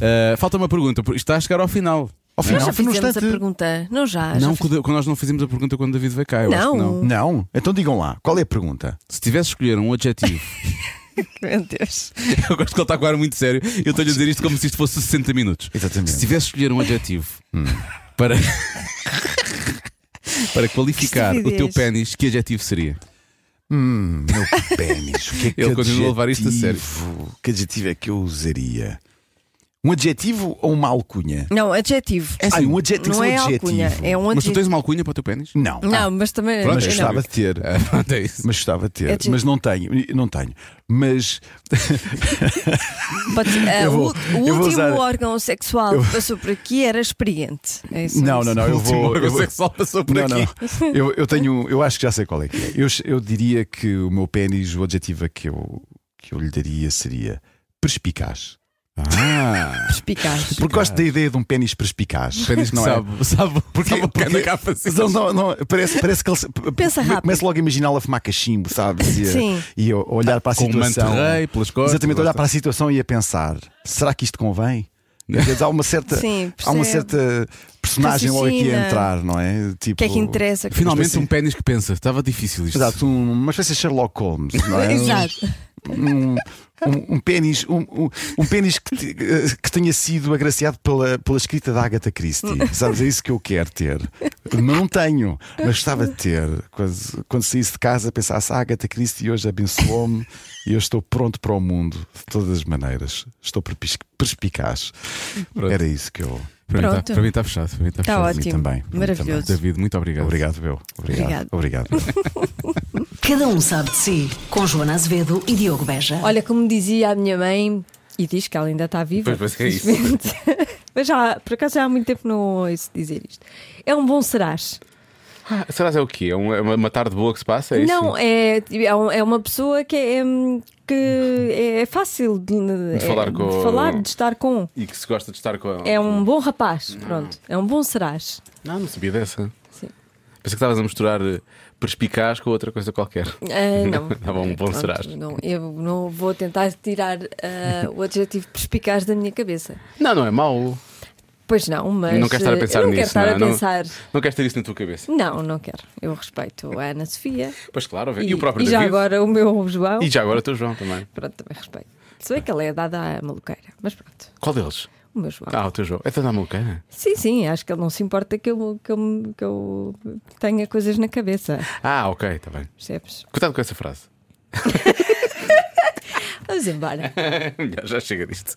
eh, falta uma pergunta. Isto está a chegar ao final. Ao Nós final já foi no fizemos a instante. pergunta. Não, já. já não, fiz- quando nós não fizemos a pergunta quando o David veio cá. Eu acho que Não. não. Não? Então digam lá, qual é a pergunta? Se tivesse escolher um adjetivo, Meu Deus. eu gosto que ele está com ar muito sério. Eu estou-lhe a dizer isto como se isto fosse 60 minutos. Exatamente. Se tivesse escolher um adjetivo para. para qualificar o teu pênis, que adjetivo seria? Hum, meu pênis. O que é que Ele continua a levar isto a sério. Que adjetivo é que eu usaria? Um adjetivo ou uma alcunha? Não, adjetivo. Ah, um adjetivo. não um é adjetivo. alcunha, é um Mas tu adjetivo. tens uma alcunha para o teu pênis? Não. Não, mas também. Pronto, mas não. gostava de ter. Ah, pronto, é isso. Mas gostava de ter. Adjetivo. Mas não tenho. Não tenho. Mas. Ah, Eu vou- o o eu vou último usar- órgão sexual que passou por aqui era experiente. É isso Não, mesmo. não, não. Eu O último vou. órgão Eu vou sexual passou por não, aqui. não. Eu, eu tenho. Eu acho que já sei qual é que é. Eu, eu diria que o meu pênis, o adjetivo que eu, que eu lhe daria seria perspicaz. Ah! Perspicaz. Porque gosto da ideia de um pênis perspicaz. Pênis que não é? sabe, sabe, Porque, sabe porque porque cá não, não, não, parece, parece que ele Pensa rápido. começa logo a imaginá-lo a fumar cachimbo, sabes? E Sim. e a olhar para a Com um situação. manto-rei pelas costas, Exatamente, olhar para a situação e a pensar: será que isto convém? Às vezes há uma certa, Sim, há uma certa personagem logo aqui a entrar, não é? Tipo, O que é que interessa? Finalmente um pênis que pensa. Estava difícil isto. Exato, um- uma espécie de Sherlock Holmes, não é? Exato. um, um, um pênis, um, um, pênis que, te- eh, que tenha sido agraciado pela, pela escrita da Agatha Christie. Sabes? É isso que eu quero ter. Mas não tenho, mas gostava de ter. Quando, quando saísse de casa, pensasse: a Agatha Christie hoje abençoou-me e eu estou pronto para o mundo, de todas as maneiras. Estou perspicaz. Pronto. Era isso que eu. Para mim, está, Pronto. para mim está fechado. Para mim está Está fechado. mim ótimo. também, Maravilhoso. David, muito obrigado. Obrigado, eu. Obrigado. Obrigado. Obrigado. Cada um sabe de si. Com Joana Azevedo e Diogo Beja. Olha, como dizia a minha mãe, e diz que ela ainda está viva. Pois, pois é isso. Mas já, por acaso já há muito tempo não ouço dizer isto. É um bom serás. Ah, será que é o quê? É uma, uma tarde boa que se passa? É isso? Não, é, é um- é uma pessoa que é, hum, que é fácil de, é- falar com- de falar, de estar com. E que se gosta de estar com ela. É um bom rapaz, pronto. É um bom serás. Não, não sabia dessa. Sim. Pensei que estavas a misturar eh, perspicaz com outra coisa qualquer. Ah, não. Tá bom, bom serás. Não, eu não vou tentar tirar ah, o adjetivo perspicaz da minha cabeça. Não, não é mau. Pois não, mas. não queres estar a eh, pensar não nisso. quero estar não, a Não- pensar. Não, queres ter isso na tua cabeça. Não, não quero. Eu respeito a Ana Sofia. Pois claro, e, o próprio e já David. agora o meu João. E já agora o teu João também. Pronto, também respeito. Se bem que ela é dada à maluqueira. Mas pronto, Qual deles? o meu João. Ah, o teu João. É da maluqueira? Sim, sim, acho que ele não se importa que eu, que eu, que eu tenha coisas na cabeça. Ah, ok, está bem. Percebes? Cuidado com essa frase. Vamos embora. já chega disto.